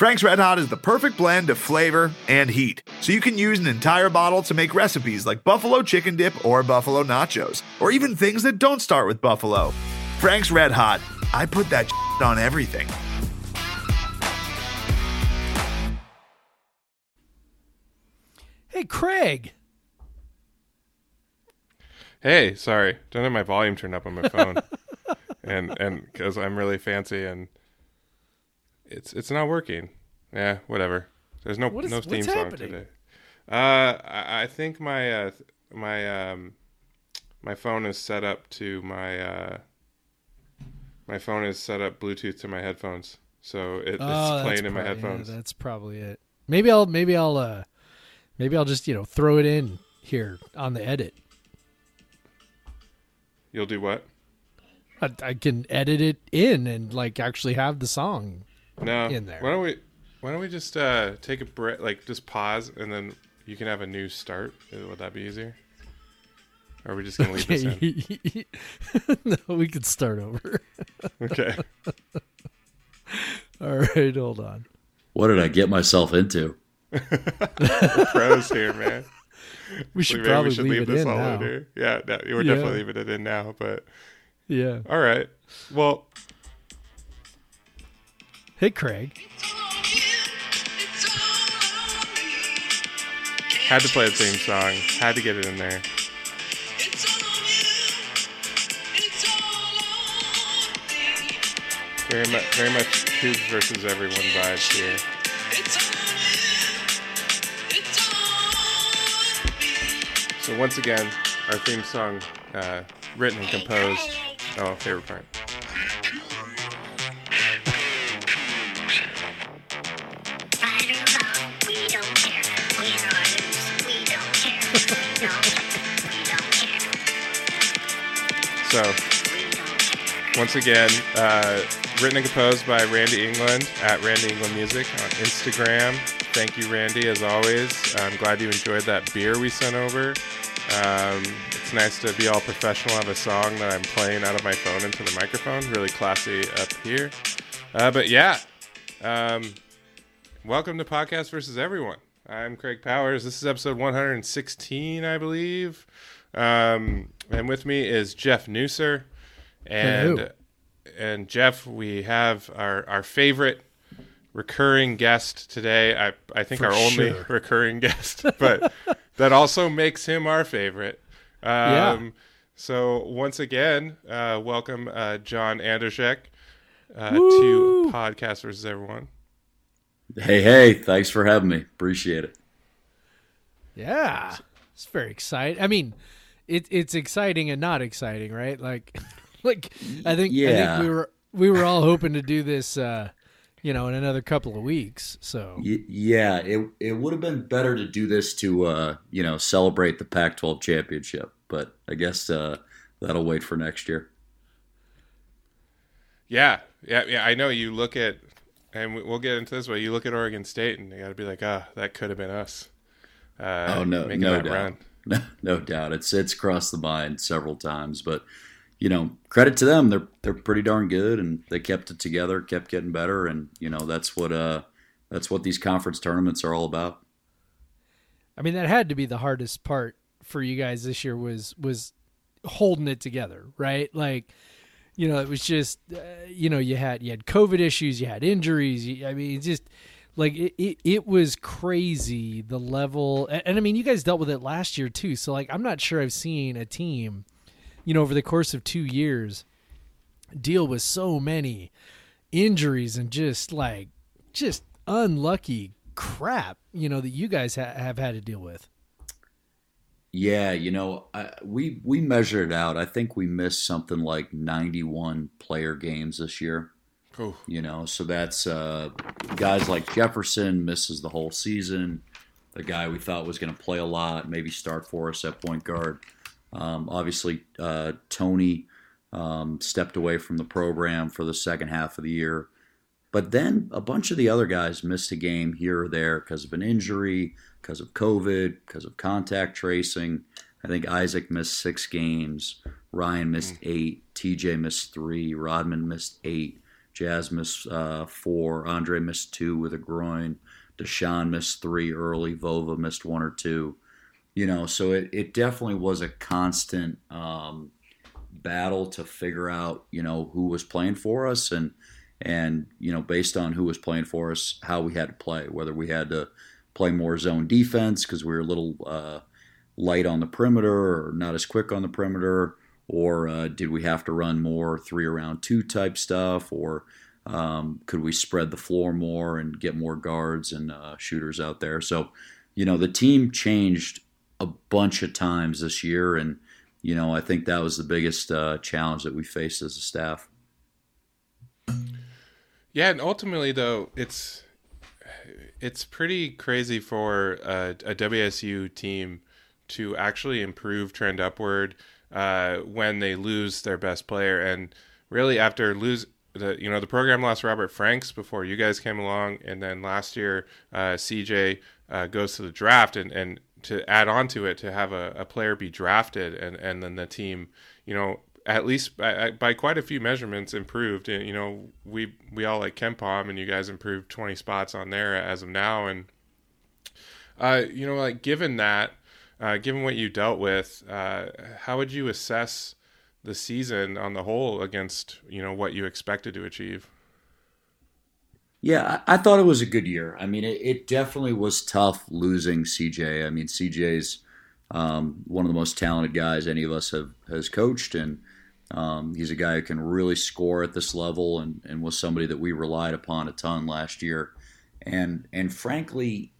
Frank's Red Hot is the perfect blend of flavor and heat, so you can use an entire bottle to make recipes like buffalo chicken dip or buffalo nachos, or even things that don't start with buffalo. Frank's Red Hot, I put that on everything. Hey, Craig. Hey, sorry, don't have my volume turned up on my phone, and and because I'm really fancy and it's it's not working. Yeah, whatever. There's no is- no theme song happening? today. Uh, I, I think my uh my um my phone is set up to my uh my phone is set up Bluetooth to my headphones, so it, it's Oh, that's playing in my prob- yeah, headphones. that's probably it. Maybe I'll maybe I'll uh maybe I'll just you know throw it in here on the edit. You'll do what? I, I can edit it in and like actually have the song. No. in there. Why don't we why don't we just uh take a break like just pause and then you can have a new start? Would that be easier? Or are we just gonna leave this in? no, we could start over. Okay. All right, hold on. What did I get myself into? Pros here, man. We should Maybe probably we should leave, leave, it this in all now. in here. Yeah, no, we're Yeah. definitely leaving it in now, but Yeah. all right. Well, Hey, Craig. had to play the theme song. Had to get it in there. Very much very much Cougs versus everyone vibes here. So once again, our theme song, uh, written and composed. Oh, favorite part. So once again, uh, written and composed by Randy England at Randy England Music on Instagram. Thank you, Randy, as always. I'm glad you enjoyed that beer we sent over. Um, it's nice to be all professional, have a song that I'm playing out of my phone into the microphone. Really classy up here. Uh, but yeah, um, welcome to Podcast versus Everyone. I'm Craig Powers. This is episode 116, I believe. Um, and with me is Jeff Newser. And Hello. and Jeff, we have our, our favorite recurring guest today. I I think For our only recurring guest, but that also makes him our favorite. Um, Yeah. So once again, uh, welcome uh, John Andrzejek uh, to Podcast versus Everyone. Hey, hey, thanks for having me. Appreciate it. Yeah, it's very exciting. I mean, it, it's exciting and not exciting, right? Like, like I think I think we were we were all hoping to do this, uh, you know, in another couple of weeks. So Y- yeah, it it would have been better to do this to uh, you know celebrate the Pac-12 championship, but I guess uh, that'll wait for next year. Yeah, yeah, yeah. I know you look at, and we- we'll get into this, but you look at Oregon State, and you got to be like, ah, that could have been us. Uh, oh no, no that doubt, run. no, no doubt. It's it's crossed the mind several times, but you know, credit to them. They're they're pretty darn good, and they kept it together, kept getting better, and you know that's what uh that's what these conference tournaments are all about. I mean, that had to be the hardest part for you guys this year was was holding it together, right? Like, you know, it was just, uh, you know, you had you had COVID issues, you had injuries. You, I mean, just like it, it it was crazy the level, and, and I mean, you guys dealt with it last year too. So like, I'm not sure I've seen a team, you know, over the course of two years, deal with so many injuries and just like just unlucky crap, you know, that you guys ha- have had to deal with. Yeah, you know, I, we we measured out. I think we missed something like 91 player games this year. Oh, You know, so that's uh, guys like Jefferson misses the whole season. The guy we thought was going to play a lot, maybe start for us at point guard. Um, obviously, uh, Tony um, stepped away from the program for the second half of the year. But then a bunch of the other guys missed a game here or there because of an injury, because of COVID, because of contact tracing. I think Isaac missed six games. Ryan missed eight. TJ missed three. Rodman missed eight. Jazz missed uh, four. Andre missed two with a groin. Dishon missed three early. Vova missed one or two. You know, so it, it definitely was a constant um, battle to figure out, you know, who was playing for us and and you know, based on who was playing for us, how we had to play, whether we had to play more zone defense because we were a little uh, light on the perimeter or not as quick on the perimeter, or uh, did we have to run more three around two type stuff, or um, could we spread the floor more and get more guards and uh, shooters out there? So, you know, the team changed a bunch of times this year, and you know, I think that was the biggest uh, challenge that we faced as a staff. Yeah, and ultimately though, it's it's pretty crazy for a, a WSU team to actually improve trend upward uh, when they lose their best player, and really after lose the you know the program lost Robert Franks before you guys came along, and then last year uh, CJ uh, goes to the draft, and and to add on to it to have a, a player be drafted, and and then the team you know at least by, by, quite a few measurements improved. And, you know, we we all like KenPom, and you guys improved 20 spots on there as of now. And uh, you know, like given that, uh, given what you dealt with, uh, how would you assess the season on the whole against you know what you expected to achieve? Yeah, I, thought it was a good year. I mean, it, it definitely was tough losing CJ. I mean, CJ's um, one of the most talented guys any of us have has coached, and um, he's a guy who can really score at this level, and, and was somebody that we relied upon a ton last year. And and frankly,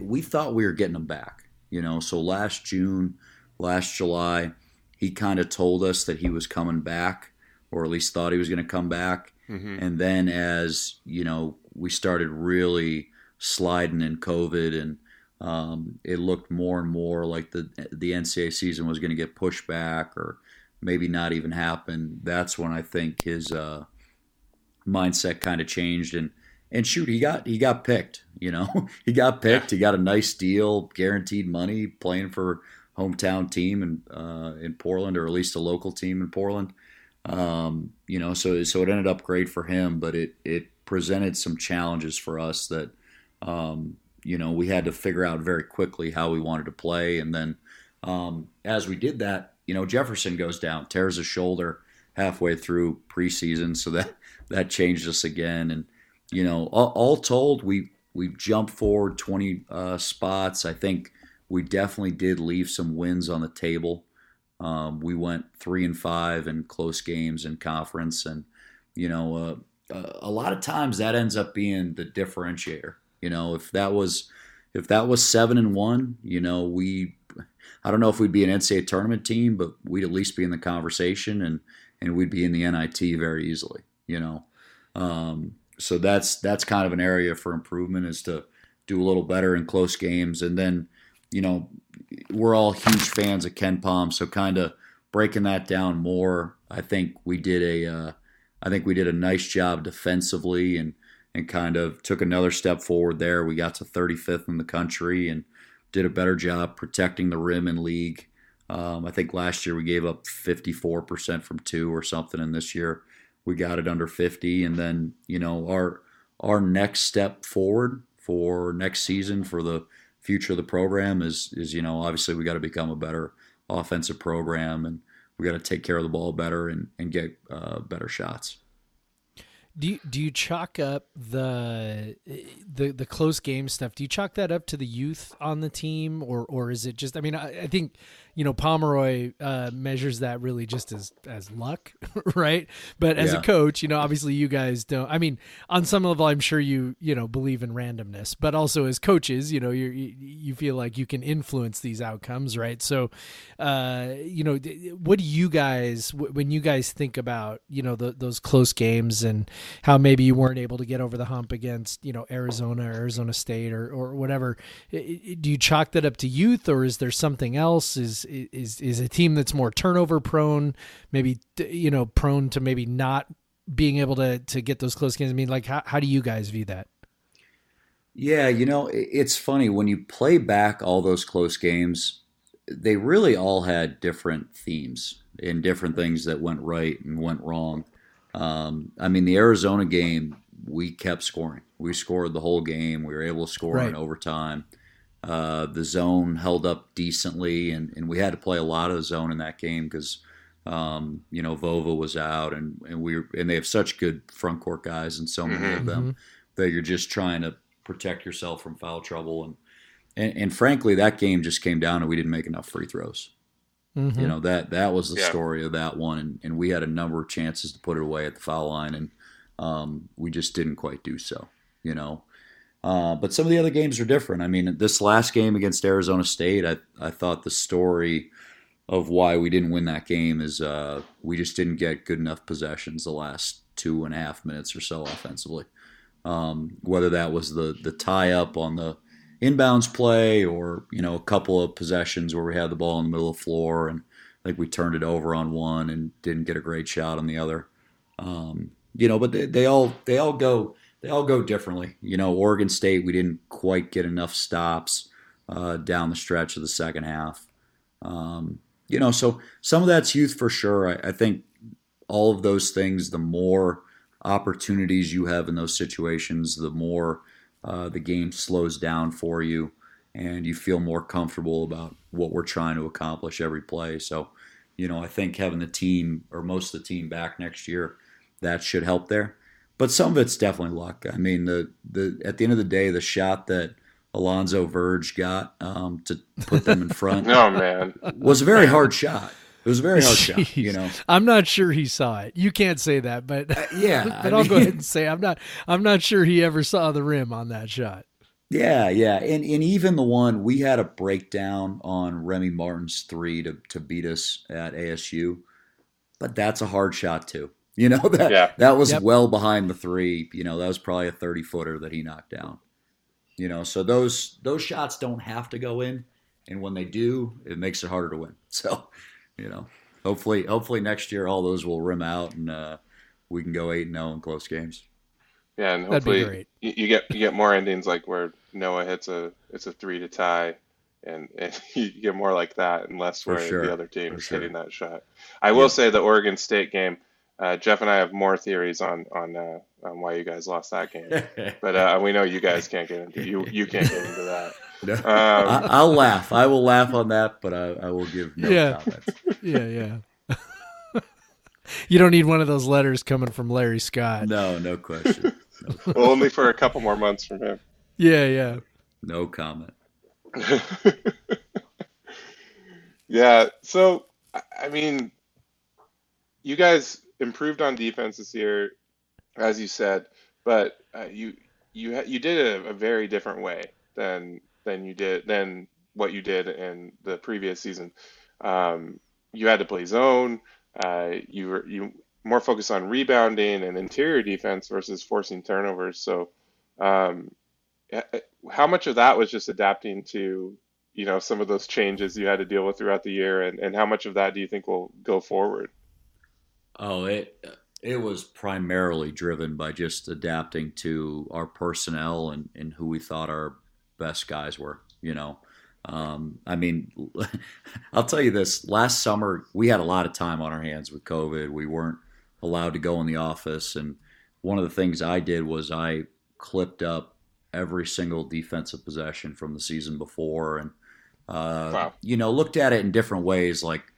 we thought we were getting him back. You know, so last June, last July, he kind of told us that he was coming back, or at least thought he was going to come back. Mm-hmm. And then as you know, we started really sliding in COVID and um, it looked more and more like the the NCAA season was going to get pushed back or maybe not even happen. That's when I think his uh, mindset kind of changed and and shoot, he got he got picked. You know, he got picked. He got a nice deal, guaranteed money, playing for hometown team in uh, in Portland or at least a local team in Portland. Um, you know, so so it ended up great for him, but it it presented some challenges for us that um, you know, we had to figure out very quickly how we wanted to play. And then um, as we did that, you know, Jefferson goes down, tears his shoulder halfway through preseason, so that that changed us again. And you know, all, all told, we we jumped forward 20 uh, spots. I think we definitely did leave some wins on the table. Um, we went three and five in close games in conference, and you know, uh, a lot of times that ends up being the differentiator. You know, if that was if that was seven and one, you know, we I don't know if we'd be an NCAA tournament team, but we'd at least be in the conversation and and we'd be in the NIT very easily. You know, um, so that's that's kind of an area for improvement is to do a little better in close games, and then you know we're all huge fans of KenPom, so kind of breaking that down more. I think we did a uh, I think we did a nice job defensively and and kind of took another step forward there. We got to 35th in the country and did a better job protecting the rim in league. Um, I think last year we gave up 54% from two or something, and this year we got it under 50. And then you know our our next step forward for next season for the future of the program is is you know obviously we got to become a better offensive program and we got to take care of the ball better and and get uh, better shots. Do you, do you chalk up the the the close game stuff? Do you chalk that up to the youth on the team, or or is it just? I mean, I, I think you know Pomeroy uh, measures that really just as as luck, right? But as yeah. a coach, you know, obviously you guys don't. I mean, on some level, I'm sure you you know believe in randomness, but also as coaches, you know, you you feel like you can influence these outcomes, right? So, uh, you know, what do you guys when you guys think about you know the, those close games and how maybe you weren't able to get over the hump against you know Arizona, or Arizona State, or or whatever? Do you chalk that up to youth, or is there something else? Is is is a team that's more turnover prone, maybe you know prone to maybe not being able to to get those close games. I mean, like how how do you guys view that? Yeah, you know, it's funny when you play back all those close games, they really all had different themes and different things that went right and went wrong. Um, I mean, the Arizona game, we kept scoring. We scored the whole game. We were able to score Right. in overtime. Uh, the zone held up decently, and, and we had to play a lot of zone in that game because um, you know Vova was out, and and we were, and they have such good front court guys, and so many of them that you're just trying to protect yourself from foul trouble, and and, and frankly, that game just came down, and we didn't make enough free throws. Mhm. You know that that was the Yeah. story of that one, and, and we had a number of chances to put it away at the foul line, and um, we just didn't quite do so. You know, uh, but some of the other games are different. I mean, this last game against Arizona State, I I thought the story of why we didn't win that game is uh, we just didn't get good enough possessions the last two and a half minutes or so offensively. Um, whether that was the the tie up on the inbounds play or you know a couple of possessions where we had the ball in the middle of the floor and I think we turned it over on one and didn't get a great shot on the other. Um, you know, but they, they all they all go they all go differently. You know, Oregon State we didn't quite get enough stops uh, down the stretch of the second half. Um, you know, so some of that's youth for sure. I, I think all of those things, the more opportunities you have in those situations, the more uh, the game slows down for you and you feel more comfortable about what we're trying to accomplish every play. So, you know, I think having the team or most of the team back next year, that should help there. But some of it's definitely luck. I mean, the the at the end of the day, the shot that Alonzo Verge got um, to put them in front Oh man, was a very hard shot. It was a very hard shot. You know, I'm not sure he saw it. You can't say that, but yeah. but I I'll go ahead and say I'm not I'm not sure he ever saw the rim on that shot. Yeah, yeah, and and even the one we had a breakdown on Remy Martin's three to to beat us at ASU, but that's a hard shot too. You know that Yeah. that was Yep. well behind the three. You know that was probably a thirty footer that he knocked down. You know, so those those shots don't have to go in, and when they do, it makes it harder to win. So, you know, hopefully hopefully next year all those will rim out and uh, we can go eight and zero in close games. yeah, and That'd be hopefully great. you, you get you get more endings like where Noah hits a it's a three to tie, and, and you get more like that, and less where sure, the other team for is sure. hitting that shot. I will Yeah. say the Oregon State game. Uh, Jeff and I have more theories on on uh, on why you guys lost that game, but uh, we know you guys can't get into you you can't get into that. No. Um, I, I'll laugh. I will laugh on that, but I, I will give no Yeah. comments. Yeah, yeah. you don't need one of those letters coming from Larry Scott. No, no question. No, well, only for a couple more months from him. Yeah, yeah. no comment. Yeah. So, I- I mean, you guys improved on defense this year, as you said, but uh, you you you did it a, very different way than than you did than what you did in the previous season. Um, you had to play zone. Uh, you were you more focused on rebounding and interior defense versus forcing turnovers. So, um, how much of that was just adapting to you know some of those changes you had to deal with throughout the year and, and how much of that do you think will go forward Oh, it it was primarily driven by just adapting to our personnel and, and who we thought our best guys were. You know, um, I mean, I'll tell you this: last summer we had a lot of time on our hands with COVID. We weren't allowed to go in the office, and one of the things I did was I clipped up every single defensive possession from the season before, and uh, Wow. you know, looked at it in different ways, like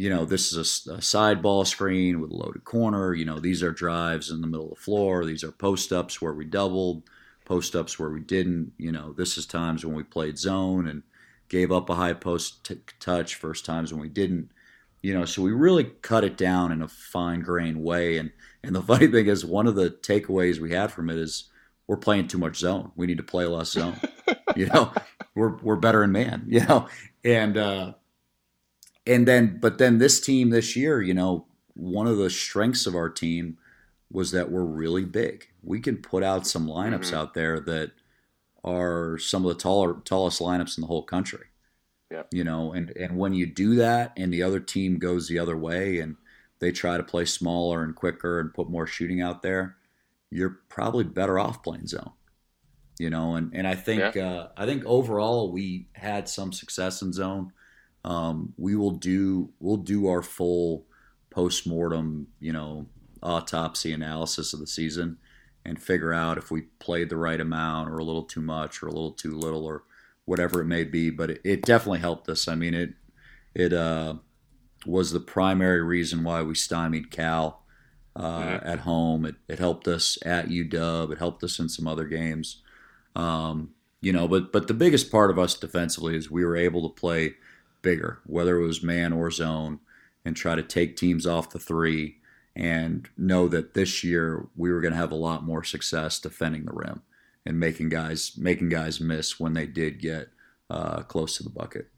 you know, this is a side ball screen with a loaded corner. You know, these are drives in the middle of the floor. These are post ups where we doubled, post ups where we didn't. You know, this is times when we played zone and gave up a high post t- touch. First times when we didn't. You know, so we really cut it down in a fine grained way. And and the funny thing is, one of the takeaways we had from it is we're playing too much zone. We need to play less zone. you know, we're we're better in man. You know, and. uh and then but then this team this year you know one of the strengths of our team was that we're really big. We can put out some lineups Mhm. out there that are some of the taller tallest lineups in the whole country. Yep. you know and and when you do that and the other team goes the other way and they try to play smaller and quicker and put more shooting out there you're probably better off playing zone. You know and and i think uh, i think overall we had some success in zone um, we will do we'll do our full post mortem, you know, autopsy analysis of the season and figure out if we played the right amount or a little too much or a little too little or whatever it may be. But it, it definitely helped us. I mean, it it uh, was the primary reason why we stymied Cal uh, mm-hmm. at home. It, it helped us at UW. It helped us in some other games. Um, you know, but but the biggest part of us defensively is we were able to play bigger, whether it was man or zone, and try to take teams off the three and know that this year we were going to have a lot more success defending the rim and making guys making guys miss when they did get uh, close to the bucket.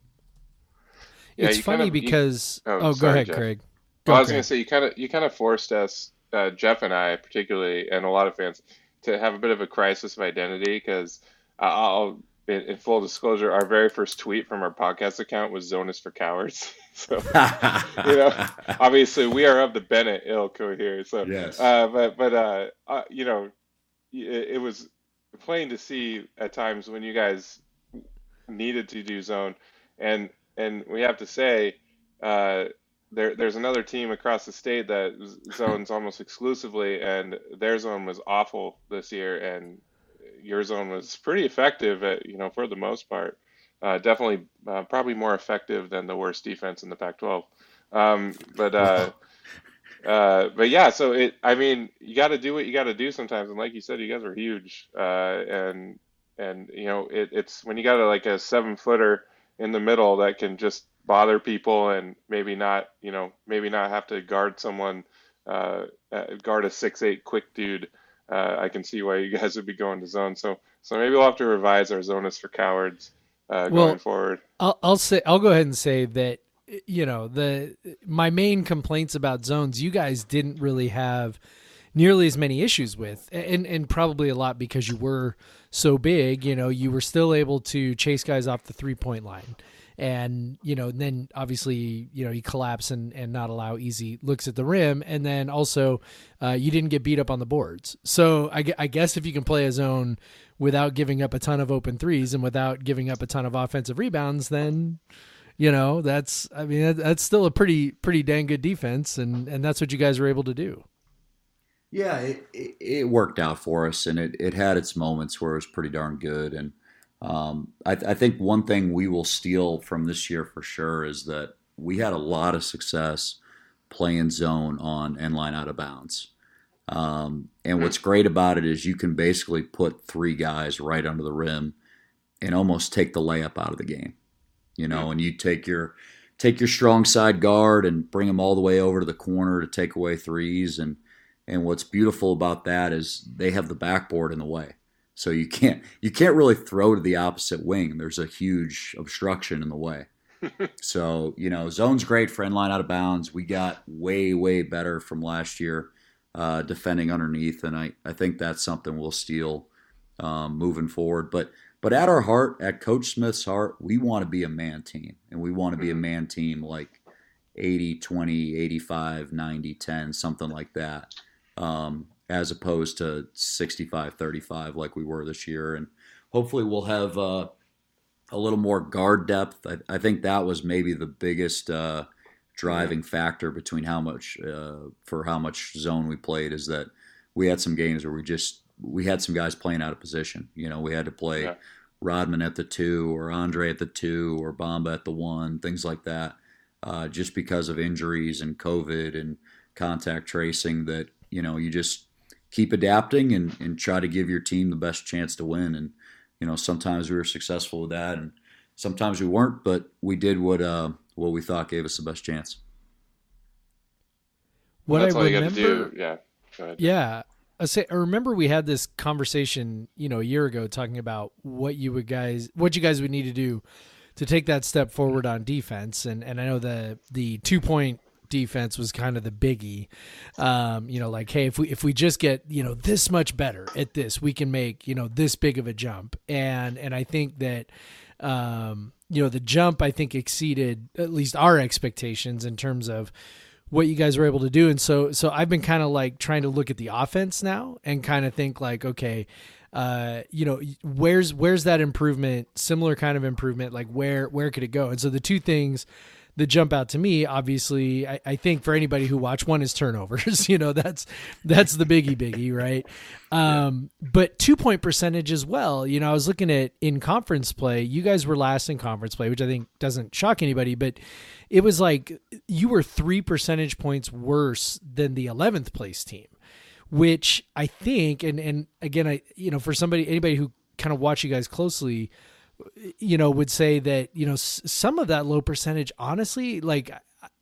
Yeah, it's funny kind of, because you, oh, oh sorry, go ahead, Jeff. Craig. Go well, I was going to say you kind of you kind of forced us, uh, Jeff and I particularly, and a lot of fans, to have a bit of a crisis of identity because I'll in, in, full disclosure, our very first tweet from our podcast account was "Zone is for cowards." so, you know, obviously we are of the Bennett ilk over here. So, yes. Uh, but but uh, uh, you know, it, it, was plain to see at times when you guys needed to do zone, and and we have to say, uh, there there's another team across the state that zones almost exclusively, and their zone was awful this year, and your zone was pretty effective at you know for the most part. Uh, definitely, uh, probably more effective than the worst defense in the Pac-12. Um, but uh, uh, but yeah, so it. I mean, you got to do what you got to do sometimes. And like you said, you guys are huge, uh, and and you know it, it's when you got a, like a seven footer in the middle that can just bother people and maybe not you know maybe not have to guard someone uh, guard a six eight quick dude uh, I can see why you guys would be going to zone. So so maybe we'll have to revise our zonas for cowards uh, well, going forward. I'll, I'll say I'll go ahead and say that you know the my main complaints about zones you guys didn't really have nearly as many issues with and and probably a lot because you were so big you know you were still able to chase guys off the three point line and you know then obviously you know you collapse and and not allow easy looks at the rim. And then also uh, you didn't get beat up on the boards. So I, I guess if you can play a zone without giving up a ton of open threes and without giving up a ton of offensive rebounds then you know that's i mean that's still a pretty pretty dang good defense. And and that's what you guys were able to do. Yeah it, it, it worked out for us. And it, it had its moments where it was pretty darn good. And um, I, I, think one thing we will steal from this year for sure is that we had a lot of success playing zone on end line out of bounds. Um, and what's great about it is you can basically put three guys right under the rim and almost take the layup out of the game. You know, and you take your take your strong side guard and bring them all the way over to the corner to take away threes and and what's beautiful about that is they have the backboard in the way. So you can't you can't really throw to the opposite wing. There's a huge obstruction in the way. so you know, zone's great for end line out of bounds. We got way way better from last year uh, defending underneath, and I I think that's something we'll steal um, moving forward. But but at our heart, at Coach Smith's heart, we want to be a man team, and we want to be a mm-hmm. man team like 80 20 85 90 10 something like that um, as opposed to 65 35 like we were this year. And hopefully we'll have uh, a little more guard depth. I, I, think that was maybe the biggest uh, driving factor between how much uh, for how much zone we played is that we had some games where we just we had some guys playing out of position. You know, we had to play yeah. Rodman at the two or Andre at the two or Bamba at the one, things like that. Uh, just because of injuries and COVID and contact tracing that you know you just keep adapting and, and try to give your team the best chance to win. And you know, sometimes we were successful with that, and sometimes we weren't, but we did what uh, what we thought gave us the best chance. What That's I all remember, you got to do. Yeah. Yeah. I say I remember we had this conversation, you know, a year ago talking about what you would guys what you guys would need to do to take that step forward on defense and and I know the the two point defense was kind of the biggie. Um, you know, like hey, if we if we just get you know this much better at this, we can make you know this big of a jump. And and I think that um, you know the jump I think exceeded at least our expectations in terms of what you guys were able to do. And so so I've been kind of like trying to look at the offense now and kind of think like okay. Uh, you know, where's where's that improvement? Similar kind of improvement. Like where where could it go? And so the two things that jump out to me. Obviously, I, I think for anybody who watched one is turnovers. you know, that's that's the biggie biggie, right? Um, but two point percentage as well. You know, I was looking at in conference play. You guys were last in conference play, which I think doesn't shock anybody, but it was like you were three percentage points worse than the eleventh place team which I think, and and again, I you know, for somebody anybody who kind of watch you guys closely, you know, would say that you know s- some of that low percentage, honestly, like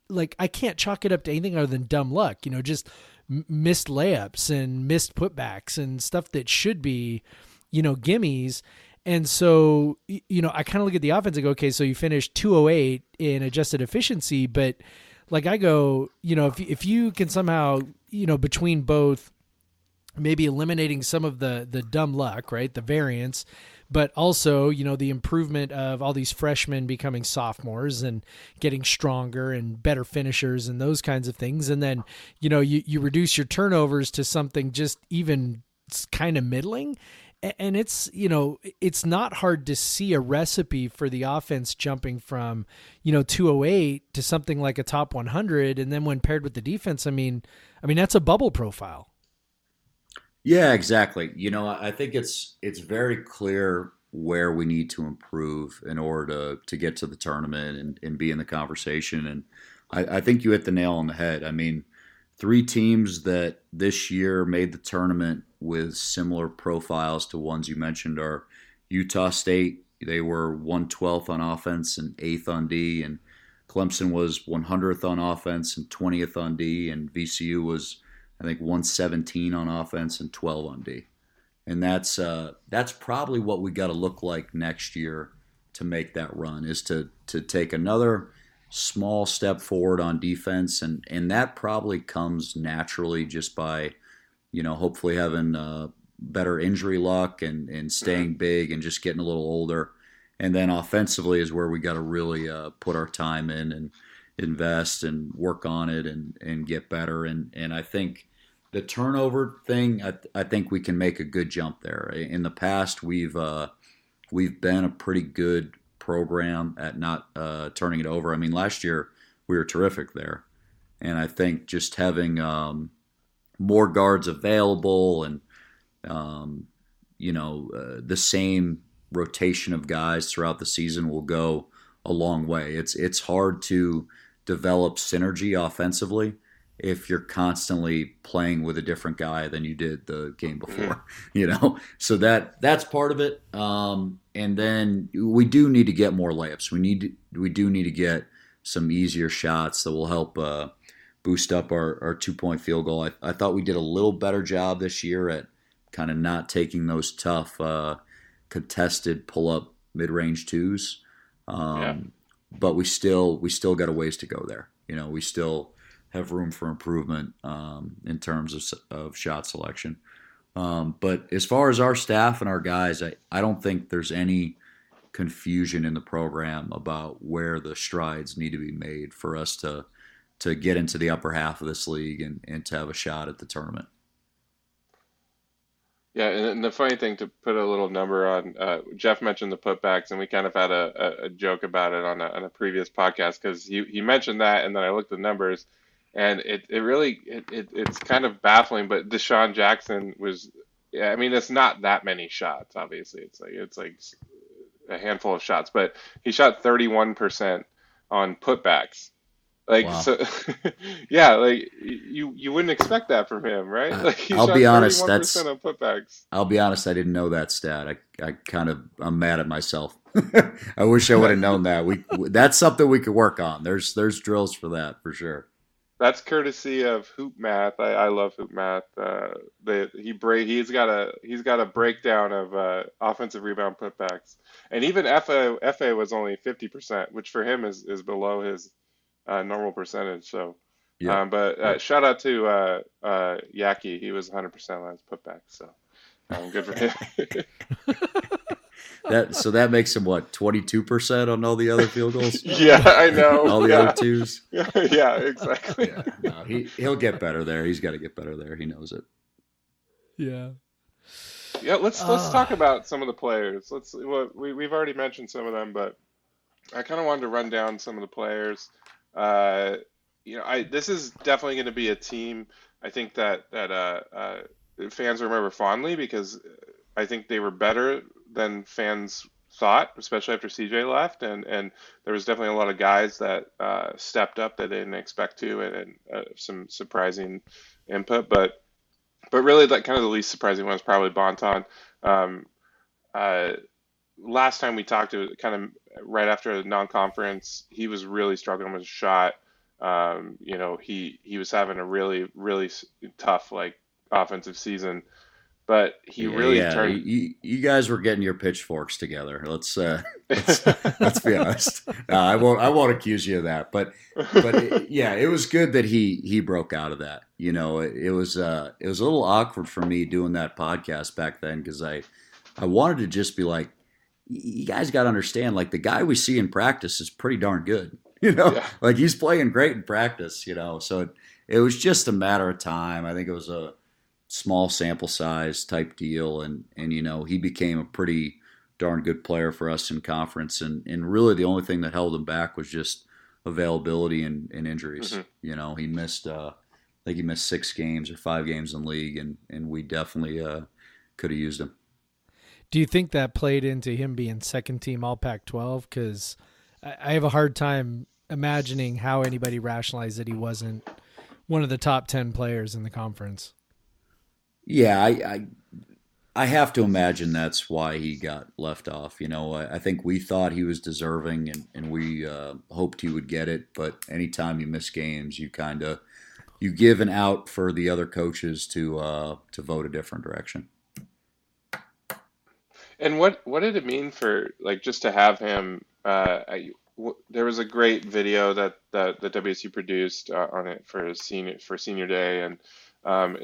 like I can't chalk it up to anything other than dumb luck. You know, just m- missed layups and missed putbacks and stuff that should be, you know, gimmies. And so, you know, I kind of look at the offense and go, okay, so you finished 208 in adjusted efficiency, but like I go, you know, if if you can somehow, you know, between both maybe eliminating some of the the dumb luck, right? The variance, but also, you know, the improvement of all these freshmen becoming sophomores and getting stronger and better finishers and those kinds of things. And then, you know, you you reduce your turnovers to something just even kind of middling. And it's you know it's not hard to see a recipe for the offense jumping from you know 208 to something like a top 100 and then when paired with the defense i mean i mean that's a bubble profile yeah, exactly. You know, I think it's it's very clear where we need to improve in order to, to get to the tournament and, and be in the conversation. And I, I think you hit the nail on the head. I mean, three teams that this year made the tournament with similar profiles to ones you mentioned are Utah State. They were 112th on offense and 8th on D, and Clemson was 100th on offense and 20th on D, and VCU was I think 117 on offense and 12 on D. And that's uh, that's probably what we got to look like next year to make that run is to to take another small step forward on defense. And and that probably comes naturally just by you know hopefully having uh, better injury luck and and staying big and just getting a little older. And then offensively is where we got to really uh, put our time in and invest and work on it and and get better. And and I think the turnover thing, I, I, think we can make a good jump there. In the past, we've uh, we've been a pretty good program at not uh, turning it over. I mean, last year we were terrific there, and I think just having um, more guards available and um, you know uh, the same rotation of guys throughout the season will go a long way. It's it's hard to develop synergy offensively if you're constantly playing with a different guy than you did the game mm-hmm. before, you know. So that that's part of it. Um, and then we do need to get more layups. We need we do need to get some easier shots that will help uh, boost up our, our two point field goal. I, I thought we did a little better job this year at kind of not taking those tough uh, contested pull up mid range twos. Um, yeah. But we still we still got a ways to go there. You know, we still have room for improvement um, in terms of, of shot selection. Um, but as far as our staff and our guys, I, I don't think there's any confusion in the program about where the strides need to be made for us to to get into the upper half of this league and, and to have a shot at the tournament. Yeah, and the funny thing to put a little number on, uh, Jeff mentioned the putbacks, and we kind of had a, a, joke about it on a, on a previous podcast because he, he mentioned that, and then I looked at the numbers, and it, it really it, it, it's kind of baffling. But Dishon Jackson was, I mean, it's not that many shots. Obviously, it's like it's like a handful of shots, but he shot 31 percent on putbacks. Like wow. so, yeah, like you you wouldn't expect that from him, right? Uh, like I'll be honest, that's on putbacks. I'll be honest, I didn't know that stat. I I kind of I'm mad at myself. I wish I would have known that. We that's something we could work on. There's there's drills for that for sure that's courtesy of Hoop Math. I, I love Hoop Math. Uh, they, he break he's got a he's got a breakdown of uh, offensive rebound putbacks, and even FA FA was only fifty percent, which for him is is below his uh, normal percentage. So, yeah. Um, but uh, shout out to uh, uh, Yaki. He was one hundred percent on his putbacks. So, um, good for him. that so that makes him what twenty two percent on all the other field goals. yeah, I know. All the yeah. other twos. yeah, exactly. Yeah, no, he he'll get better there. He's got to get better there. He knows it. Yeah. Yeah, let's let's uh, talk about some of the players. Let's well, we we've already mentioned some of them, but I kind of wanted to run down some of the players. Uh, you know, I this is definitely going to be a team. I think that that uh, uh, fans remember fondly because I think they were better than fans thought, especially after CJ left, and and there was definitely a lot of guys that uh, stepped up that they didn't expect to, and, and uh, some surprising input. But but really, that kind of the least surprising one is probably Bonton. Um, uh, last time we talked, it was kind of right after the non-conference. He was really struggling with a shot. Um, you know, he he was having a really really tough like offensive season but he yeah, really yeah. turned. You, you, guys were getting your pitchforks together. Let's uh, let's, let's be honest. No, I won't. I won't accuse you of that. But but it, yeah, it was good that he he broke out of that. You know, it, it was uh, it was a little awkward for me doing that podcast back then because I I wanted to just be like, you guys got to understand, like the guy we see in practice is pretty darn good. You know, yeah. like he's playing great in practice. You know, so it, it was just a matter of time. I think it was a small sample size type deal, and and you know he became a pretty darn good player for us in conference, and and really the only thing that held him back was just availability and, and injuries. Mm-hmm. You know he missed uh, I think he missed six games or five games in league, and and we definitely uh, could have used him. Do you think that played into him being second team All Pac-12? Because I have a hard time imagining how anybody rationalized that he wasn't one of the top ten players in the conference. Yeah, I, I, I have to imagine that's why he got left off. You know, I, I think we thought he was deserving, and and we uh, hoped he would get it. But anytime you miss games, you kind of you give an out for the other coaches to uh, to vote a different direction. And what what did it mean for like just to have him? Uh, there was a great video that that the WSU produced uh, on it for senior for senior day, and um,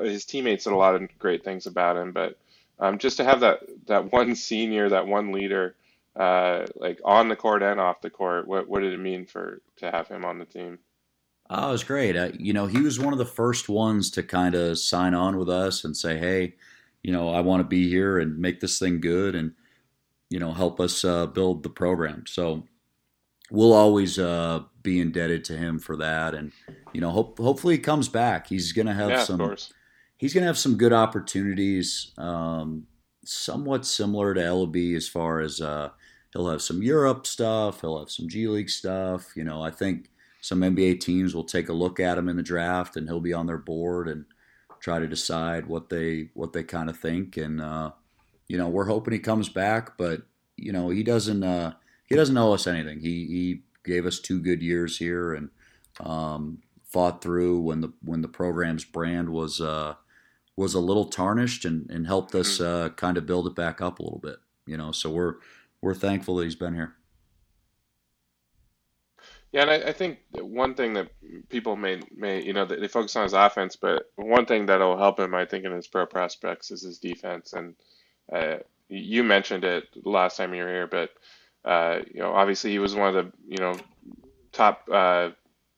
his teammates said a lot of great things about him, but um, just to have that that one senior, that one leader, uh, like on the court and off the court, what what did it mean for to have him on the team? Oh, it was great. Uh, you know, he was one of the first ones to kind of sign on with us and say, "Hey, you know, I want to be here and make this thing good, and you know, help us uh, build the program." So we'll always uh, be indebted to him for that. And you know, hope, hopefully he comes back. He's going to have yeah, some. He's going to have some good opportunities. Um, somewhat similar to Elleby as far as uh, he'll have some Europe stuff. He'll have some G League stuff. You know, I think some NBA teams will take a look at him in the draft, and he'll be on their board and try to decide what they what they kind of think. And uh, you know, we're hoping he comes back, but you know, he doesn't. He doesn't owe us anything. He he gave us two good years here and um, fought through when the when the program's brand was uh, was a little tarnished and, and helped us mm-hmm. uh, kind of build it back up a little bit. You know, so we're we're thankful that he's been here. Yeah, and I, I think one thing that people may may you know they focus on his offense, but one thing that'll help him, I think, in his pro prospects is his defense. And uh, you mentioned it last time you were here, but uh, you know, obviously he was one of the you know top uh,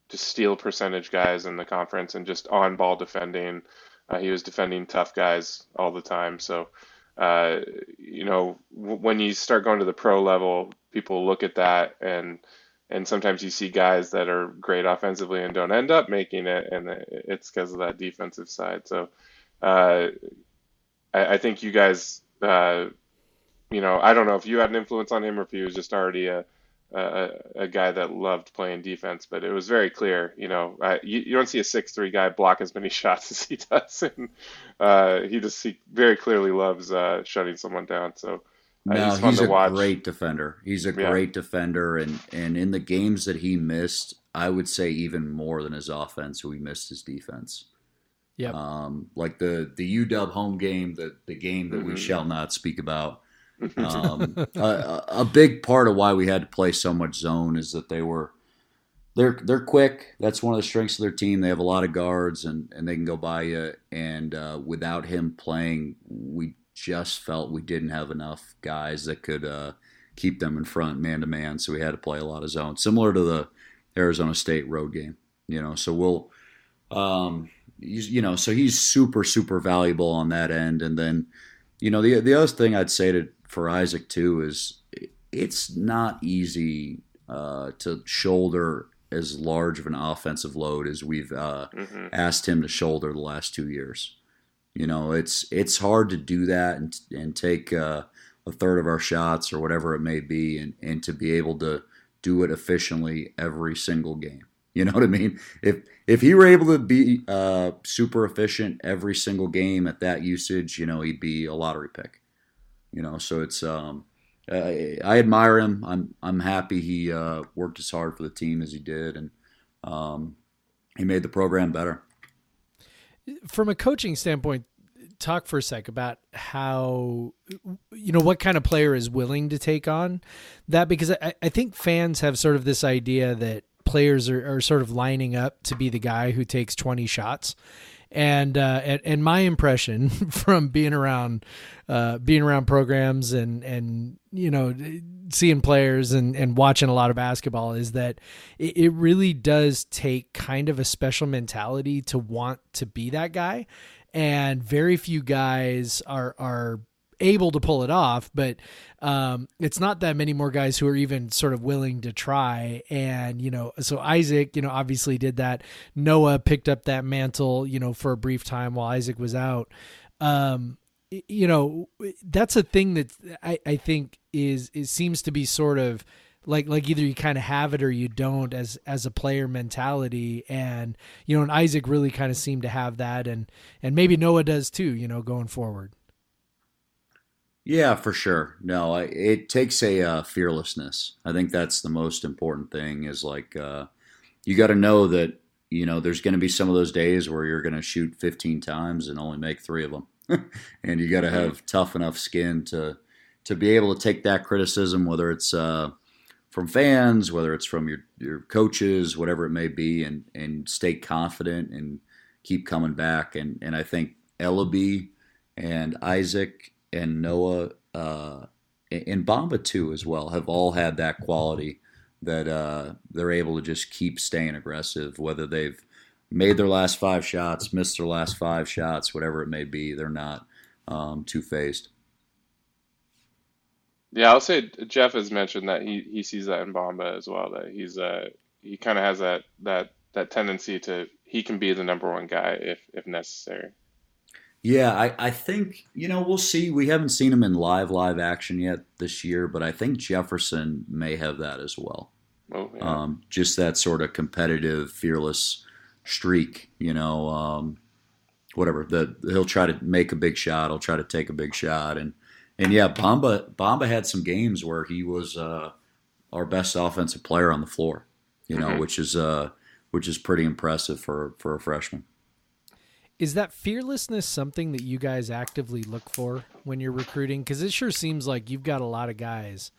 just steal percentage guys in the conference and just on ball defending. Uh, he was defending tough guys all the time. So, uh, you know, w- when you start going to the pro level, people look at that and and sometimes you see guys that are great offensively and don't end up making it, and it's because of that defensive side. So, uh, I, I, think you guys uh, you know, I don't know if you had an influence on him or if he was just already a a, a guy that loved playing defense, but it was very clear. You know, I, you, you don't see a six three guy block as many shots as he does, and uh, he just he very clearly loves uh, shutting someone down. So. Uh, no, he's, he's a watch. great defender. He's a yeah. great defender, and and in the games that he missed, I would say even more than his offense, we missed his defense. Yeah. Um, like the the UW home game, the the game that mm-hmm. we shall not speak about um, a, a, big part of why we had to play so much zone is that they were they're they're quick. That's one of the strengths of their team. They have a lot of guards and and they can go by you. And uh, without him playing, we just felt we didn't have enough guys that could uh, keep them in front man to man. So we had to play a lot of zone, similar to the Arizona State road game. You know, so we'll. Um, you know, so he's super, super valuable on that end. And then, you know, the the other thing I'd say to for Isaac too is it's not easy uh, to shoulder as large of an offensive load as we've uh, mm-hmm. asked him to shoulder the last two years. You know, it's it's hard to do that and and take uh, a third of our shots or whatever it may be, and and to be able to do it efficiently every single game. You know what I mean? If if he were able to be uh, super efficient every single game at that usage, you know, he'd be a lottery pick. You know, so it's um, I, I admire him. I'm I'm happy he uh, worked as hard for the team as he did, and um, he made the program better. From a coaching standpoint, talk for a sec about how you know what kind of player is willing to take on that because I, I think fans have sort of this idea that players are, are sort of lining up to be the guy who takes 20 shots and uh, and, my impression from being around uh, being around programs and and you know seeing players and and watching a lot of basketball is that it, it really does take kind of a special mentality to want to be that guy. And very few guys are are able to pull it off, but um, it's not that many more guys who are even sort of willing to try. And, you know, so Isaac, you know, obviously did that. Noah picked up that mantle, you know, for a brief time while Isaac was out. Um, you know, that's a thing that I, I think is, it seems to be sort of, like like either you kind of have it or you don't as as a player mentality and you know and Isaac really kind of seemed to have that and and maybe Noah does too you know going forward yeah, for sure. No, it takes a uh, fearlessness. I think that's the most important thing. Is like uh, you got to know that you know there's going to be some of those days where you're going to shoot 15 times and only make three of them, and you got to have tough enough skin to to be able to take that criticism, whether it's uh, from fans, whether it's from your your coaches, whatever it may be, and and stay confident and keep coming back. And and I think Elleby and Isaac and Noah uh, and Bamba too as well have all had that quality that uh, they're able to just keep staying aggressive, whether they've made their last five shots, missed their last five shots, whatever it may be. They're not um, two faced. Yeah, I'll say Jeff has mentioned that he, he sees that in Bamba as well. That he's uh he kind of has that that that tendency to he can be the number one guy if if necessary. Yeah, I, I think, you know, we'll see. We haven't seen him in live, live action yet this year, but I think Jefferson may have that as well. Oh, yeah. um, just that sort of competitive, fearless streak, you know, um, whatever. The, he'll try to make a big shot. He'll try to take a big shot. And, and yeah, Bamba, Bamba had some games where he was uh, our best offensive player on the floor, you know, mm-hmm. which is, uh, which is pretty impressive for, for a freshman. Is that fearlessness something that you guys actively look for when you're recruiting? Because it sure seems like you've got a lot of guys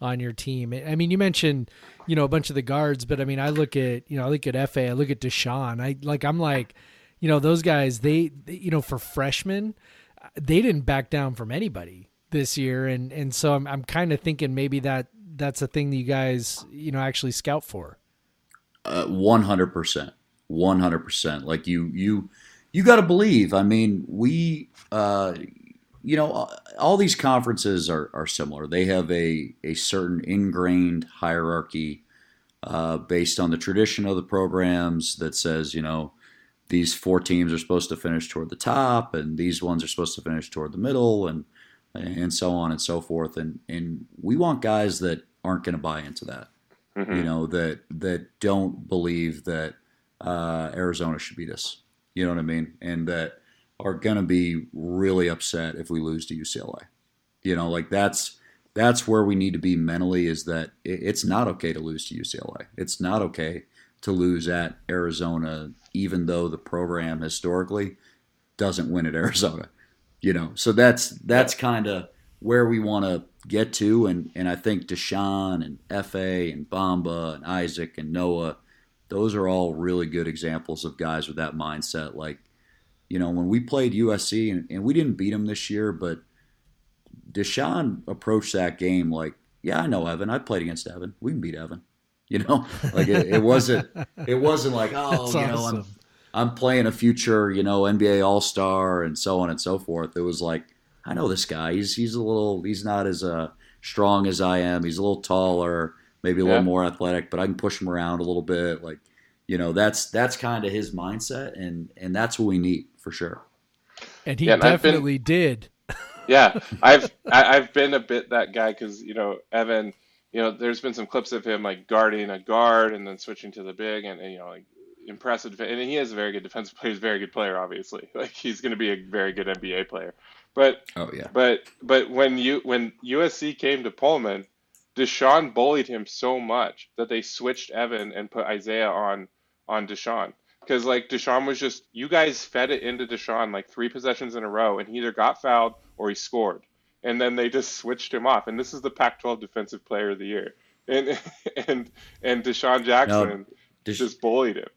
on your team. I mean, you mentioned, you know, a bunch of the guards, but I mean, I look at, you know, I look at FA, I look at Dishon. I like, I'm like, you know, those guys, they, they you know, for freshmen, they didn't back down from anybody this year, and and so I'm I'm kind of thinking maybe that that's a thing that you guys, you know, actually scout for. Uh, one hundred percent, one hundred percent. Like you, you you got to believe. I mean, we, uh, you know, all these conferences are, are similar. They have a, a certain ingrained hierarchy uh, based on the tradition of the programs that says, you know, these four teams are supposed to finish toward the top, and these ones are supposed to finish toward the middle, and and so on and so forth. And and we want guys that aren't going to buy into that. Mm-hmm. You know, that that don't believe that uh, Arizona should beat us. You know what I mean? And that are going to be really upset if we lose to UCLA. You know, like that's that's where we need to be mentally is that it's not okay to lose to UCLA. It's not okay to lose at Arizona even though the program historically doesn't win at Arizona. You know, so that's that's kind of where we want to get to and and I think Dishon and FA and Bamba and Isaac and Noah those are all really good examples of guys with that mindset. Like, you know, when we played USC and, and we didn't beat them this year, but Dishon approached that game like, yeah, I know Evan. I played against Evan. We can beat Evan. You know, like it, it wasn't. It wasn't like, oh, That's you know, I'm I'm playing a future, you know, NBA All Star and so on and so forth. It was like, I know this guy. He's he's a little. He's not as uh, strong as I am. He's a little taller, maybe a Yeah. little more athletic, but I can push him around a little bit. Like, you know, that's that's kind of his mindset, and and that's what we need for sure. And he Yeah, and I've been- definitely did. yeah, I've I, I've been a bit that guy because you know Evan, you know, there's been some clips of him like guarding a guard and then switching to the big and, and you know like impressive and he is a very good defensive player. He's a very good player, obviously. Like he's going to be a very good NBA player. But Oh yeah, but but when you when USC came to Pullman, Dishon bullied him so much that they switched Evan and put Isaiah on on Dishon. Because like Dishon was just you guys fed it into Dishon like three possessions in a row, and he either got fouled or he scored, and then they just switched him off. And this is the Pac-12 Defensive Player of the Year, and and and Dishon Jackson Des- just bullied him.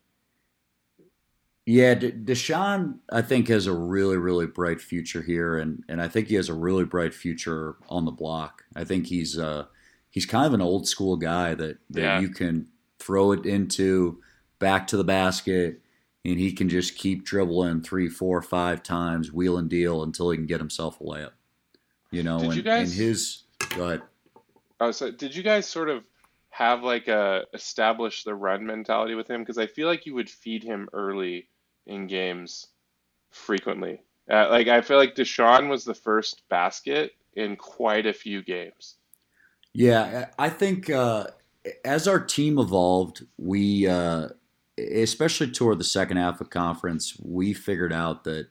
Yeah, De- Dishon, I think, has a really, really bright future here, and, and I think he has a really bright future on the block. I think he's uh, he's kind of an old school guy that, that Yeah. you can throw it into back to the basket, and he can just keep dribbling three, four, five times, wheel and deal until he can get himself a layup. You know, Did and, you guys- and his go ahead. Oh, so did you guys sort of have like a establish the run mentality with him? Because I feel like you would feed him early in games frequently. Uh, like I feel like Dishon was the first basket in quite a few games. Yeah, I think uh, as our team evolved, we, uh, especially toward the second half of conference, we figured out that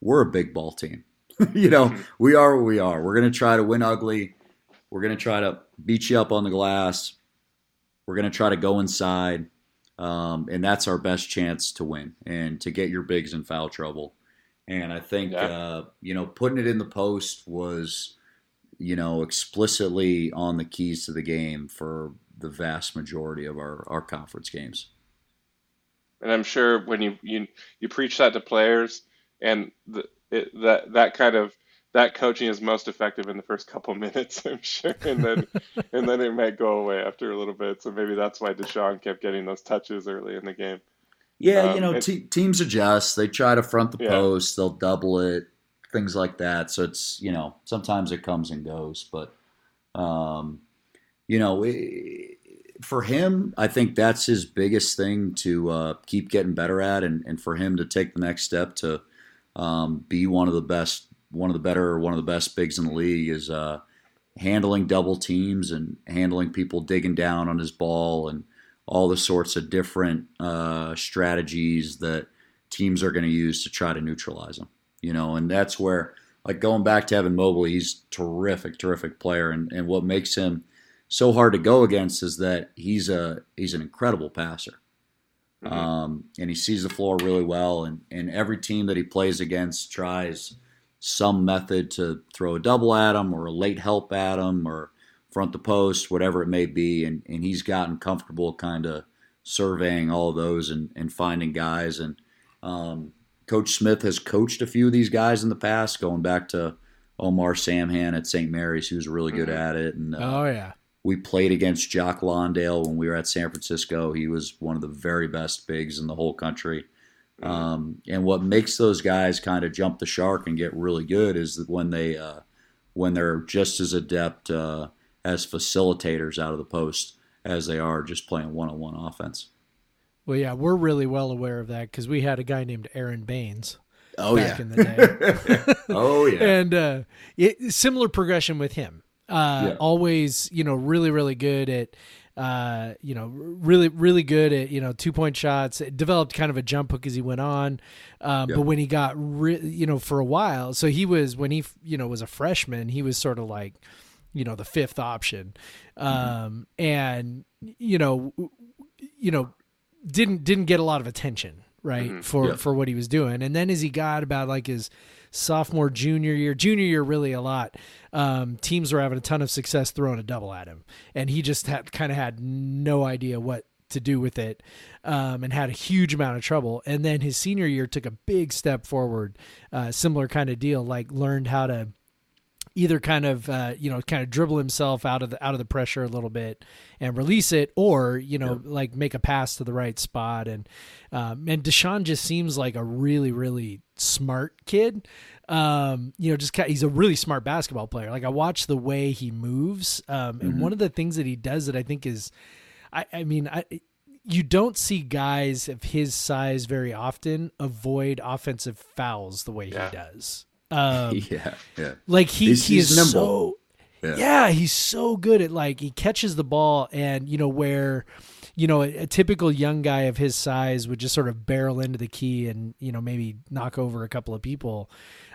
we're a big ball team. you know, we are what we are. We're going to try to win ugly. We're going to try to beat you up on the glass. We're going to try to go inside. Um, and that's our best chance to win and to get your bigs in foul trouble. And I think, Yeah. uh, you know, putting it in the post was you know, explicitly on the keys to the game for the vast majority of our, our conference games. And I'm sure when you you, you preach that to players, and the, it, that that kind of that coaching is most effective in the first couple minutes, I'm sure, and then and then it might go away after a little bit. So maybe that's why Dishon kept getting those touches early in the game. Yeah, Um, you know, te- teams adjust. They try to front the Yeah. post. They'll double it, things like that. So it's you know sometimes it comes and goes, but um, you know, i for him, I think that's his biggest thing to uh, keep getting better at, and, and for him to take the next step to um, be one of the best, one of the better, one of the best bigs in the league is uh, handling double teams and handling people digging down on his ball and all the sorts of different uh, strategies that teams are going to use to try to neutralize him. You know, and that's where, like going back to Evan Mobley, he's terrific, terrific player, and, and what makes him so hard to go against is that he's a he's an incredible passer, Mhm. um, and he sees the floor really well, and and every team that he plays against tries some method to throw a double at him or a late help at him or front the post, whatever it may be, and and he's gotten comfortable kind of surveying all those and and finding guys and. Um, Coach Smith has coached a few of these guys in the past, going back to Omar Samhan at St. Mary's, who was really good Mhm. at it. And uh, Oh yeah. we played against Jock Landale when we were at San Francisco. He was one of the very best bigs in the whole country. Um, and what makes those guys kind of jump the shark and get really good is that when they uh, when they're just as adept uh, as facilitators out of the post as they are just playing one-on-one offense. Well, yeah, we're really well aware of that because we had a guy named Aron Baynes Oh back in the day. oh yeah. and uh, it, similar progression with him. Uh, Yeah. Always, you know, really, really good at, uh, you know, really, really good at, you know, two point shots. It developed kind of a jump hook as he went on. Um, Yeah. But when he got, re- you know, for a while, so he was, when he, you know, was a freshman, he was sort of like, you know, the fifth option. Um, and, you know, you know, didn't didn't get a lot of attention right Mhm. for Yeah. for what he was doing and then as he got about like his sophomore junior year junior year really a lot um, teams were having a ton of success throwing a double at him and he just had kind of had no idea what to do with it um, and had a huge amount of trouble and then his senior year took a big step forward uh, similar kind of deal like learned how to either kind of uh, you know kind of dribble himself out of the out of the pressure a little bit and release it, or you know yeah. like make a pass to the right spot. And um, and Dishon just seems like a really really smart kid. Um, you know, just he's a really smart basketball player. Like I watch the way he moves, um, and mm-hmm. one of the things that he does that I think is, I, I mean, I you don't see guys of his size very often avoid offensive fouls the way yeah. he does. Um, yeah, yeah. Like he he's, he is nimble. so yeah. yeah. he's so good at like he catches the ball and you know where you know a, a, typical young guy of his size would just sort of barrel into the key and you know maybe knock over a couple of people.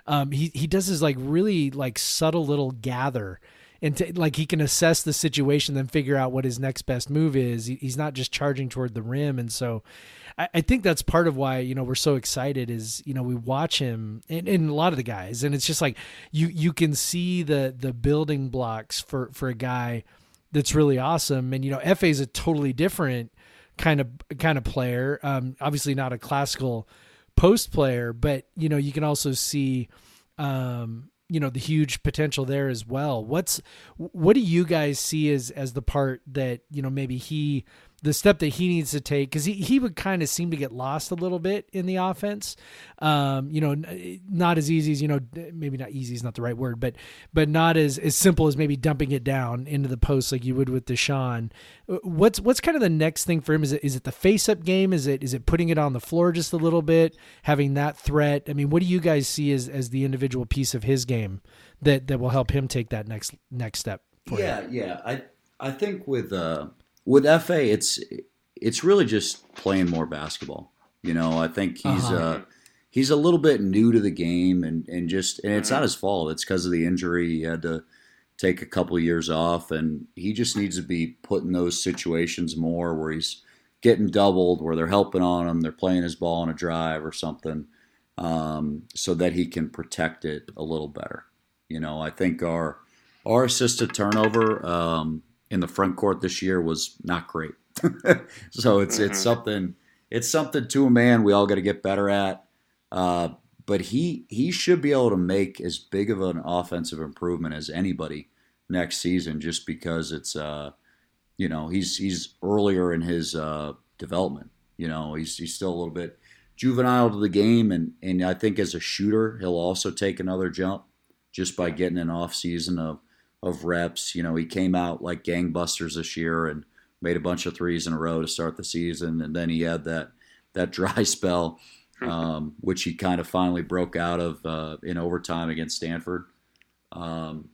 Um, he he does his like really like subtle little gather and like he can assess the situation, then figure out what his next best move is. He, he's not just charging toward the rim, and so I, I, think that's part of why you know we're so excited. Is you know we watch him and, and a lot of the guys, and it's just like you you can see the the building blocks for for a guy that's really awesome. And you know Fa is a totally different kind of kind of player. Um, obviously not a classical post player, but you know you can also see um, you know the huge potential there as well. What's what do you guys see as as the part that you know maybe he the step that he needs to take because he, he would kind of seem to get lost a little bit in the offense. Um, you know, not as easy as you know, maybe not easy is not the right word, but but not as as simple as maybe dumping it down into the post like you would with Dishon. What's what's kind of the next thing for him? Is it is it the face up game? Is it is it putting it on the floor just a little bit, having that threat? I mean, what do you guys see as as the individual piece of his game that that will help him take that next next step? yeah, yeah. I I think with uh with FA, it's it's really just playing more basketball. You know, I think he's uh-huh. uh, he's a little bit new to the game, and and just and it's not his fault. It's because of the injury. He had to take a couple of years off, and he just needs to be put in those situations more where he's getting doubled, where they're helping on him, they're playing his ball on a drive or something, um, so that he can protect it a little better. You know, I think our our assisted turnover. Um, in the front court this year was not great. so it's mm-hmm. it's something it's something to a man we all got to get better at. Uh, but he he should be able to make as big of an offensive improvement as anybody next season, just because it's uh, you know he's he's earlier in his uh, development. You know he's he's still a little bit juvenile to the game, and and I think as a shooter he'll also take another jump just by getting an off season of of reps. You know, he came out like gangbusters this year and made a bunch of threes in a row to start the season, and then he had that that dry spell, um, which he kind of finally broke out of uh, in overtime against Stanford. Um,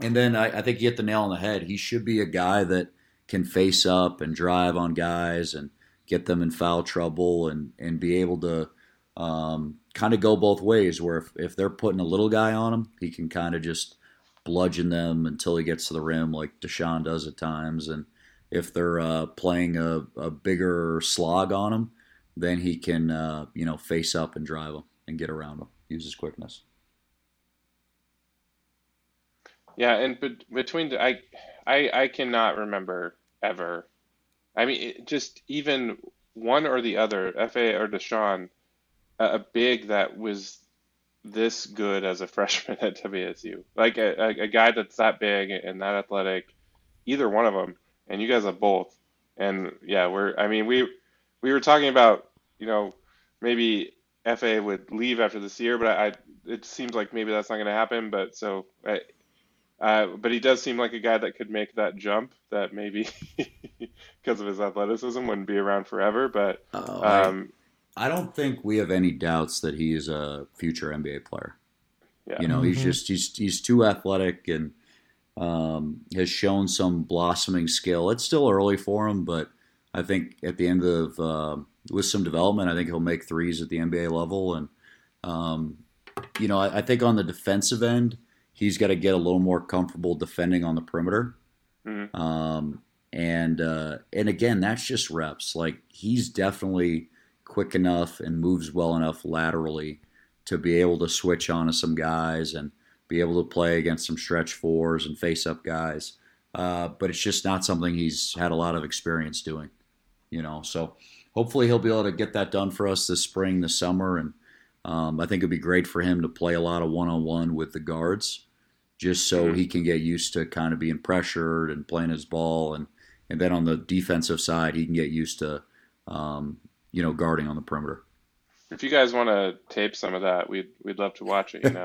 and then I, I think you hit the nail on the head. He should be a guy that can face up and drive on guys and get them in foul trouble and and be able to um, kind of go both ways. Where if, if they're putting a little guy on him, he can kind of just bludgeon them until he gets to the rim, like Dishon does at times. And if they're uh, playing a, a, bigger slog on him, then he can uh, you know face up and drive them and get around them, use his quickness. Yeah, and be- between the, I, I, I cannot remember ever. I mean, just even one or the other, Fa or Dishon, a, a big that was this good as a freshman at WSU. Like a, a, a, guy that's that big and that athletic, either one of them, and you guys have both. And yeah, we're. I mean, we we were talking about you know maybe FA would leave after this year, but I, I it seems like maybe that's not going to happen. But so. I, uh, but he does seem like a guy that could make that jump that maybe because of his athleticism wouldn't be around forever. But oh, um, I don't think we have any doubts that he is a future NBA player. Yeah. You know, mm-hmm. he's just he's he's too athletic and um, has shown some blossoming skill. It's still early for him, but I think at the end of uh, with some development, I think he'll make threes at the NBA level. And um, you know, I, I, think on the defensive end, he's got to get a little more comfortable defending on the perimeter. Mm-hmm. Um, and uh, and again, that's just reps. Like he's definitely quick enough and moves well enough laterally to be able to switch on to some guys and be able to play against some stretch fours and face up guys. Uh, but it's just not something he's had a lot of experience doing, you know. So hopefully he'll be able to get that done for us this spring, this summer, and um, I think it'd be great for him to play a lot of one on one with the guards, just so he can get used to kind of being pressured and playing his ball, and and then on the defensive side, he can get used to, um, you know, guarding on the perimeter. If you guys want to tape some of that, we'd we'd love to watch it. You know.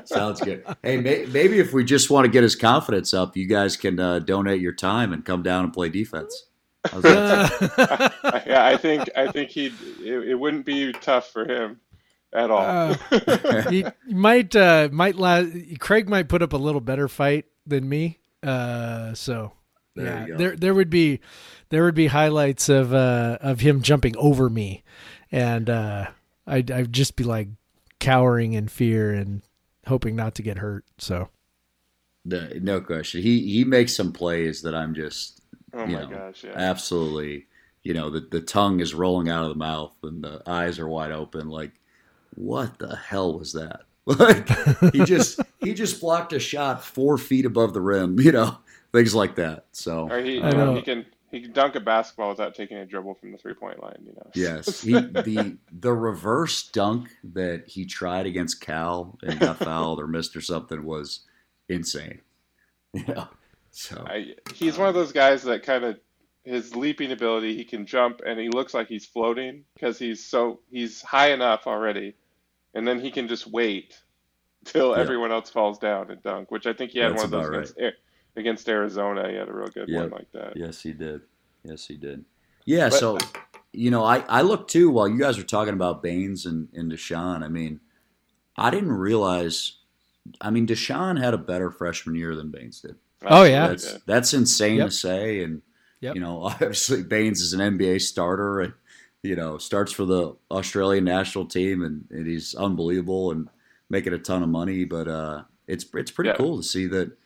Sounds good. Hey, may, maybe if we just want to get his confidence up, you guys can uh, donate your time and come down and play defense. How's that? yeah, I think I think he'd it, it wouldn't be tough for him at all. Uh, he might uh, might la- Craig might put up a little better fight than me. Uh, so There yeah, you go. there there would be there would be highlights of uh, of him jumping over me, and uh, I'd I'd just be like cowering in fear and hoping not to get hurt. So The- no question. He he makes some plays that I'm just oh you my know, gosh, yeah. absolutely. You know, the the tongue is rolling out of the mouth and the eyes are wide open. Like, what the hell was that? Like he just he just blocked a shot four feet above the rim. You know, things like that. So Or he, you I know, know. he can he can dunk a basketball without taking a dribble from the three point line. You know. Yes, he the the reverse dunk that he tried against Cal and got fouled or missed or something was insane. Yeah. So I, he's one of those guys that kind of his leaping ability. He can jump and he looks like he's floating because he's so he's high enough already, and then he can just wait till Yeah. everyone else falls down and dunk. Which I think he had That's one of those about against, Ar- against Arizona. He had a real good Yep. one like that. yes, he did. Yes, he did. Yeah. But- so you know, I I look too while you guys were talking about Baynes and and Dishon. I mean, I didn't realize. I mean, Dishon had a better freshman year than Baynes did. Oh, yeah. That's that's insane Yep. to say, and Yep. you know, obviously Baynes is an NBA starter, and you know starts for the Australian national team, and, and he's unbelievable and making a ton of money. But uh, it's it's pretty Yeah. cool to see that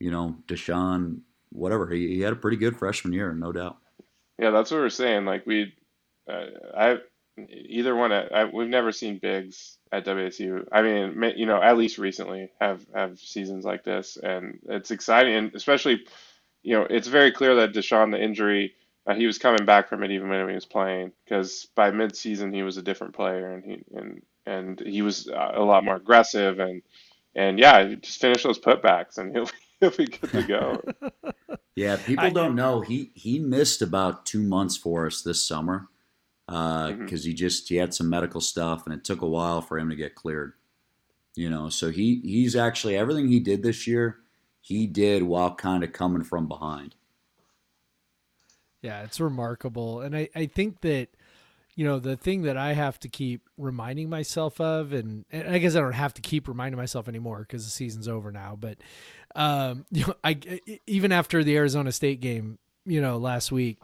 you know Dishon, whatever he, he had a pretty good freshman year, no doubt. Yeah, that's what we're saying. Like we, uh, I, either one. I, we've never seen bigs at WSU. I mean, you know, at least recently have have seasons like this, and it's exciting, and especially, you know, it's very clear that Dishon, the injury, uh, he was coming back from it even when he was playing, because by mid-season he was a different player, and he and and he was uh, a lot more aggressive, and and yeah, just finish those putbacks, and he'll he'll be good to go. Yeah, people I- don't know he he missed about two months for us this summer because Mhm. he just he had some medical stuff and it took a while for him to get cleared. You know, so he he's actually everything he did this year, he did while kind of coming from behind. Yeah, it's remarkable. And I, I think that, you know, the thing that I have to keep reminding myself of, and, and I guess I don't have to keep reminding myself anymore because the season's over now, but, um, you know, I, even after the Arizona State game, you know, last week,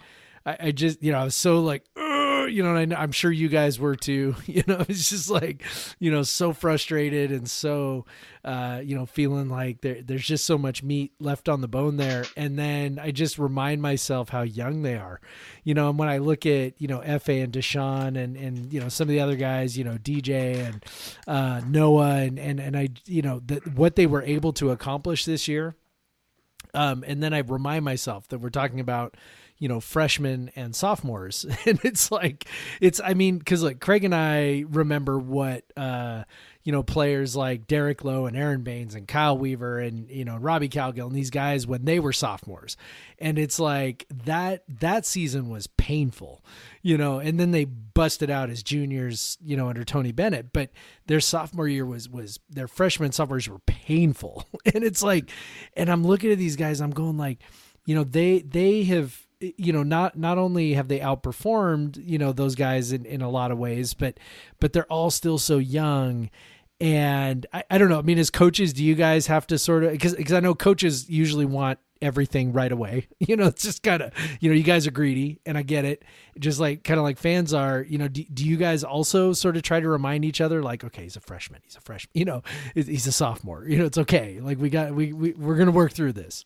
I, I just, you know, I was so like, "Ugh," you know, I, I'm sure you guys were too, you know, it's just like, you know, so frustrated and so, uh, you know, feeling like there, there's just so much meat left on the bone there. And then I just remind myself how young they are, you know, and when I look at, you know, FA and Dishon and, and, you know, some of the other guys, you know, DJ and, uh, Noah and, and, and I, you know, that what they were able to accomplish this year. Um, and then I remind myself that we're talking about, you know, freshmen and sophomores. And it's like, it's, I mean, cause like Craig and I remember what, uh, you know, players like Derrick Low and Aron Baynes and Kyle Weaver and, you know, Robbie Cowgill and these guys when they were sophomores. And it's like that, that season was painful, you know, and then they busted out as juniors, you know, under Tony Bennett, but their sophomore year was, was their freshman sophomores were painful. And it's like, and I'm looking at these guys, I'm going like, you know, they, they have, you know not not only have they outperformed you know those guys in, in a lot of ways but but they're all still so young. And I, I don't know. I mean as coaches do you guys have to sort of because because i know coaches usually want everything right away. You know it's just kind of you know you guys are greedy and i get it. Just like kind of like fans are you know do, do you guys also sort of try to remind each other like okay he's a freshman he's a freshman you know he's a sophomore you know it's okay. Like we got we, we we're gonna work through this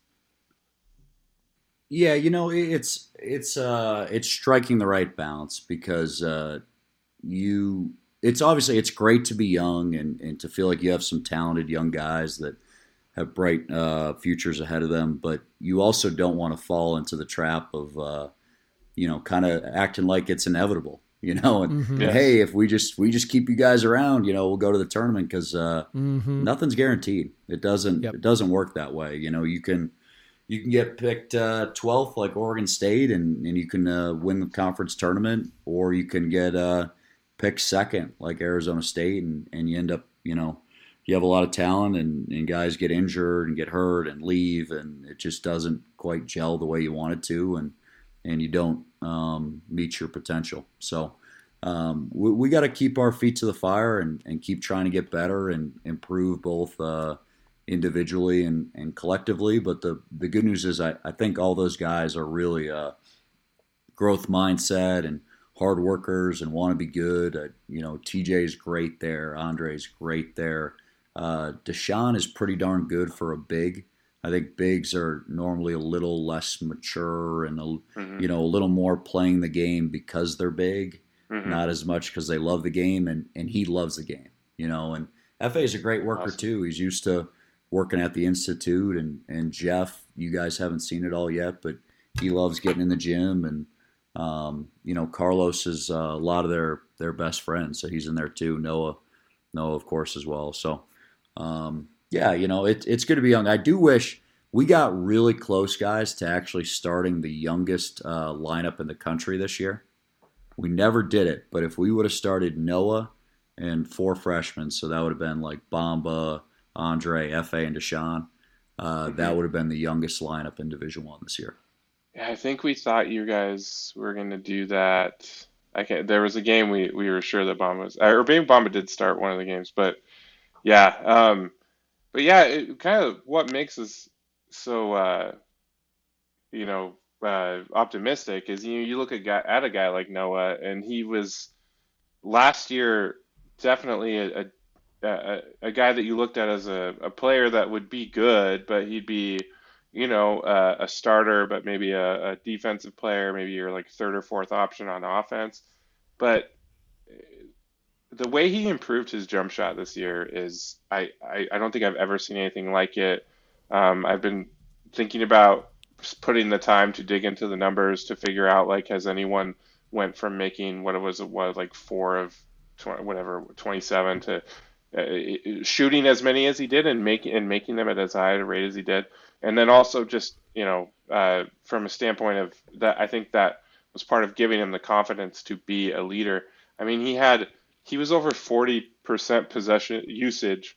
Yeah, you know, it's it's uh it's striking the right balance because uh you it's obviously it's great to be young and, and to feel like you have some talented young guys that have bright uh, futures ahead of them, but you also don't want to fall into the trap of uh, you know kind of acting like it's inevitable. you know. And, Mhm. and hey, if we just we just keep you guys around, you know, we'll go to the tournament because uh, Mhm. nothing's guaranteed. It doesn't Yep. it doesn't work that way. You know, you can you can get picked uh, 12th like Oregon State and, and you can uh, win the conference tournament or you can get uh, picked second like Arizona State and, and you end up, you know, you have a lot of talent and, and guys get injured and get hurt and leave and it just doesn't quite gel the way you want it to and and you don't um, meet your potential. So um, we, we got to keep our feet to the fire and, and keep trying to get better and improve both uh, individually and, and collectively. But the, the good news is I, I think all those guys are really uh, growth mindset and hard workers and want to be good. Uh, you know, TJ's great there. Andre's great there. Uh, Dishon is pretty darn good for a big. I think bigs are normally a little less mature and a, Mhm. you know a little more playing the game because they're big Mhm. not as much because they love the game and, and he loves the game, you know. And FA is a great worker Awesome. too. He's used to working at the institute and and Jeff, you guys haven't seen it all yet, but he loves getting in the gym and um, you know Carlos is uh, a lot of their their best friends, so he's in there too. Noah, Noah of course as well. So um, yeah, you know it, it's good to be young. I do wish we got really close, guys, to actually starting the youngest uh, lineup in the country this year. We never did it, but if we would have started Noah and four freshmen, so that would have been like Bamba, Andre, Fa, and Dishon. Uh, that would have been the youngest lineup in Division One this year. Yeah, I think we thought you guys were going to do that. I can't, there was a game we, we were sure that Bamba was, or maybe Bamba did start one of the games, but yeah, um, but yeah, it kind of what makes us so, uh, you know, uh, optimistic is you you look at guy, at a guy like Noah, and he was last year definitely a, a a, a guy that you looked at as a, a player that would be good, but he'd be you know, uh, a starter, but maybe a, a defensive player, maybe you're like third or fourth option on offense. But the way he improved his jump shot this year is, I, I, I don't think I've ever seen anything like it. Um, I've been thinking about putting the time to dig into the numbers to figure out like has anyone went from making what it was what like four of 20, whatever 27 to uh, shooting as many as he did and making and making them at as high a rate as he did. And then also just you know uh, from a standpoint of that i think that was part of giving him the confidence to be a leader. I mean he had he was over 40% possession usage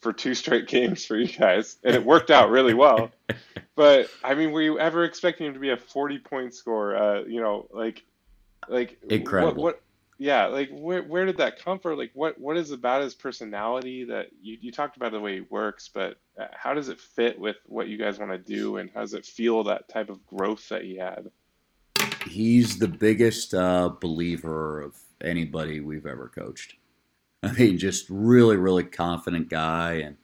for two straight games for you guys and it worked out really well. But i mean were you ever expecting him to be a 40 point scorer? Uh, you know like like Incredible. what, what yeah like where, where did that come from like what what is about his personality that you, you talked about the way he works but uh, how does it fit with what you guys want to do and how does it feel that type of growth that he had He's the biggest uh, believer of anybody we've ever coached. I mean, just really, really confident guy, and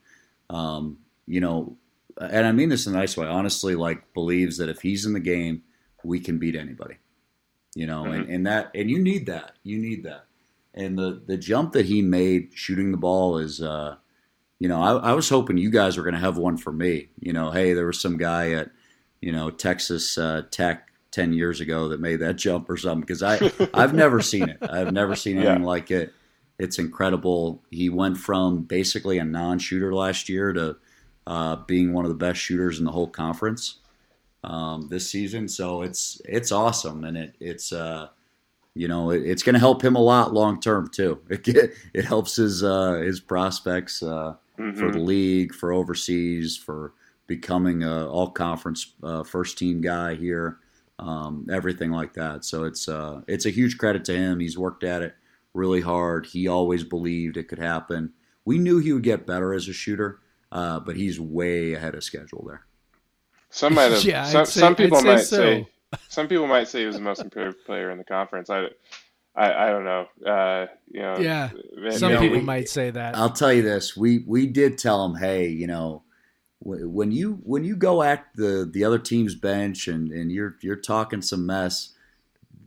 um, you know, and I mean this in a nice way. Honestly, like believes that if he's in the game, we can beat anybody. You know, and, and that and you need that. You need that. And the the jump that he made shooting the ball is, uh, you know, I, I was hoping you guys were going to have one for me. You know, hey, there was some guy at, you know, Texas uh, Tech ten years ago that made that jump or something because I I've never seen it. I've never seen anything Yeah. like it. It's incredible. He went from basically a non-shooter last year to uh, being one of the best shooters in the whole conference um, this season. So it's it's awesome, and it it's uh, you know it, it's going to help him a lot long term too. It get, it helps his uh, his prospects uh, for the league, for overseas, for becoming a all conference uh, first team guy here, um, everything like that. So it's uh, it's a huge credit to him. He's worked at it really hard. He always believed it could happen. We knew he would get better as a shooter, uh, but he's way ahead of schedule there. Some might have Yeah, some, say- some people say might so. say some people might say he was the most improved player in the conference i i, I don't know uh, you know Yeah. maybe- Some people we- might say that. I'll tell you this: we we did tell him, hey, you know, when you when you go at the the other team's bench and and you're you're talking some mess,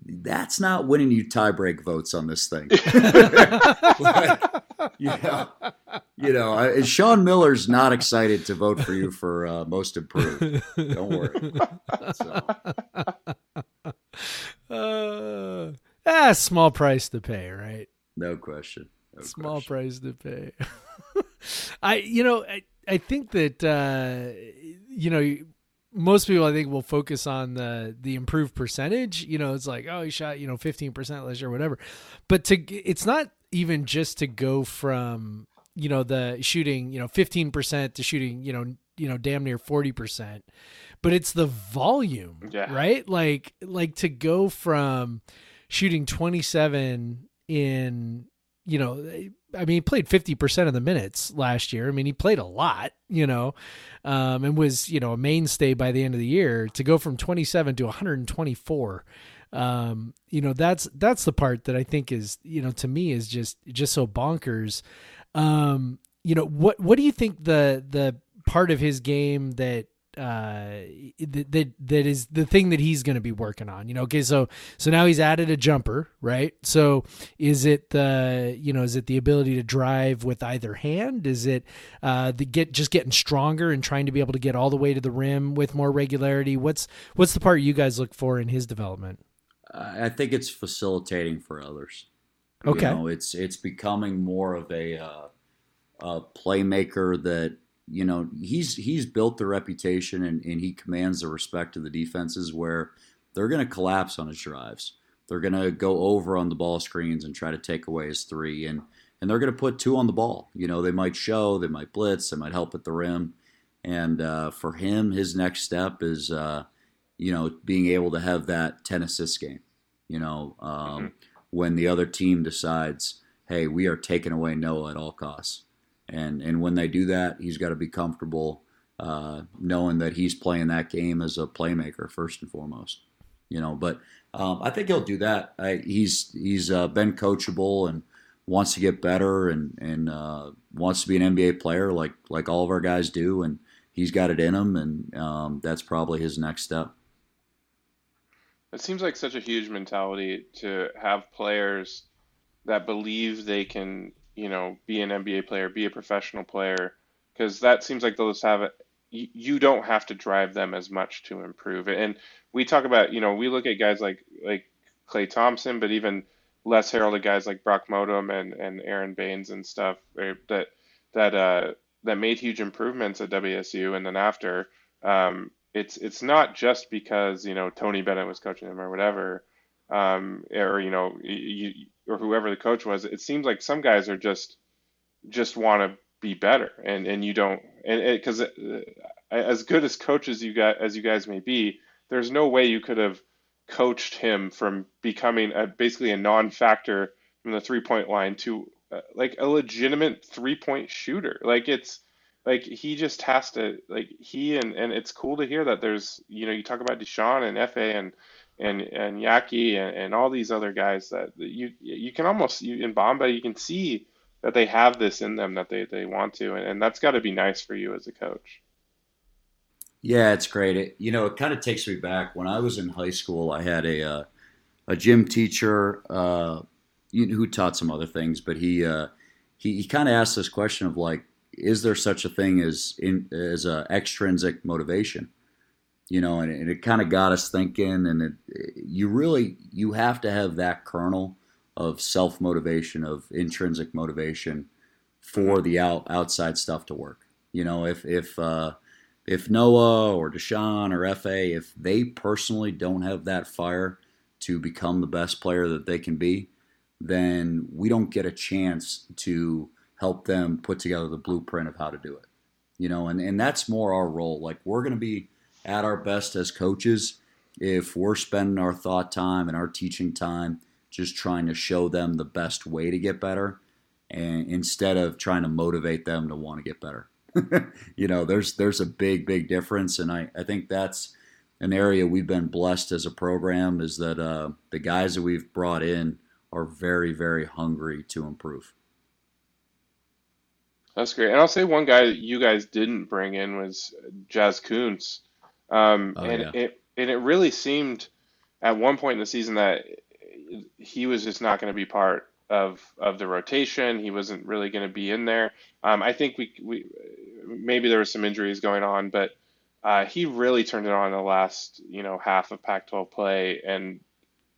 that's not winning you tiebreak votes on this thing. Like, you know, you know, I- Sean Miller's not excited to vote for you for uh, most improved. Don't worry. So, Uh, ah, small price to pay, right? No question. No small question. price to pay. I, you know, I, I think that uh, you know most people I think will focus on the the improved percentage. You know, it's like oh he shot you know fifteen percent last year, whatever. But to it's not even just to go from you know the shooting you know fifteen percent to shooting you know you know damn near forty percent, but it's the volume, Yeah. right? Like like to go from shooting twenty seven in you know I mean, he played 50% of the minutes last year. I mean, he played a lot, you know, um, and was, you know, a mainstay by the end of the year to go from 27 to 124. Um, you know, that's, that's the part that I think is, you know, to me is just, just so bonkers. Um, you know, what, what do you think the, the part of his game that, uh that that, is the thing that he's going to be working on? You know okay so so now he's added a jumper right? So is it the you know is it the ability to drive with either hand? Is it uh the get just getting stronger and trying to be able to get all the way to the rim with more regularity? What's what's the part you guys look for in his development I think it's facilitating for others. Okay. You know, it's it's becoming more of a uh, a playmaker that you know he's he's built the reputation and, and he commands the respect of the defenses where they're going to collapse on his drives. They're going to go over on the ball screens and try to take away his three and and they're going to put two on the ball. You know, they might show, they might blitz, they might help at the rim. And uh, for him, his next step is uh, you know being able to have that ten assist game. You know, um, when the other team decides, hey, we are taking away Noah at all costs. And, and when they do that, he's got to be comfortable uh, knowing that he's playing that game as a playmaker first and foremost. You know, but um, I think he'll do that. I, he's he's uh, been coachable and wants to get better and and uh, wants to be an NBA player like like all of our guys do, and he's got it in him, and um, that's probably his next step. It seems like such a huge mentality to have players that believe they can, you know, be an NBA player, be a professional player, because that seems like they'll just have it. You, don't have to drive them as much to improve. And we talk about, you know, we look at guys like like Klay Thompson, but even less heralded guys like Brock Motum and, and Aron Baynes and stuff eh, that that uh, that made huge improvements at WSU, and then after. Um, it's it's not just because you know Tony Bennett was coaching him or whatever, um, or you know you, or whoever the coach was. It seems like some guys are just just want to be better, and and you don't, and because as good as coaches you got as you guys may be, there's no way you could have coached him from becoming a, basically a non-factor from the three-point line to uh, like a legitimate three-point shooter. Like it's like he just has to like he and and it's cool to hear that there's you know you talk about Dishon and Fa and and and Yaki and, and all these other guys that you you can almost you, in Bamba you can see that they have this in them that they they want to and, and that's got to be nice for you as a coach. Yeah, it's great. It, you know, it kind of takes me back when I was in high school. I had a uh, a gym teacher uh, who taught some other things, but he uh, he, he kind of asked this question of like is there such a thing as in as a extrinsic motivation? You know and, and it kind of got us thinking and it, you really you have to have that kernel of self motivation of intrinsic motivation for the out outside stuff to work. You know if if uh, if Noah or Dishon or Fa if they personally don't have that fire to become the best player that they can be then we don't get a chance to help them put together the blueprint of how to do it. You know, and, and that's more our role. Like we're going to be at our best as coaches if we're spending our thought time and our teaching time just trying to show them the best way to get better and instead of trying to motivate them to want to get better. you know, there's there's a big, big difference and I, I think that's an area we've been blessed as a program is that uh, the guys that we've brought in are very, very hungry to improve. That's great. And I'll say one guy that you guys didn't bring in was Jaz Kunc. Um, Oh, and yeah. it and it really seemed at one point in the season that he was just not going to be part of of the rotation. He wasn't really going to be in there. Um, I think we we maybe there were some injuries going on, but uh, he really turned it on in the last you know half of Pac-12 play, and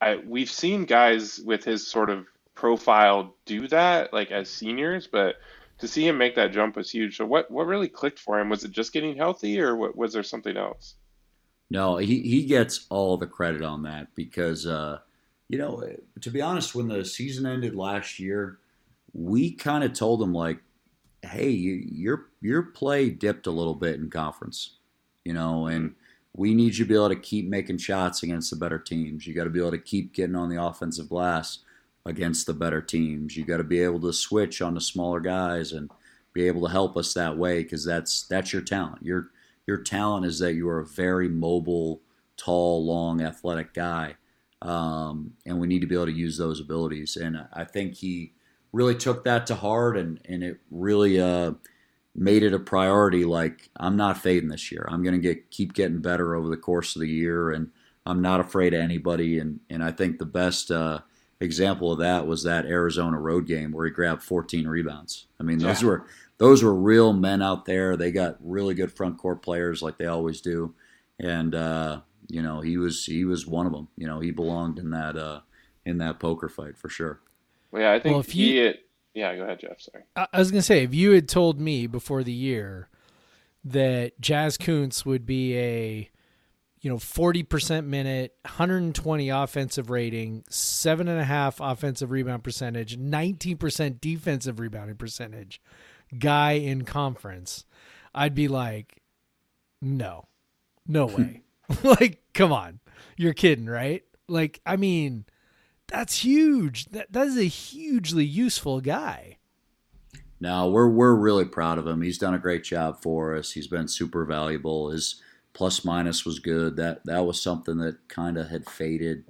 I we've seen guys with his sort of profile do that, like as seniors, but to see him make that jump was huge. So what what really clicked for him? Was it just getting healthy, or what, was there something else? No, he he gets all the credit on that because uh, you know, to be honest, when the season ended last year, we kind of told him like, "Hey, your your play dipped a little bit in conference, you know, and." we need you to be able to keep making shots against the better teams. You got to be able to keep getting on the offensive glass against the better teams. You got to be able to switch on the smaller guys and be able to help us that way because that's that's your talent. Your your talent is that you are a very mobile, tall, long, athletic guy, um, and we need to be able to use those abilities. And I think he really took that to heart, and and it really uh, made it a priority. Like I'm not fading this year. I'm going to get keep getting better over the course of the year, and I'm not afraid of anybody. And and I think the best. Uh, example of that was that Arizona road game where he grabbed 14 rebounds. I mean, those yeah. were those were real men out there. They got really good front court players like they always do, and uh, you know he was he was one of them. You know he belonged in that uh, in that poker fight for sure. Well, yeah, I think well, if he. Had, yeah, go ahead, Jeff. Sorry. I was gonna say if you had told me before the year that Jaz Kunc would be a you know, 40% minute, 120 offensive rating, seven and a half offensive rebound percentage, 19% defensive rebounding percentage guy in conference, I'd be like, no, no way. like, come on. You're kidding, right? Like, I mean, that's huge. That that is a hugely useful guy. No, we're we're really proud of him. He's done a great job for us. He's been super valuable. His plus minus was good. That that was something that kind of had faded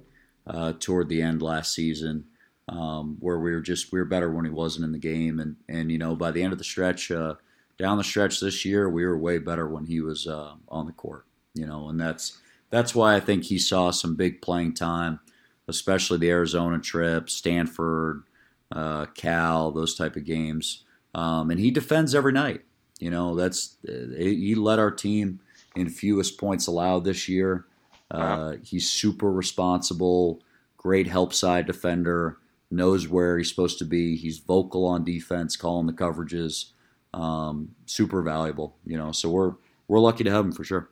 uh, toward the end last season, um, where we were just we were better when he wasn't in the game, and and you know by the end of the stretch, uh, down the stretch this year, we were way better when he was uh, on the court. You know, and that's that's why I think he saw some big playing time, especially the Arizona trip, Stanford, uh, Cal, those type of games, um, and he defends every night. You know, that's uh, he led our team in fewest points allowed this year. Uh, he's super responsible, great help side defender, knows where he's supposed to be. He's vocal on defense, calling the coverages. Um, super valuable, you know. So we're we're lucky to have him for sure.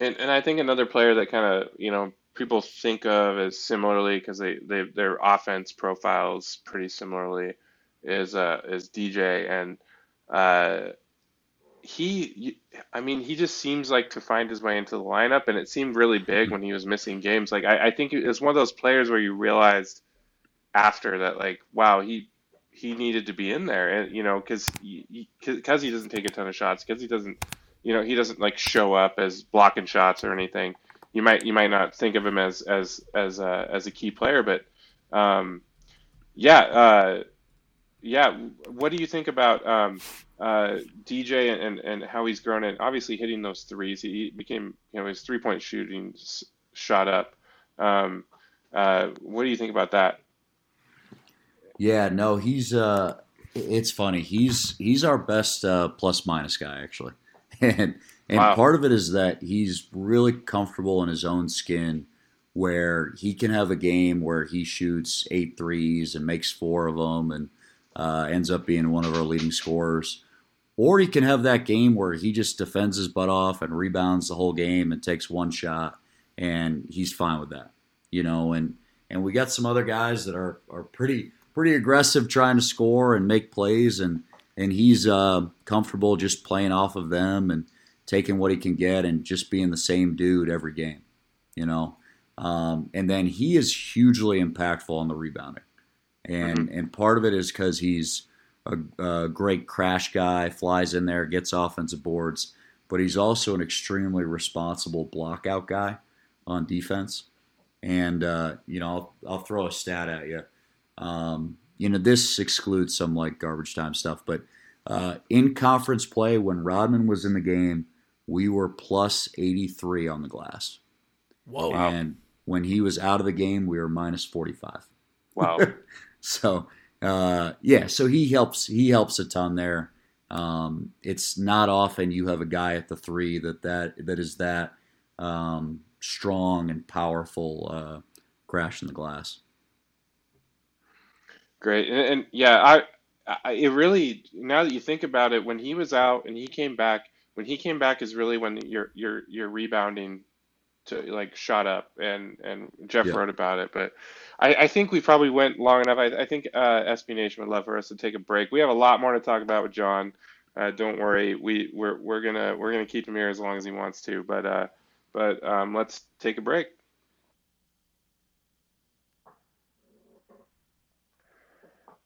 And and I think another player that kind of you know people think of as similarly because they, they their offense profiles pretty similarly is uh is DJ and uh he i mean he just seems like to find his way into the lineup and it seemed really big when he was missing games. Like i, I think it's one of those players where you realized after that like wow he he needed to be in there and you know because because he, he doesn't take a ton of shots because he doesn't you know he doesn't like show up as blocking shots or anything. You might you might not think of him as as as a, as a key player but um yeah uh yeah what do you think about um uh, DJ and, and how he's grown and obviously hitting those threes. He became, you know, his three point shooting shot up. Um, uh, what do you think about that? Yeah, no, he's. Uh, it's funny. He's he's our best uh, plus minus guy actually, and and wow. part of it is that he's really comfortable in his own skin, where he can have a game where he shoots eight threes and makes four of them, and uh, ends up being one of our leading scorers. Or he can have that game where he just defends his butt off and rebounds the whole game and takes one shot, and he's fine with that, you know. And and we got some other guys that are are pretty pretty aggressive trying to score and make plays, and and he's uh, comfortable just playing off of them and taking what he can get and just being the same dude every game, you know. Um, and then he is hugely impactful on the rebounding, and mm-hmm. and part of it is because he's a, a great crash guy, flies in there, gets offensive boards, but he's also an extremely responsible blockout guy on defense. And uh, you know, I'll, I'll, throw a stat at you. Um, you know, this excludes some like garbage time stuff, but uh, in conference play, when Rodman was in the game, we were plus 83 on the glass. Whoa! And when he was out of the game, we were minus 45. Wow! so uh, yeah, so he helps. He helps a ton there. Um, it's not often you have a guy at the three that that that is that um, strong and powerful uh, crash in the glass. Great, and, and yeah, I, I, it really now that you think about it, when he was out and he came back, when he came back is really when your your your rebounding to like shot up, and and Jeff Yeah. wrote about it, but I, I think we probably went long enough. I, I think uh, SB Nation would love for us to take a break. We have a lot more to talk about with John. Uh, don't worry, we we're we're gonna we're gonna keep him here as long as he wants to, but uh, but um, let's take a break.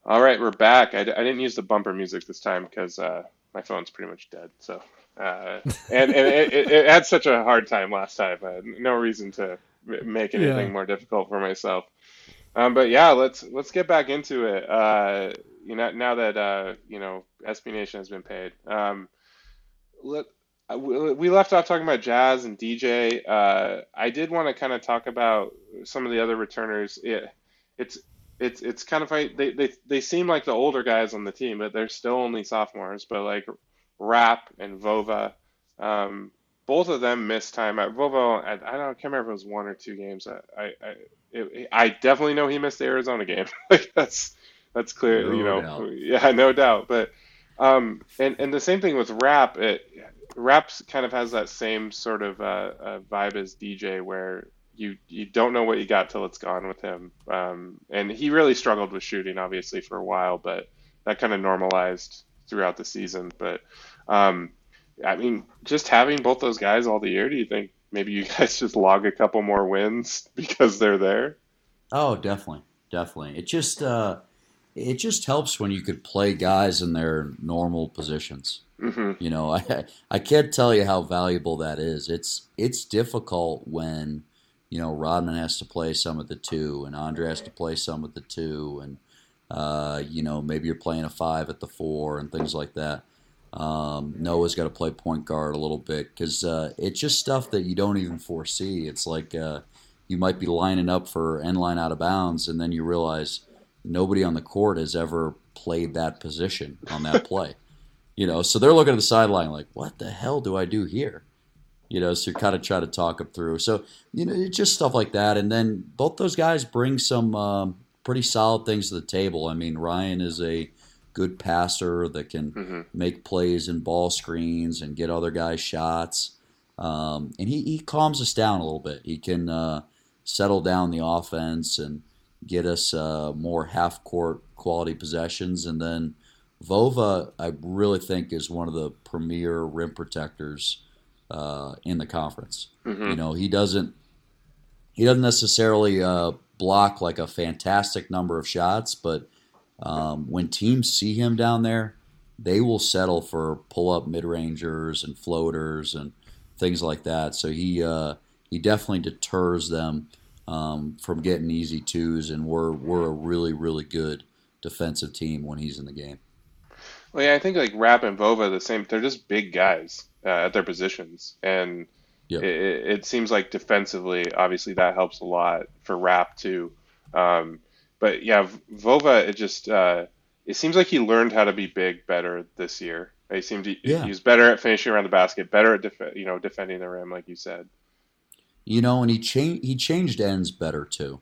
All right, we're back. I, I didn't use the bumper music this time because uh, my phone's pretty much dead. So, uh, and and it, it, it had such a hard time last time. Uh, no reason to make anything Yeah. more difficult for myself. Um, but yeah, let's let's get back into it. Uh, you know, now that uh, you know SB Nation has been paid. Um, let we we left off talking about Jaz and DJ. Uh, I did want to kind of talk about some of the other returners. It, it's it's it's kind of funny. They, they they seem like the older guys on the team, but they're still only sophomores. But like Rapp and Vova, um, both of them missed time. At Vova, I, I don't I can't remember if it was one or two games. I I I, it, I definitely know he missed the Arizona game. like that's that's clear. No you know, doubt. yeah, no doubt. But um, and and the same thing with Rapp. It Rapp's kind of has that same sort of uh, uh, vibe as DJ, where you you don't know what you got till it's gone with him. Um, and he really struggled with shooting, obviously, for a while, but that kind of normalized throughout the season. But um, I mean, just having both those guys all the year, do you think maybe you guys just log a couple more wins because they're there? Oh, definitely, definitely. It just uh, it just helps when you could play guys in their normal positions. hmm You know, I I can't tell you how valuable that is. It's it's difficult when you know Rodman has to play some of the two, and Andre has to play some of the two, and uh, you know maybe you're playing a five at the four and things like that. Um, Noah's got to play point guard a little bit because uh, it's just stuff that you don't even foresee. It's like uh, you might be lining up for end line out of bounds, and then you realize nobody on the court has ever played that position on that play. You know, so they're looking at the sideline like, what the hell do I do here? You know, so you kind of try to talk them through. So, you know, it's just stuff like that. And then both those guys bring some um, pretty solid things to the table. I mean, Ryan is a good passer that can hmm make plays and ball screens and get other guys shots. Um, and he, he calms us down a little bit. He can uh, settle down the offense and get us uh, more half court quality possessions. And then Vova, I really think, is one of the premier rim protectors uh, in the conference. hmm You know, he doesn't he doesn't necessarily uh, block like a fantastic number of shots, but um, when teams see him down there, they will settle for pull up mid rangers and floaters and things like that. So he uh, he definitely deters them um, from getting easy twos, and we're we're a really really good defensive team when he's in the game. Well, yeah, I think like Rapp and Vova, the same. They're just big guys uh, at their positions, and Yep. it, it seems like defensively, obviously that helps a lot for Rapp too. Um, but yeah, Vova, it just uh, it seems like he learned how to be big better this year. He seemed to, Yeah. he was better at finishing around the basket, better at def- you know defending the rim, like you said. You know, and he changed he changed ends better too.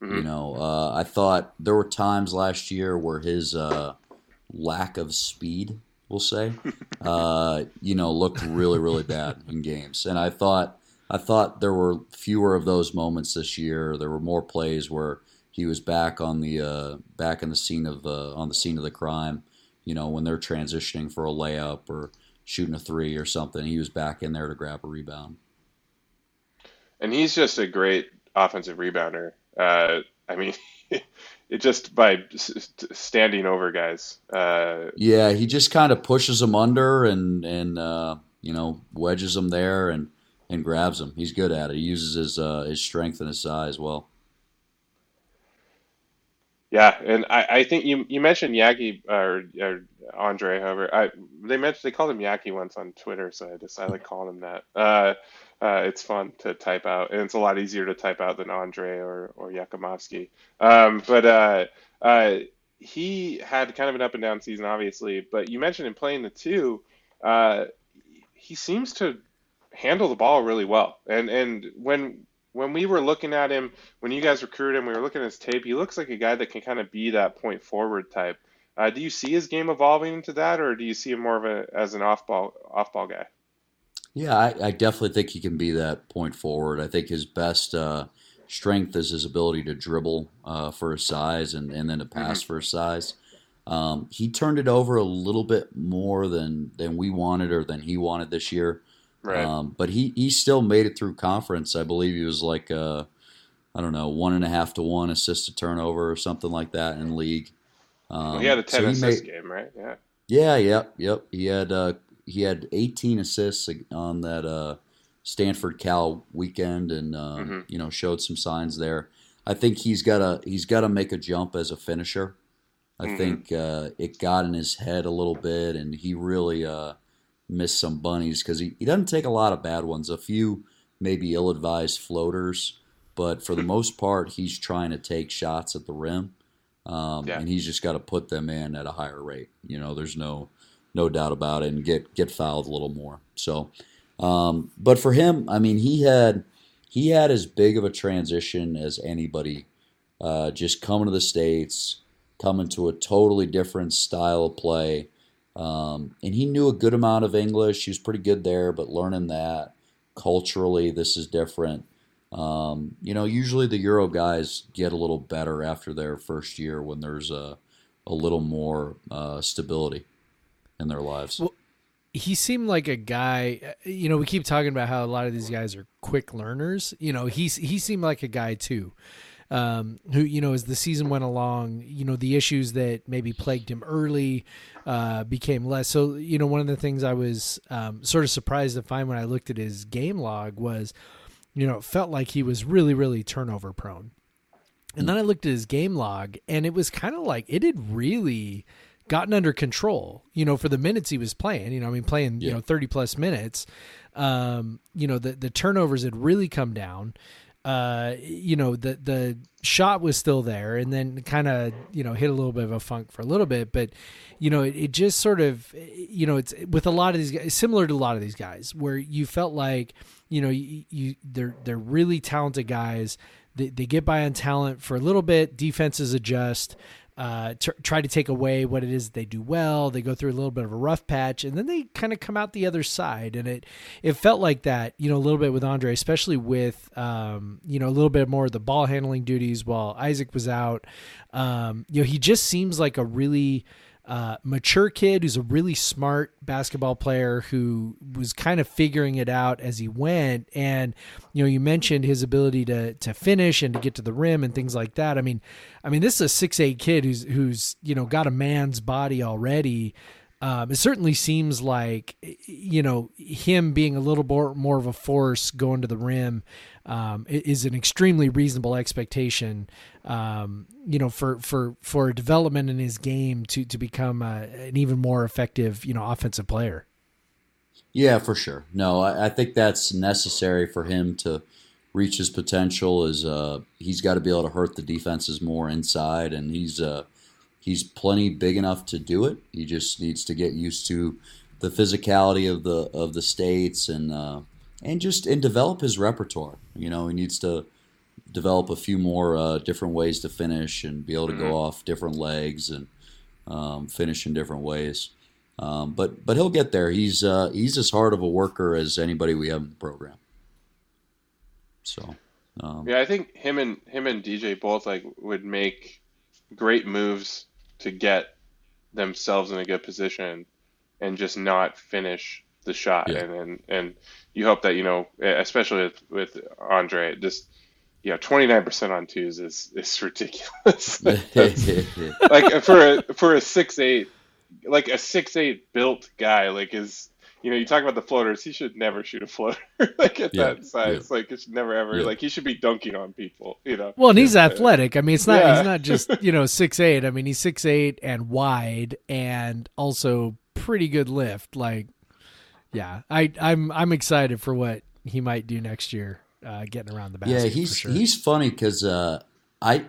You Mhm. know, uh, I thought there were times last year where his uh, lack of speed, we'll say, uh, you know, looked really, really bad in games. And I thought, I thought there were fewer of those moments this year. There were more plays where he was back on the uh, back in the scene of uh, on the scene of the crime. You know, when they're transitioning for a layup or shooting a three or something, he was back in there to grab a rebound. And he's just a great offensive rebounder. Uh, I mean, it just by standing over guys. Uh, Yeah, he just kind of pushes them under and and uh, you know wedges them there and and grabs them. He's good at it. He uses his uh, his strength and his size well. Yeah, and I, I think you you mentioned Yaki or, or Andre, however, I they mentioned they called him Yaki once on Twitter, so I just I like calling him that. Uh, it's fun to type out, and it's a lot easier to type out than Andre or or Jakimovski. Um, but uh, uh, he had kind of an up and down season, obviously. But you mentioned him playing the two. Uh, he seems to handle the ball really well. And and when when we were looking at him, when you guys recruited him, we were looking at his tape. He looks like a guy that can kind of be that point forward type. Uh, do you see his game evolving into that, or do you see him more of a as an off ball off ball guy? Yeah, I, I, definitely think he can be that point forward. I think his best uh, strength is his ability to dribble uh, for his size and, and then to pass mm-hmm. for his size. Um, he turned it over a little bit more than than we wanted or than he wanted this year. Right. Um, but he, he still made it through conference. I believe he was like uh, I don't know one and a half to one assist to turnover or something like that in league. Um, well, he had a ten so assist made, game, right? Yeah. Yeah. Yep. Yep. He had uh, he had 18 assists on that uh, Stanford Cal weekend, and uh, mm-hmm. you know showed some signs there. I think he's got to he's got to make a jump as a finisher. I mm-hmm. think uh, it got in his head a little bit, and he really uh, missed some bunnies because he, he doesn't take a lot of bad ones. A few maybe ill-advised floaters, but for the most part, he's trying to take shots at the rim, um, yeah. and he's just got to put them in at a higher rate. You know, there's no no doubt about it, and get get fouled a little more. So, um, but for him, I mean, he had he had as big of a transition as anybody. Uh, just coming to the states, coming to a totally different style of play, um, and he knew a good amount of English. He was pretty good there, but learning that culturally, this is different. Um, you know, usually the Euro guys get a little better after their first year when there's a a little more uh, stability in their lives. Well, he seemed like a guy. You know, we keep talking about how a lot of these guys are quick learners. You know, he's he seemed like a guy too. Um, who you know as the season went along you know the issues that maybe plagued him early uh, became less so you know one of the things i was um, sort of surprised to find when i looked at his game log was you know it felt like he was really really turnover prone and then i looked at his game log and it was kind of like it had really gotten under control, you know, for the minutes he was playing, you know, I mean, playing, yeah. you know, 30 plus minutes, um, you know, the, the turnovers had really come down. Uh, you know, the, the shot was still there and then kind of, you know, hit a little bit of a funk for a little bit, but, you know, it, it just sort of, you know, it's with a lot of these guys, similar to a lot of these guys where you felt like, you know, you, you they're, they're really talented guys. They, they get by on talent for a little bit, defenses adjust, uh, t- try to take away what it is they do well. They go through a little bit of a rough patch, and then they kind of come out the other side. And it it felt like that, you know, a little bit with Andre, especially with um, you know a little bit more of the ball handling duties while Isaac was out. Um, you know, he just seems like a really uh, mature kid who's a really smart basketball player who was kind of figuring it out as he went. And you know, you mentioned his ability to to finish and to get to the rim and things like that. I mean, I mean, this is a six eight kid who's who's you know got a man's body already. Um, it certainly seems like you know him being a little more more of a force going to the rim um, is an extremely reasonable expectation. Um, you know, for for for development in his game to to become a, an even more effective, you know, offensive player. Yeah, for sure. No, I, I think that's necessary for him to reach his potential. Is uh, he's got to be able to hurt the defenses more inside, and he's uh, he's plenty big enough to do it. He just needs to get used to the physicality of the of the states and uh, and just and develop his repertoire. You know, he needs to develop a few more uh, different ways to finish and be able to mm-hmm. go off different legs and um, finish in different ways. Um, but but he'll get there. He's uh, he's as hard of a worker as anybody we have in the program. So um, yeah, I think him and him and DJ both like would make great moves to get themselves in a good position and just not finish the shot. Yeah. and, and and you hope that you know especially with, with Andre just you know 29% on twos is is ridiculous. Like for a for a six eight like a six eight built guy like is you know you talk about the floaters he should never shoot a floater like at yeah, that size. yeah. like it should never ever like he should be dunking on people you know? Well and he's athletic. I mean it's not he's not just you know six eight. I mean he's six eight and wide and also pretty good lift. Like yeah, I I'm I'm excited for what he might do next year, uh, getting around the basket. Yeah, he's sure. he's funny because uh, I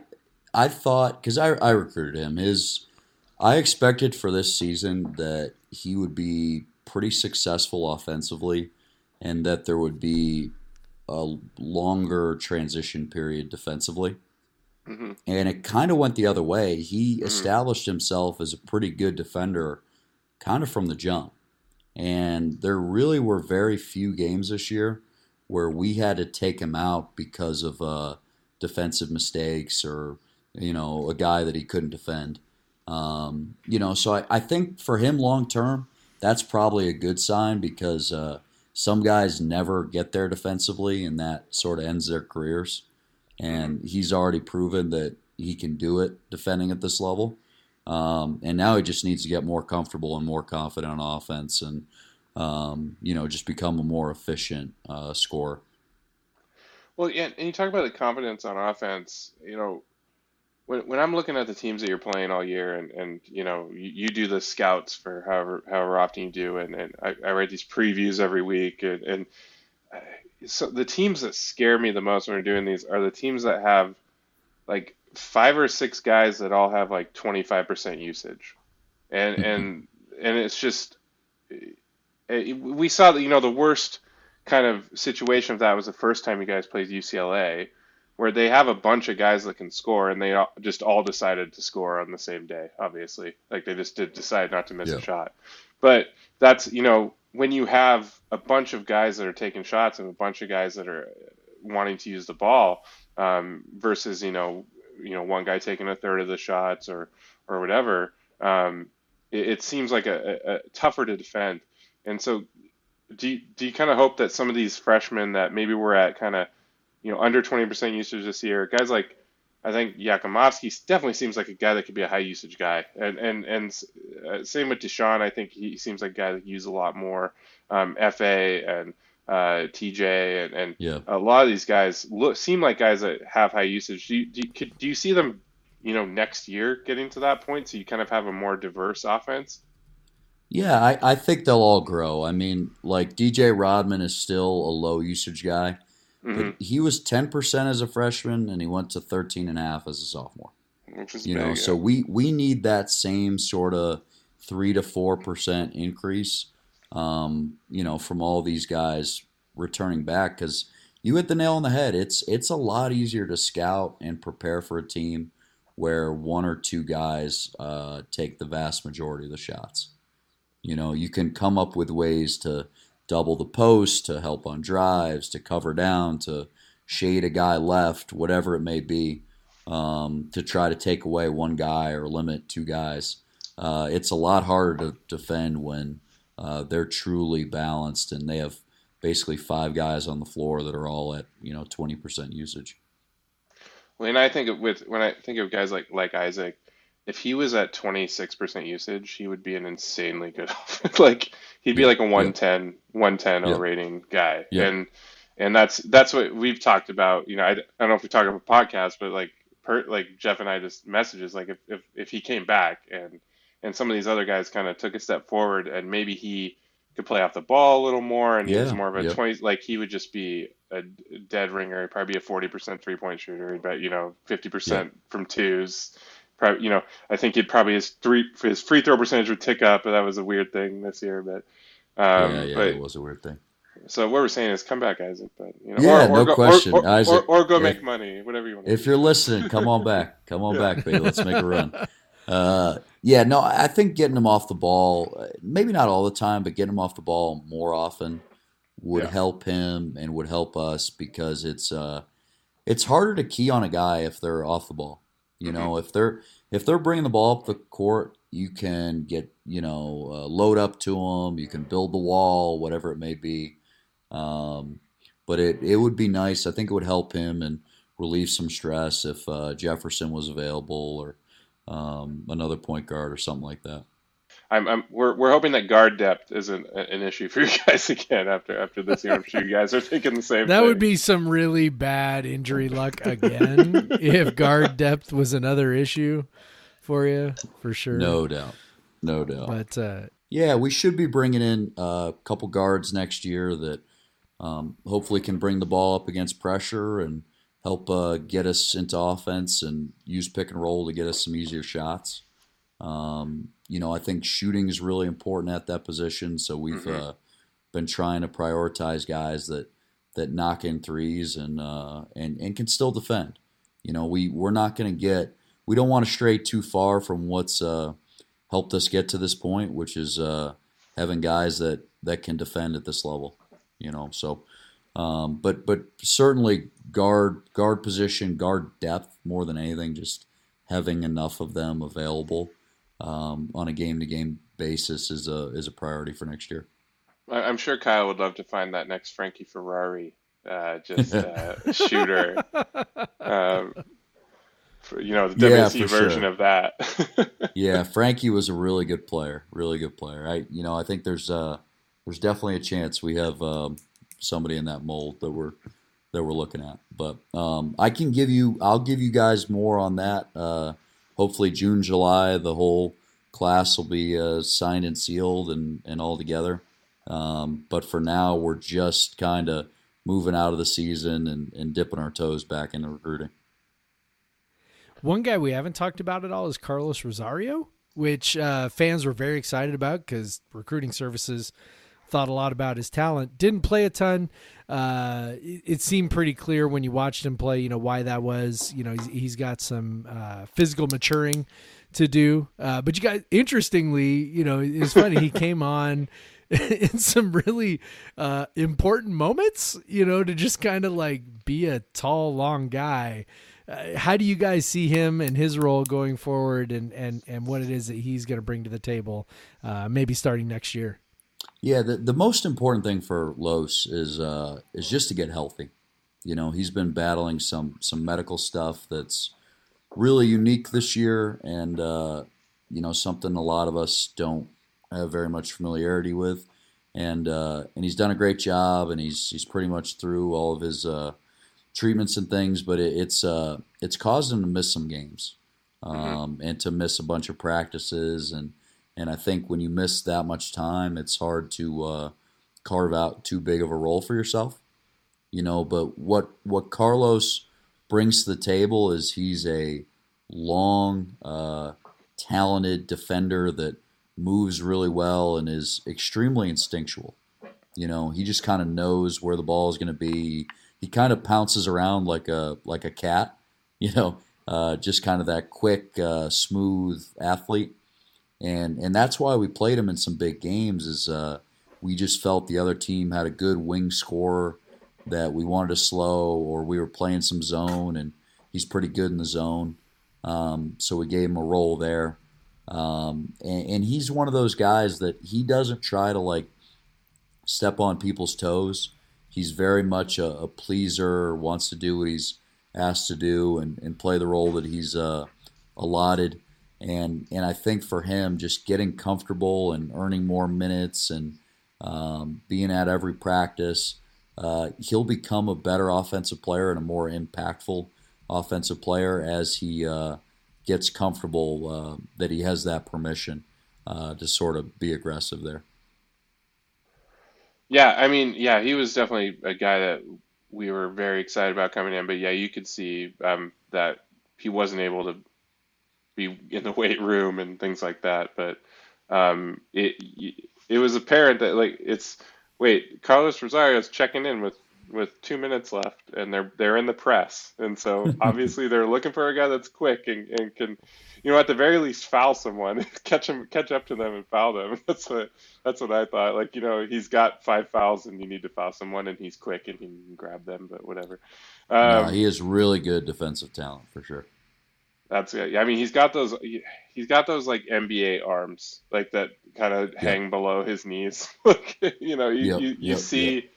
I thought because I I recruited him. His I expected for this season that he would be pretty successful offensively. and that there would be a longer transition period defensively. Mhm. And it kind of went the other way. He Mhm. established himself as a pretty good defender kind of from the jump. And there really were very few games this year where we had to take him out because of uh, defensive mistakes or, you know, a guy that he couldn't defend. Um, you know, so I, I think for him long term, that's probably a good sign because uh, some guys never get there defensively and that sort of ends their careers. And he's already proven that he can do it defending at this level. Um, and now he just needs to get more comfortable and more confident on offense and, um, you know, just become a more efficient uh, scorer. Well, yeah, and you talk about the confidence on offense. You know, when when I'm looking at the teams that you're playing all year, and and you know, you, you do the scouts for however however often you do, and and I, I write these previews every week, and and uh, so the teams that scare me the most when we're doing these are the teams that have like five or six guys that all have like 25% usage, and and and it's just eh, we saw that you know the worst kind of situation of that was the first time you guys played UCLA, where they have a bunch of guys that can score, and they all, just all decided to score on the same day. Obviously, like they just did decide not to miss Yeah. a shot. But that's you know when you have a bunch of guys that are taking shots and a bunch of guys that are wanting to use the ball um, versus you know you know one guy taking a third of the shots or or whatever. Um, it, it seems like a, a, a tougher to defend, and so do you, do you kind of hope that some of these freshmen that maybe were at kind of you know under 20% usage this year, guys like I think Jakimovski definitely seems like a guy that could be a high usage guy, and and and uh, same with Dishon. I think he seems like a guy that use a lot more. Um, Fa and uh, TJ and, and Yeah. a lot of these guys look seem like guys that have high usage. Do you, do you, could, do you see them, you know, next year getting to that point so you kind of have a more diverse offense? Yeah, I, I think they'll all grow. I mean, like DJ Rodman is still a low usage guy, hmm but he was 10% as a freshman and he went to 13.5 as a sophomore. Which is You know, big, so we, we need that same sort of 3 to 4% increase, um, you know, from all these guys returning back because you hit the nail on the head. It's, it's a lot easier to scout and prepare for a team where one or two guys uh, take the vast majority of the shots. You know, you can come up with ways to double the post, to help on drives, to cover down, to shade a guy left, whatever it may be, um, to try to take away one guy or limit two guys. Uh, it's a lot harder to defend when uh, they're truly balanced and they have basically five guys on the floor that are all at you know 20% usage. When I think of with when I think of guys like like Isaac, if he was at 26% usage, he would be an insanely good like he'd be like a 110 110 Yeah. Rating guy. And and that's that's what we've talked about, you know, I, I don't know if we talk about podcast, but like per, like Jeff and I just messages like if, if if he came back and and some of these other guys kind of took a step forward and maybe he could play off the ball a little more and he was Yeah, more of a yeah. 20 like he would just be a dead ringer he'd probably be a 40% three point shooter but you know 50% from twos probably you know I think he'd probably his three his free throw percentage would tick up but that was a weird thing this year but um yeah, yeah, but it was a weird thing. so what we're saying is come back Isaac but you know Yeah, or, or no go, question, or, or, Isaac. or, or go If- make money whatever you want to If you're listening, come on back. Come on Yeah. back, baby. Let's make a run. Uh, yeah, no, I think getting him off the ball, uh, maybe not all the time, but getting him off the ball more often would Yeah. help him and would help us because it's uh, it's harder to key on a guy if they're off the ball. You know, if they're if they're bringing the ball up the court, you can get you know uh, load up to them. You can build the wall, whatever it may be. Um, but it it would be nice. I think it would help him and relieve some stress if uh, Jefferson was available or um, another point guard or something like that. I'm, I'm we're, we're hoping that guard depth isn't an issue for you guys again after after this year. I'm sure you guys are thinking the same That thing. would be some really bad injury luck again if guard depth was another issue for you, for sure. No doubt, no doubt. But uh, Yeah, we should be bringing in a couple guards next year that um, hopefully can bring the ball up against pressure and help uh, get us into offense and use pick and roll to get us some easier shots. Um, you know, I think shooting is really important at that position. So we've Mhm. uh, been trying to prioritize guys that that knock in threes and uh, and and can still defend. You know, we we're not going to get we don't want to stray too far from what's uh, helped us get to this point, which is uh, having guys that that can defend at this level. You know, so um, but but certainly guard guard position, guard depth more than anything, just having enough of them available um, on a game to game basis is a is a priority for next year. I'm sure Kyle would love to find that next Frankie Ferrari, uh, just uh, shooter. Um, for, you know, the WC for version sure. of that. yeah, Frankie was a really good player, really good player. I, you know, I think there's uh, there's definitely a chance we have um, somebody in that mold that we're that we're looking at. But um, I can give you, I'll give you guys more on that. Uh, hopefully June, July, the whole class will be uh, signed and sealed and and all together. Um, but for now, we're just kind of moving out of the season and, and dipping our toes back into recruiting. One guy we haven't talked about at all is Carlos Rosario, which uh, fans were very excited about because recruiting services thought a lot about his talent. Didn't play a ton. Uh, it, it seemed pretty clear when you watched him play, you know, why that was. You know, he's, he's got some uh, physical maturing to do. Uh, but you guys, interestingly, you know, it's funny. he came on in some really uh, important moments, you know, to just kind of like be a tall, long guy. Uh, how do you guys see him and his role going forward, and and and what it is that he's going to bring to the table, uh, maybe starting next year? Yeah, the, the most important thing for Los is uh, is just to get healthy. You know, he's been battling some some medical stuff that's really unique this year, and uh, you know something a lot of us don't have very much familiarity with. And uh, and he's done a great job, and he's he's pretty much through all of his uh, treatments and things, but it, it's uh, it's caused him to miss some games, um, and to miss a bunch of practices, and and I think when you miss that much time, it's hard to uh, carve out too big of a role for yourself, you know. But what what Carlos brings to the table is he's a long, uh, talented defender that moves really well and is extremely instinctual. You know, he just kind of knows where the ball is going to be. He kind of pounces around like a like a cat. You know, uh, just kind of that quick, uh, smooth athlete, and and that's why we played him in some big games. Is uh, we just felt the other team had a good wing scorer that we wanted to slow, or we were playing some zone, and he's pretty good in the zone. Um, so we gave him a role there. Um, and, and he's one of those guys that he doesn't try to like step on people's toes. He's very much a, a pleaser, wants to do what he's asked to do and, and play the role that he's uh, allotted. And and I think for him, just getting comfortable and earning more minutes and um, being at every practice, uh, he'll become a better offensive player and a more impactful offensive player as he uh, gets comfortable uh, that he has that permission uh, to sort of be aggressive there. Yeah, I mean, yeah, he was definitely a guy that we were very excited about coming in, but yeah, you could see um, that he wasn't able to be in the weight room and things like that. But um, it it was apparent that like it's wait, Carlos Rosario's checking in with with two minutes left, and they're they're in the press, and so obviously they're looking for a guy that's quick and, and can, you know, at the very least foul someone, catch them, catch up to them, and foul them. That's what that's what I thought. Like you know, he's got five fouls, and you need to foul someone, and he's quick and he can grab them, but whatever. Um, no, he is really good defensive talent for sure. That's it. I mean, he's got those. He's got those like NBA arms, like that kind of hang below his knees. you know, you Yep, you, you yep, see.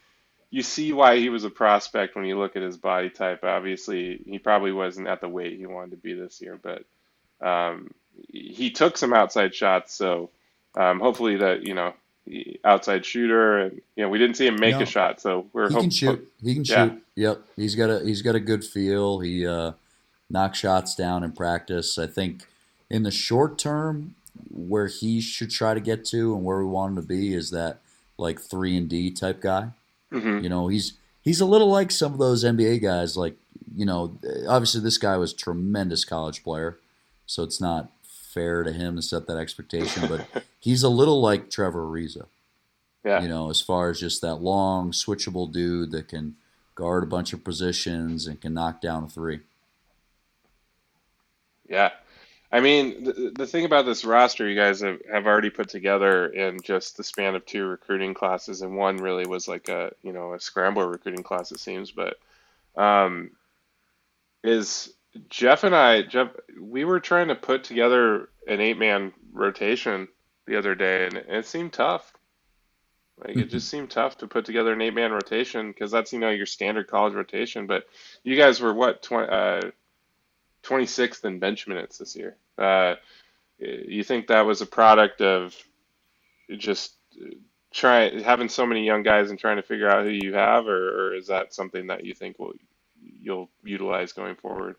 You see why he was a prospect when you look at his body type. Obviously, he probably wasn't at the weight he wanted to be this year, but um, he took some outside shots. So um, hopefully that you know outside shooter, and you know we didn't see him make No. a shot, so we're He hope- can shoot. He can Yeah. shoot. Yep. He's got a he's got a good feel. He uh, knocks shots down in practice. I think in the short term, where he should try to get to and where we want him to be is that like three and D type guy. Mhm. You know, he's he's a little like some of those NBA guys. Like you know, obviously this guy was a tremendous college player, so it's not fair to him to set that expectation. But he's a little like Trevor Ariza. Yeah. You know, as far as just that long switchable dude that can guard a bunch of positions and can knock down a three. Yeah. I mean, the, the thing about this roster you guys have, have already put together in just the span of two recruiting classes, and one really was like a you know a scramble recruiting class it seems, but um, is Jeff and I Jeff we were trying to put together an eight man rotation the other day, and it seemed tough. Like it just seemed tough to put together an eight man rotation because that's you know your standard college rotation. But you guys were what 20, uh, 26th in bench minutes this year. Uh, you think that was a product of just trying having so many young guys and trying to figure out who you have, or, or is that something that you think will you'll utilize going forward?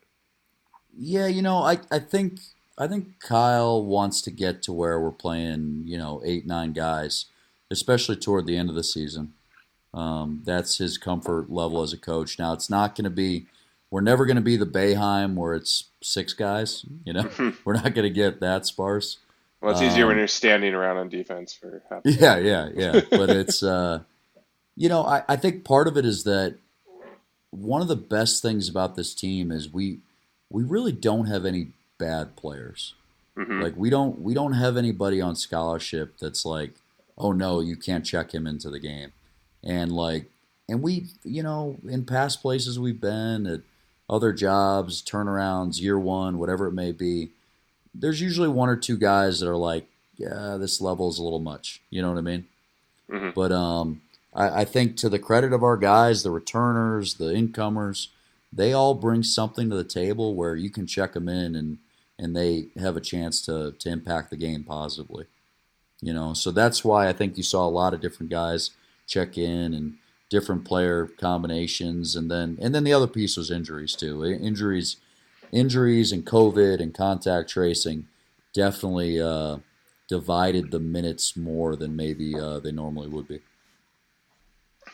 Yeah, you know, I, I think I think Kyle wants to get to where we're playing, you know, eight nine guys, especially toward the end of the season. Um, that's his comfort level as a coach. Now, it's not going to be. We're never going to be the Boeheim where it's six guys. You know, we're not going to get that sparse. Well, it's easier um, when you're standing around on defense for. Half yeah, yeah, yeah. but it's, uh, you know, I, I think part of it is that one of the best things about this team is we we really don't have any bad players. Mm-hmm. Like we don't we don't have anybody on scholarship that's like, oh no, you can't check him into the game, and like, and we you know in past places we've been at other jobs, turnarounds, year one, whatever it may be, there's usually one or two guys that are like, yeah, this level is a little much. You know what I mean? Mm-hmm. But um, I, I think to the credit of our guys, the returners, the incomers, they all bring something to the table where you can check them in and and they have a chance to to impact the game positively. You know, so that's why I think you saw a lot of different guys check in and different player combinations, and then and then the other piece was injuries too. Injuries, injuries, and COVID and contact tracing definitely uh, divided the minutes more than maybe uh, they normally would be.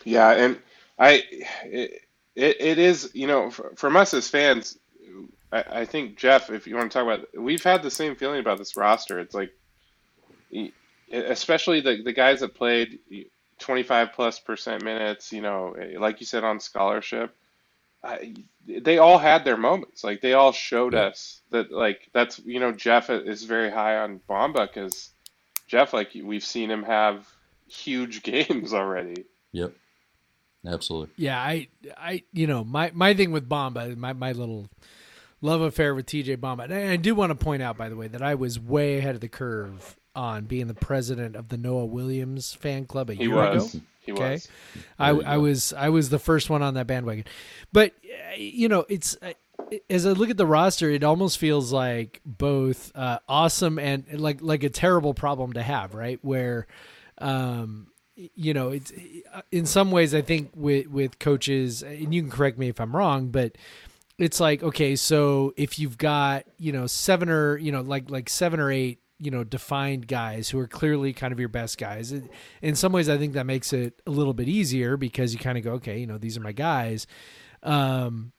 Yeah, and I, it, it, is you know from us as fans, I, I think Jeff, if you want to talk about, we've had the same feeling about this roster. It's like, especially the the guys that played 25 plus percent minutes, you know, eh, like you said on scholarship. I, they all had their moments. Like they all showed yeah. us that, like that's you know Jeff is very high on Bamba because Jeff, like we've seen him have huge games already. Yep. Absolutely. Yeah, I, I, you know, my my thing with Bomba, my my little love affair with TJ Bamba, And I do want to point out, by the way, that I was way ahead of the curve on being the president of the Noah Williams fan club a he year was. ago. He okay? was. I, I was I was the first one on that bandwagon, but you know it's as I look at the roster, it almost feels like both uh, awesome and like like a terrible problem to have, right? Where um, you know, it's in some ways I think with with coaches, and you can correct me if I'm wrong, but it's like okay, so if you've got you know seven or you know like like seven or eight you know defined guys who are clearly kind of your best guys, in some ways I think that makes it a little bit easier because you kind of go okay, you know these are my guys. Um,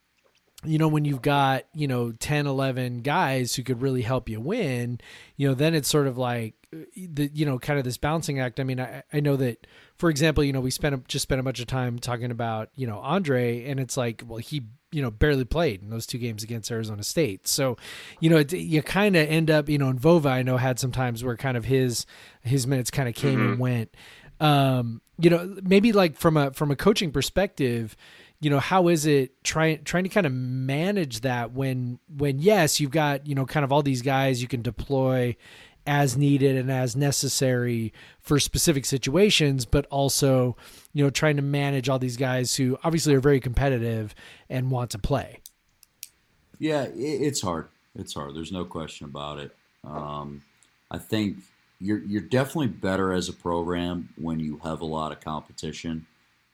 you know when you've got you know 10 11 guys who could really help you win you know then it's sort of like the you know kind of this bouncing act i mean i, I know that for example you know we spent just spent a bunch of time talking about you know andre and it's like well he you know barely played in those two games against arizona state so you know it, you kind of end up you know and vova i know had some times where kind of his his minutes kind of came mm-hmm. and went um you know maybe like from a from a coaching perspective you know how is it trying trying to kind of manage that when when yes you've got you know kind of all these guys you can deploy as needed and as necessary for specific situations but also you know trying to manage all these guys who obviously are very competitive and want to play yeah it's hard it's hard there's no question about it um, i think you're you're definitely better as a program when you have a lot of competition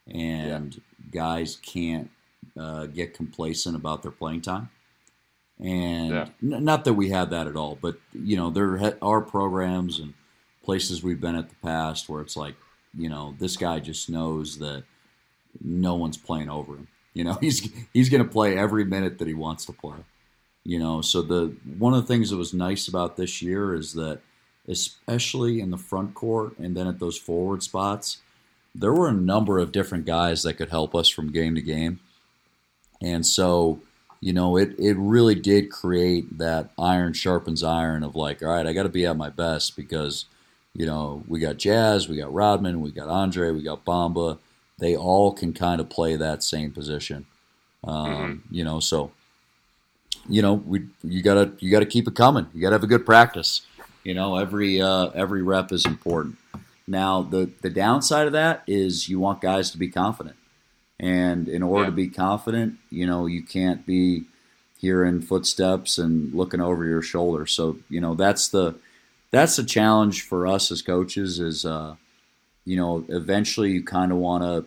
and yeah. guys can't uh, get complacent about their playing time. And yeah. n- not that we had that at all, but you know there are programs and places we've been at the past where it's like, you know, this guy just knows that no one's playing over him. You know, he's he's going to play every minute that he wants to play. You know, so the one of the things that was nice about this year is that, especially in the front court and then at those forward spots, there were a number of different guys that could help us from game to game, and so you know it it really did create that iron sharpens iron of like, all right, I got to be at my best because you know we got Jaz, we got Rodman, we got Andre, we got Bamba. They all can kind of play that same position, um, Mm-hmm. you know. So you know we you gotta you gotta keep it coming. You gotta have a good practice. You know every uh, every rep is important. Now the the downside of that is you want guys to be confident, and in order Yeah. to be confident, you know you can't be hearing footsteps and looking over your shoulder. So you know that's the that's the challenge for us as coaches is uh, you know eventually you kind of want to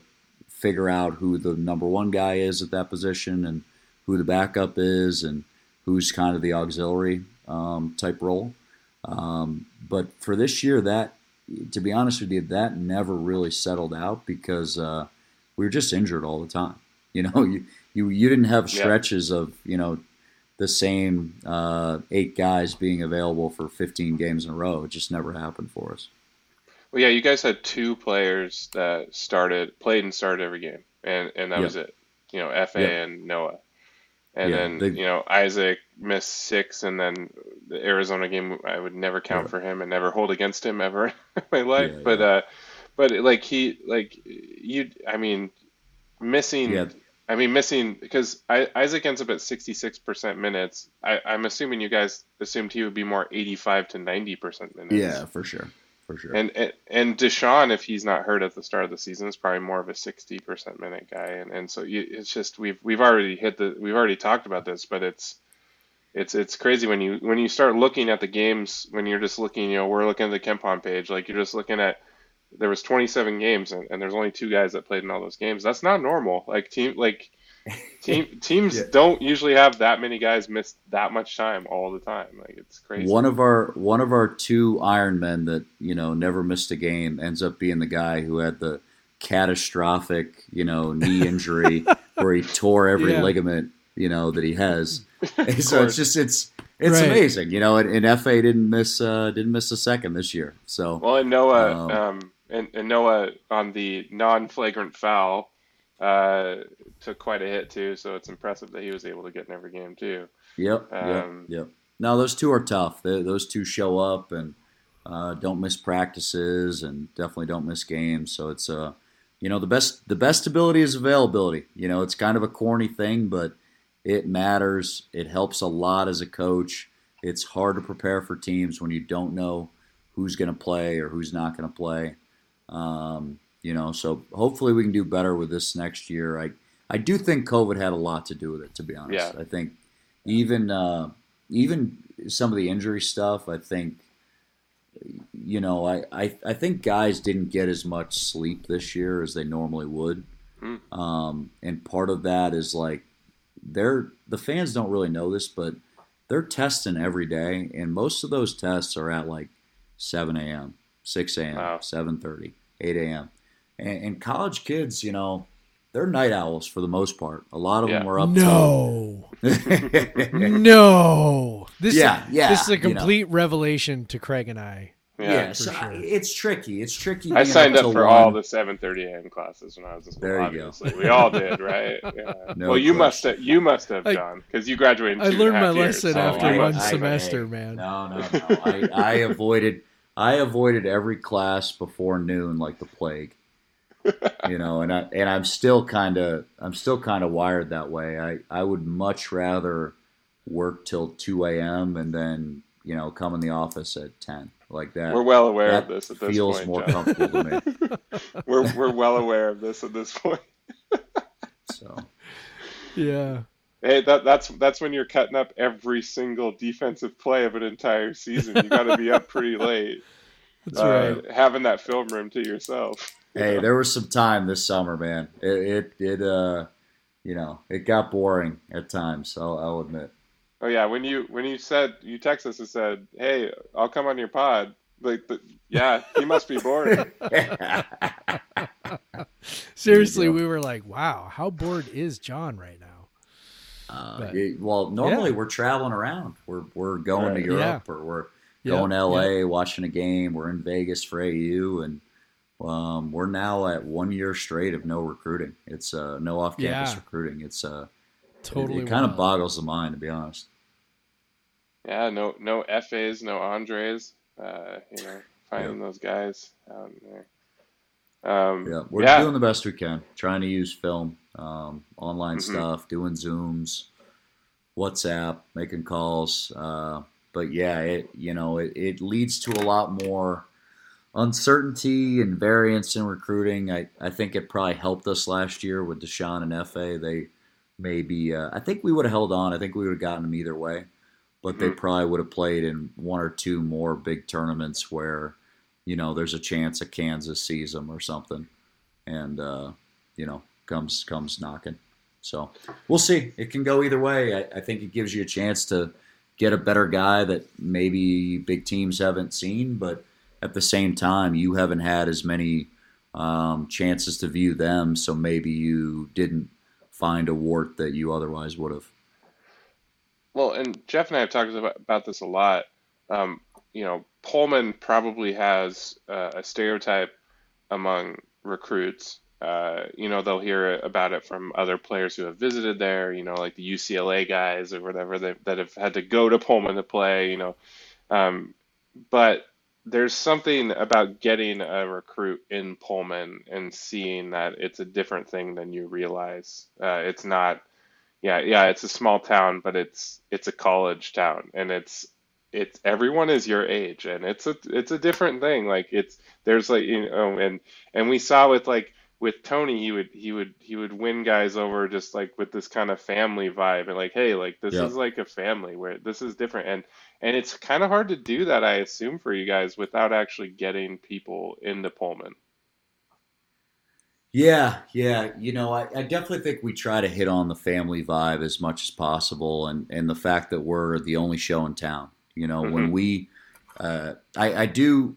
figure out who the number one guy is at that position and who the backup is and who's kind of the auxiliary um, type role. Um, but for this year, that to be honest with you, that never really settled out because uh, we were just injured all the time. You know, you you, you didn't have Yeah. stretches of you know the same uh, eight guys being available for 15 games in a row. It just never happened for us. Well, yeah, you guys had two players that started, played and started every game, and and that Yeah. was it. You know, Fa Yeah. and Noah, and Yeah, then they- you know Isaac missed six, and then the Arizona game I would never count Yeah. for him and never hold against him ever in my life. Yeah, but yeah. uh, but like he like you, I mean, missing. Yeah. I mean, missing because I, Isaac ends up at 66% minutes. I, I'm assuming you guys assumed he would be more 85 to 90% minutes. Yeah, for sure, for sure. And, and and Dishon, if he's not hurt at the start of the season, is probably more of a sixty percent minute guy. And and so you, it's just we've we've already hit the we've already talked about this, but it's it's it's crazy when you when you start looking at the games when you're just looking. You know, we're looking at the KenPom page, like you're just looking at there was 27 games and, and there's only two guys that played in all those games. That's not normal. Like team like team teams Yeah. don't usually have that many guys miss that much time all the time. Like it's crazy. One of our one of our two Iron Men that you know never missed a game ends up being the guy who had the catastrophic you know knee injury where he tore every Yeah. ligament you know that he has. So it's just it's it's Right. amazing, you know. And, and Fa didn't miss uh, didn't miss a second this year. So Well, and Noah, Um, um, and, and Noah on the non-flagrant foul uh, took quite a hit too. So it's impressive that he was able to get in every game too. Yep, Um, yep, yep. No, those two are tough. They, those two show up and uh, don't miss practices and definitely don't miss games. So it's uh, you know, the best the best ability is availability. You know, it's kind of a corny thing, but it matters. It helps a lot as a coach. It's hard to prepare for teams when you don't know who's going to play or who's not going to play. Um, you know, so hopefully we can do better with this next year. I I do think COVID had a lot to do with it. To be honest, Yeah. I think even uh, even some of the injury stuff. I think you know I, I I think guys didn't get as much sleep this year as they normally would, Hmm. um, and part of that is like they're the fans don't really know this, but they're testing every day, and most of those tests are at like 7 a.m., 6 a.m., Wow. 7:30, 8 a.m. And, and college kids, you know, they're night owls for the most part. A lot of them Yeah. are up. No, no. This Yeah, is, yeah, This is a you know. complete revelation to Craig and I. Yeah. yeah, so sure. I- it's tricky. It's tricky. I signed up for one. all the 7:30 a.m. classes when I was in school. There you go. we all did, right? Yeah. No well, you must have. You must have, I- John, because you graduated. In I learned and a my half years, lesson so after you one I- semester, hey, man. No, no, no. I, I avoided I avoided every class before noon like the plague. You know, and I and I'm still kind of I'm still kind of wired that way. I I would much rather work till 2 a.m. and then you know come in the office at 10 like that. We're well aware that of this at this feels point. more John. comfortable to me. We're we're well aware of this at this point. So Yeah. Hey, that that's that's when you're cutting up every single defensive play of an entire season. You got to be up pretty late, That's uh, right. having that film room to yourself. hey, there was some time this summer, man. It it, it uh you know it got boring at times. I'll, I'll admit. Oh yeah, when you when you said you texted us and said, "Hey, I'll come on your pod," like, the, yeah, he must be bored. Seriously, we were like, wow, how bored is John right now? Uh, it- well, normally Yeah. we're traveling around. We're we're going Right. to Europe or we're Yeah, going to LA watching a game. We're in Vegas for AAU, and um, we're now at one year straight of no recruiting. It's uh, no off-campus Yeah. recruiting. It's uh, Totally. it, kind of boggles the mind to be honest. Yeah, no no FAs, no Andres. Uh, you know, finding those guys out there. Um, Yeah, we're yeah. doing the best we can, trying to use film, um, online Mhm. stuff, doing Zooms, WhatsApp, making calls. Uh, but yeah, it you know it, it leads to a lot more uncertainty and variance in recruiting. I, I think it probably helped us last year with Dishon and Fa. They maybe uh, I think we would have held on. I think we would have gotten them either way, but they Mhm. probably would have played in one or two more big tournaments where you know there's a chance a Kansas sees them or something, and uh, you know comes comes knocking. So we'll see. It can go either way. I, I think it gives you a chance to get a better guy that maybe big teams haven't seen, but at the same time, you haven't had as many um, chances to view them, so maybe you didn't find a wart that you otherwise would have. Well, and Jeff and I have talked about, this a lot. Um, you know, Pullman probably has uh, a stereotype among recruits. Uh, you know, they'll hear about it from other players who have visited there, you know, like the UCLA guys or whatever that, that have had to go to Pullman to play, you know. Um, but there's something about getting a recruit in Pullman and seeing that it's a different thing than you realize. Uh, it's not yeah, yeah, it's a small town, but it's it's a college town, and it's it's everyone is your age, and it's a it's a different thing. Like it's there's like you know, and and we saw with like with Tony, he would he would he would win guys over just like with this kind of family vibe, and like hey, like this Yeah. is like a family where this is different, and and it's kind of hard to do that, I assume, for you guys without actually getting people into Pullman. Yeah, yeah. You know, I, I definitely think we try to hit on the family vibe as much as possible, and and the fact that we're the only show in town. You know, when Mhm. we, uh, I, I do,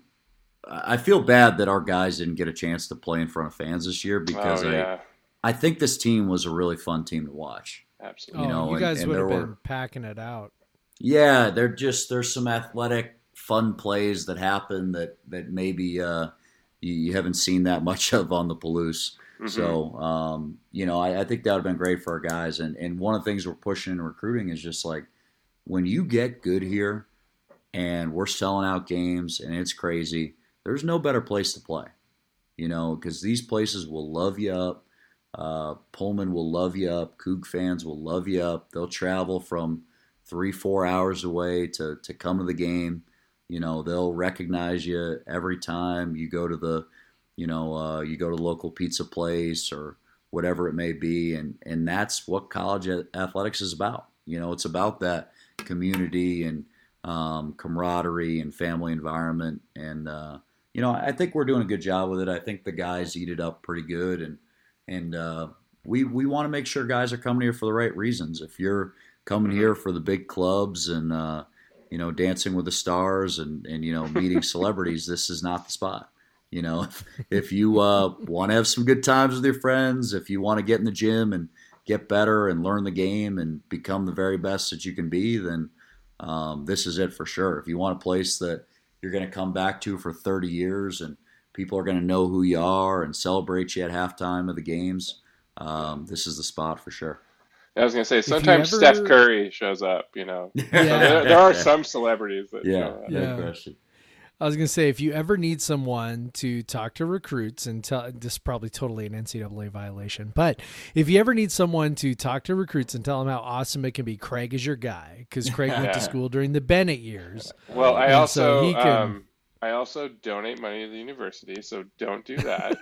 I feel bad that our guys didn't get a chance to play in front of fans this year because oh yeah, I, I think this team was a really fun team to watch. absolutely. Oh, know, you guys and would have been were- packing it out. Yeah, they're just there's some athletic, fun plays that happen that that maybe uh, you, you haven't seen that much of on the Palouse. Mhm. So, um, you know, I, I think that would have been great for our guys. And, and one of the things we're pushing in recruiting is just like when you get good here and we're selling out games and it's crazy, there's no better place to play, you know, because these places will love you up. Uh, Pullman will love you up. Coug fans will love you up. They'll travel from three, four hours away to, to come to the game. You know, they'll recognize you every time you go to the you know, uh, you go to local pizza place or whatever it may be, and and that's what college athletics is about. You know, it's about that community and um, camaraderie and family environment, and uh, you know, I think we're doing a good job with it. I think the guys eat it up pretty good, and and uh, we we want to make sure guys are coming here for the right reasons. If you're coming Mhm. here for the big clubs and uh, you know, dancing with the stars and and you know, meeting celebrities, this is not the spot. You know, if, if you uh, want to have some good times with your friends, if you want to get in the gym and get better and learn the game and become the very best that you can be, then um, this is it for sure. If you want a place that you're going to come back to for 30 years and people are going to know who you are and celebrate you at halftime of the games, um, this is the spot for sure. I was gonna say sometimes ever- Steph Curry shows up. You know, So there, there are some celebrities that Yeah, show up. no Yeah. question. I was gonna say if you ever need someone to talk to recruits and tell this is probably totally an NCAA violation, but if you ever need someone to talk to recruits and tell them how awesome it can be, Craig is your guy because Craig went to school during the Bennett years. Well, I And also so he can- um, I also donate money to the university, so don't do that.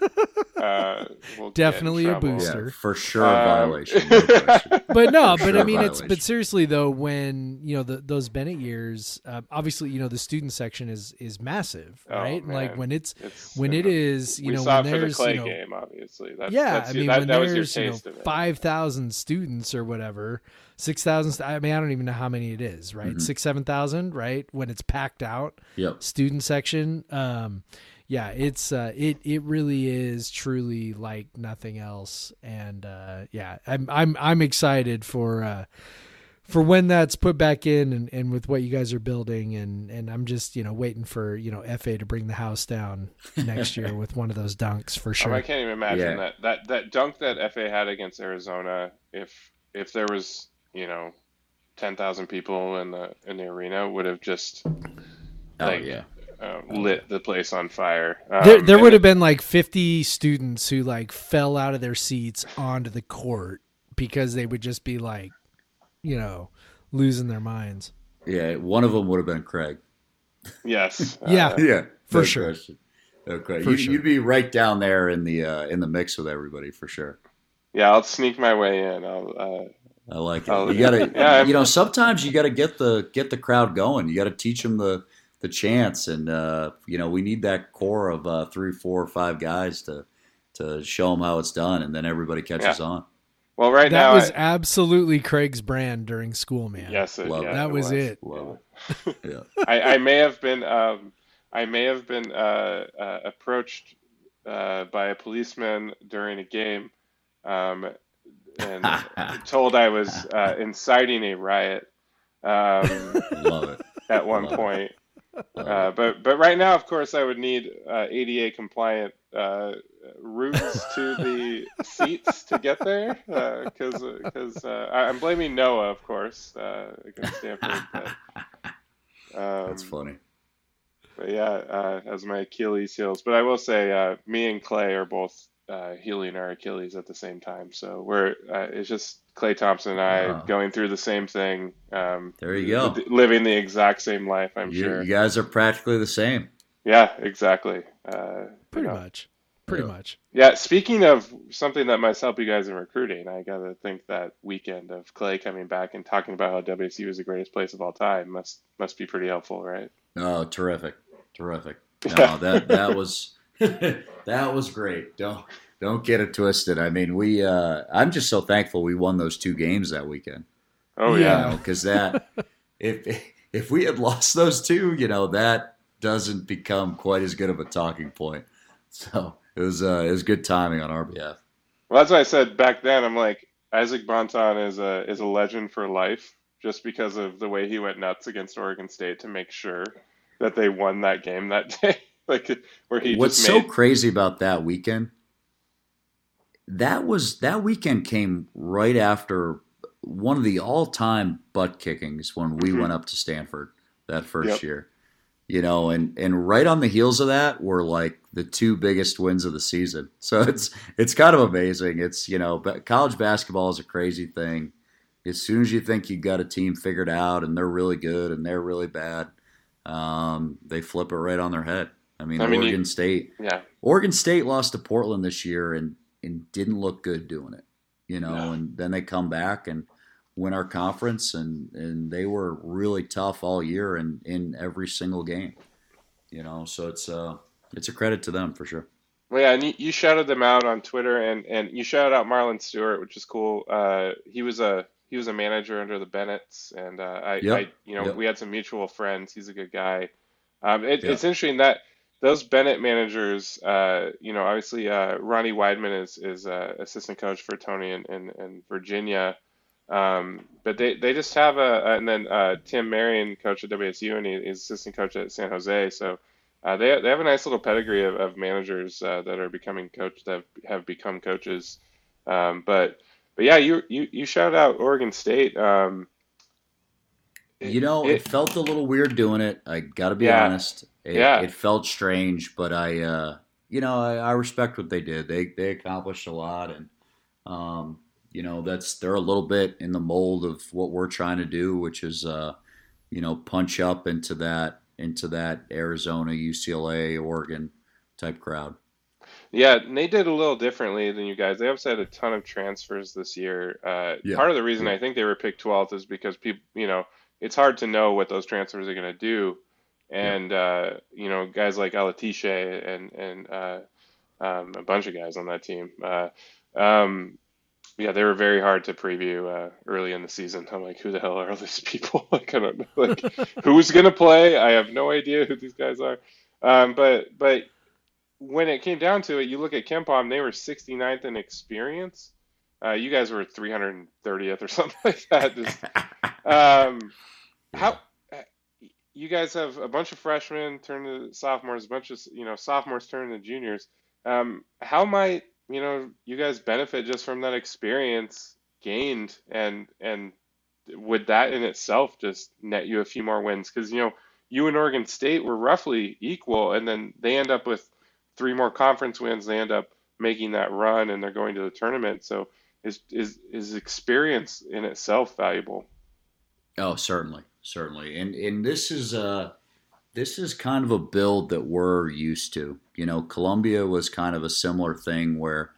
uh, we'll Definitely a booster. Yeah, for sure, a Um, violation. No. But no, For but sure I mean, it's but seriously though, when you know the, those Bennett years, uh, obviously you know the student section is is massive, Oh, right? Like when it's It's, when it is, you know, when it the there's clay you know, game, obviously. That's, yeah, that's I mean, that, when that there's you know taste of it. five thousand students or whatever, six thousand. I mean, I don't even know how many it is, right? Mhm. Six, seven thousand, right? When it's packed out, Yep. student section. Um, yeah, it's uh, it it really is truly like nothing else, and uh, yeah, I'm I'm I'm excited for uh, for when that's put back in and, and with what you guys are building and and I'm just you know waiting for you know FA to bring the house down next year with one of those dunks for sure. Oh, I can't even imagine Yeah. that that that dunk that FA had against Arizona. If if there was you know ten thousand people in the in the arena, would have just Oh Like, yeah. uh, lit the place on fire. Um, there there would have been like 50 students who like fell out of their seats onto the court because they would just be like you know losing their minds. Yeah, one of them would have been Craig. yes. Yeah. uh, Yeah, For no sure. question. Okay, For you, sure. you'd be right down there in the uh, in the mix with everybody for sure. yeah. I'll sneak my way in. I'll. I like it. Oh, you gotta, yeah, you know, sometimes you gotta get the get the crowd going. You gotta teach them the the chance, and uh, you know, we need that core of uh, three, four, or five guys to to show them how it's done, and then everybody catches on. well, right now. that now, was I, absolutely Craig's brand during school, man. yes, it, Love yeah, it. that was it. Love it. Yeah. I, I may have been um, I may have been uh, uh, approached uh, by a policeman during a game um, and told I was uh, inciting a riot um, Love it. at one Love point. Uh, but but right now, of course, I would need uh, ADA compliant uh, routes to the seats to get there because because uh, I- I'm blaming Noah, of course, uh, against Stanford. But, um, That's funny. but yeah, uh, as my Achilles heals. But I will say, uh, me and Klay are both uh, healing our Achilles at the same time. So we're uh, it's just Klay Thompson and I Wow. going through the same thing. Um, There you go. living the exact same life. I'm You, sure. you guys are practically the same. Yeah, exactly. Uh, Pretty you know. much. Pretty Yeah. much. Yeah, speaking of something that must help you guys in recruiting, I got to think that weekend of Klay coming back and talking about how WSU is the greatest place of all time must must be pretty helpful, right? Oh, terrific, terrific. Yeah. No, that that was that was great. Don't don't get it twisted. I mean, we. Uh, I'm just so thankful we won those two games that weekend. Oh Yeah. because that if if we had lost those two, you know, that doesn't become quite as good of a talking point. So it was uh, it was good timing on our behalf. Well, that's what I said back then. I'm like Isaac Bonton is a is a legend for life, just because of the way he went nuts against Oregon State to make sure that they won that game that day. like where he What's so made crazy about that weekend? That was that weekend came right after one of the all-time butt kickings when we Mhm. went up to Stanford that first Yep. year. You know, and and right on the heels of that were like the two biggest wins of the season. So it's it's kind of amazing. It's you know, college basketball is a crazy thing. As soon as you think you got a team figured out and they're really good and they're really bad, um, they flip it right on their head. I mean, I mean, you- Oregon State. yeah. Oregon State lost to Portland this year and, and didn't look good doing it, you know, No. and then they come back and win our conference and, and they were really tough all year and in every single game, you know, so it's uh it's a credit to them for sure. Well, yeah, and you, you shouted them out on Twitter, and, and you shouted out Marlon Stewart, which is cool. Uh, he was a he was a manager under the Bennett's, and uh, I, Yep, I you know yep. we had some mutual friends. He's a good guy. Um, it, Yeah. It's interesting that those Bennett managers, uh, you know, obviously uh, Ronnie Wideman is is uh, assistant coach for Tony in, in, in Virginia. Um, but they, they just have a, and then uh, Tim Marion, coach at WSU, and he's assistant coach at San Jose. So uh, they, they have a nice little pedigree of, of managers uh, that are becoming coach that have, become coaches. Um, but but yeah, you you you shout out Oregon State. Um, You know, it, felt a little weird doing it. I got to be Yeah. honest. It, Yeah. it felt strange, but I, uh, you know, I, I respect what they did. They they accomplished a lot, and um, you know, that's they're a little bit in the mold of what we're trying to do, which is, uh, you know, punch up into that into that Arizona, UCLA, Oregon type crowd. Yeah, and they did a little differently than you guys. They obviously had a ton of transfers this year. Uh, Yeah, Part of the reason. I think they were picked 12th is because people, you know, it's hard to know what those transfers are going to do, and uh, you know, guys like Alatishe and and uh, um, a bunch of guys on that team. Uh, um, yeah, they were very hard to preview uh, early in the season. I'm like, who the hell are these people? like, I don't know, like, who's going to play? I have no idea who these guys are. Um, but but when it came down to it, you look at KenPom, they were 69th in experience. Uh, you guys were 330th or something like that. Just, Um, how you guys have a bunch of freshmen turn to sophomores, a bunch of you know sophomores turn to juniors. Um, how might you know you guys benefit just from that experience gained, and and would that in itself just net you a few more wins? Because you know you and Oregon State were roughly equal, and then they end up with three more conference wins. They end up making that run, and they're going to the tournament. So is is is experience in itself valuable? Oh, certainly, certainly, and and this is uh this is kind of a build that we're used to. You know, Columbia was kind of a similar thing where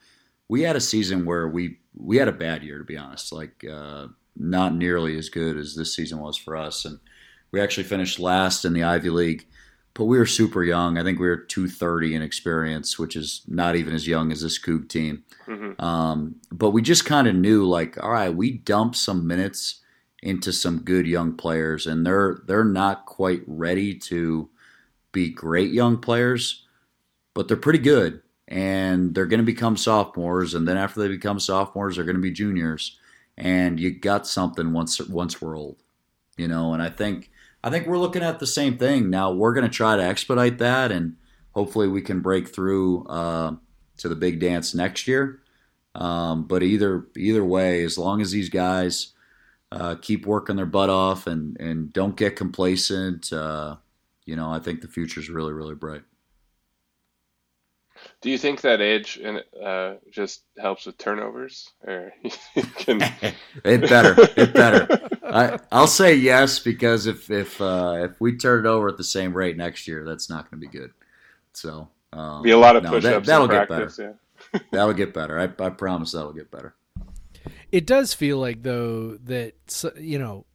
we had a season where we we had a bad year to be honest, like uh, not nearly as good as this season was for us, and we actually finished last in the Ivy League. But we were super young. I think we were 230 in experience, which is not even as young as this Coug team. Mm-hmm. Um, but we just kind of knew, like, all right, we dumped some minutes into some good young players, and they're they're not quite ready to be great young players, but they're pretty good, and they're going to become sophomores, and then after they become sophomores, they're going to be juniors, and you got something once once we're old, you know. And I think I think we're looking at the same thing now. We're going to try to expedite that, and hopefully we can break through uh, to the big dance next year. Um, but either either way, as long as these guys uh, keep working their butt off and, and don't get complacent. Uh, you know, I think the future is really, really bright. Do you think that age and uh, just helps with turnovers, or can... it better, it better. I, I'll say yes because if if uh, if we turn it over at the same rate next year, that's not going to be good. So um, be a lot of no, push-ups. That, will get better. Yeah. that'll get better. I, I promise that'll get better. It does feel like though that you know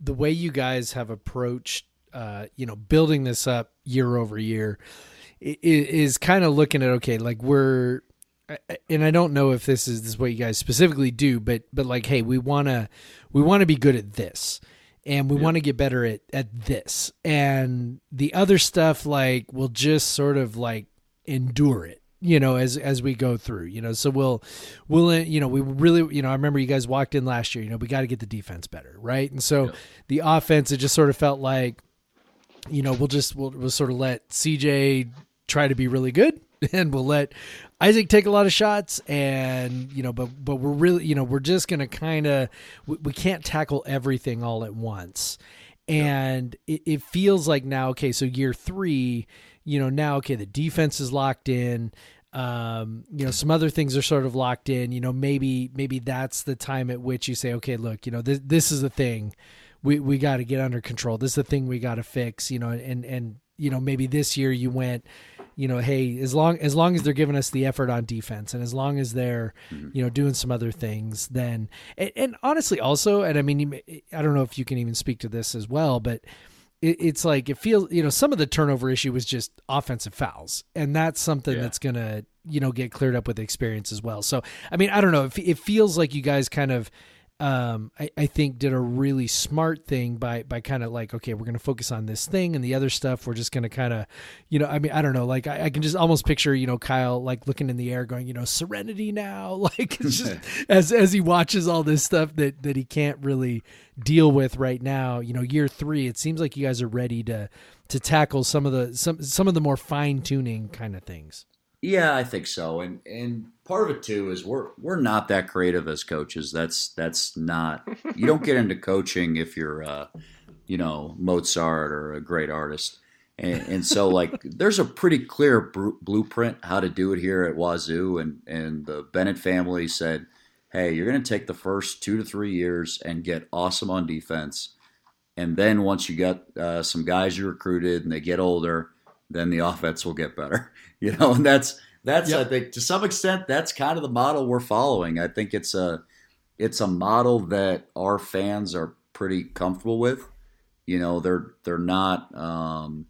the way you guys have approached uh, you know building this up year over year is kind of looking at okay like we're and I don't know if this is, this is what you guys specifically do but but like hey we want to we want to be good at this and we yeah. want to get better at at this and the other stuff like we'll just sort of like endure it you know as as we go through you know so we'll we'll uh, you know we really you know i remember you guys walked in last year you know we got to get the defense better right? And so the offense it just sort of felt like you know we'll just we'll, we'll sort of let cj try to be really good and we'll let isaac take a lot of shots and you know but but we're really you know we're just gonna kind of we, we, can't tackle everything all at once. And it, it feels like now okay so year three you know, now, okay, the defense is locked in. Um, you know, some other things are sort of locked in. You know, maybe maybe that's the time at which you say, okay, look, you know, this this is the thing we we got to get under control. This is the thing we got to fix. You know, and and you know maybe this year you went, you know, hey, as long as long as they're giving us the effort on defense, and as long as they're, mm-hmm. you know, doing some other things, then and, and honestly also, and I mean, I don't know if you can even speak to this as well, but it, it's like it feels you know some of the turnover issue was just offensive fouls, and that's something yeah. that's gonna you know get cleared up with experience as well. So I mean I don't know. It, it feels like you guys kind of um, I, I, think did a really smart thing by by kind of like okay we're going to focus on this thing and the other stuff we're just going to kind of you know I mean I don't know like I, I, can just almost picture you know Kyle like looking in the air going you know serenity now like just as as he watches all this stuff that that he can't really deal with right now you know year three it seems like you guys are ready to to tackle some of the some some of the more fine tuning kind of things. Yeah, I think so, and and part of it too is we're we're not that creative as coaches. That's that's not you don't get into coaching if you're uh, you know Mozart or a great artist. And, and so like there's a pretty clear br- blueprint how to do it here at Wazoo, and and the Bennett family said, hey, you're going to take the first two to three years and get awesome on defense, and then once you get uh, some guys you recruited and they get older, then the offense will get better. You know, and that's that's yep. I think to some extent that's kind of the model we're following. I think it's a it's a model that our fans are pretty comfortable with. You know, they're they're not um,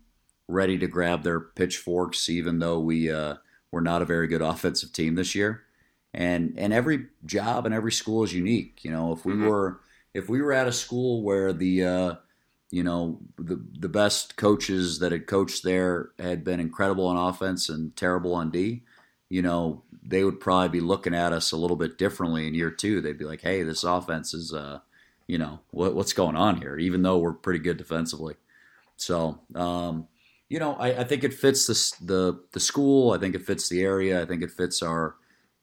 ready to grab their pitchforks, even though we uh, we're not a very good offensive team this year. And and every job and every school is unique. You know, if we mm-hmm. were if we were at a school where the uh, you know, the the best coaches that had coached there had been incredible on offense and terrible on D. You know, they would probably be looking at us a little bit differently in year two. They'd be like, "Hey, this offense is, uh, you know, what, what's going on here? Even though we're pretty good defensively, so um, you know, I, I think it fits the, the the school. I think it fits the area. I think it fits our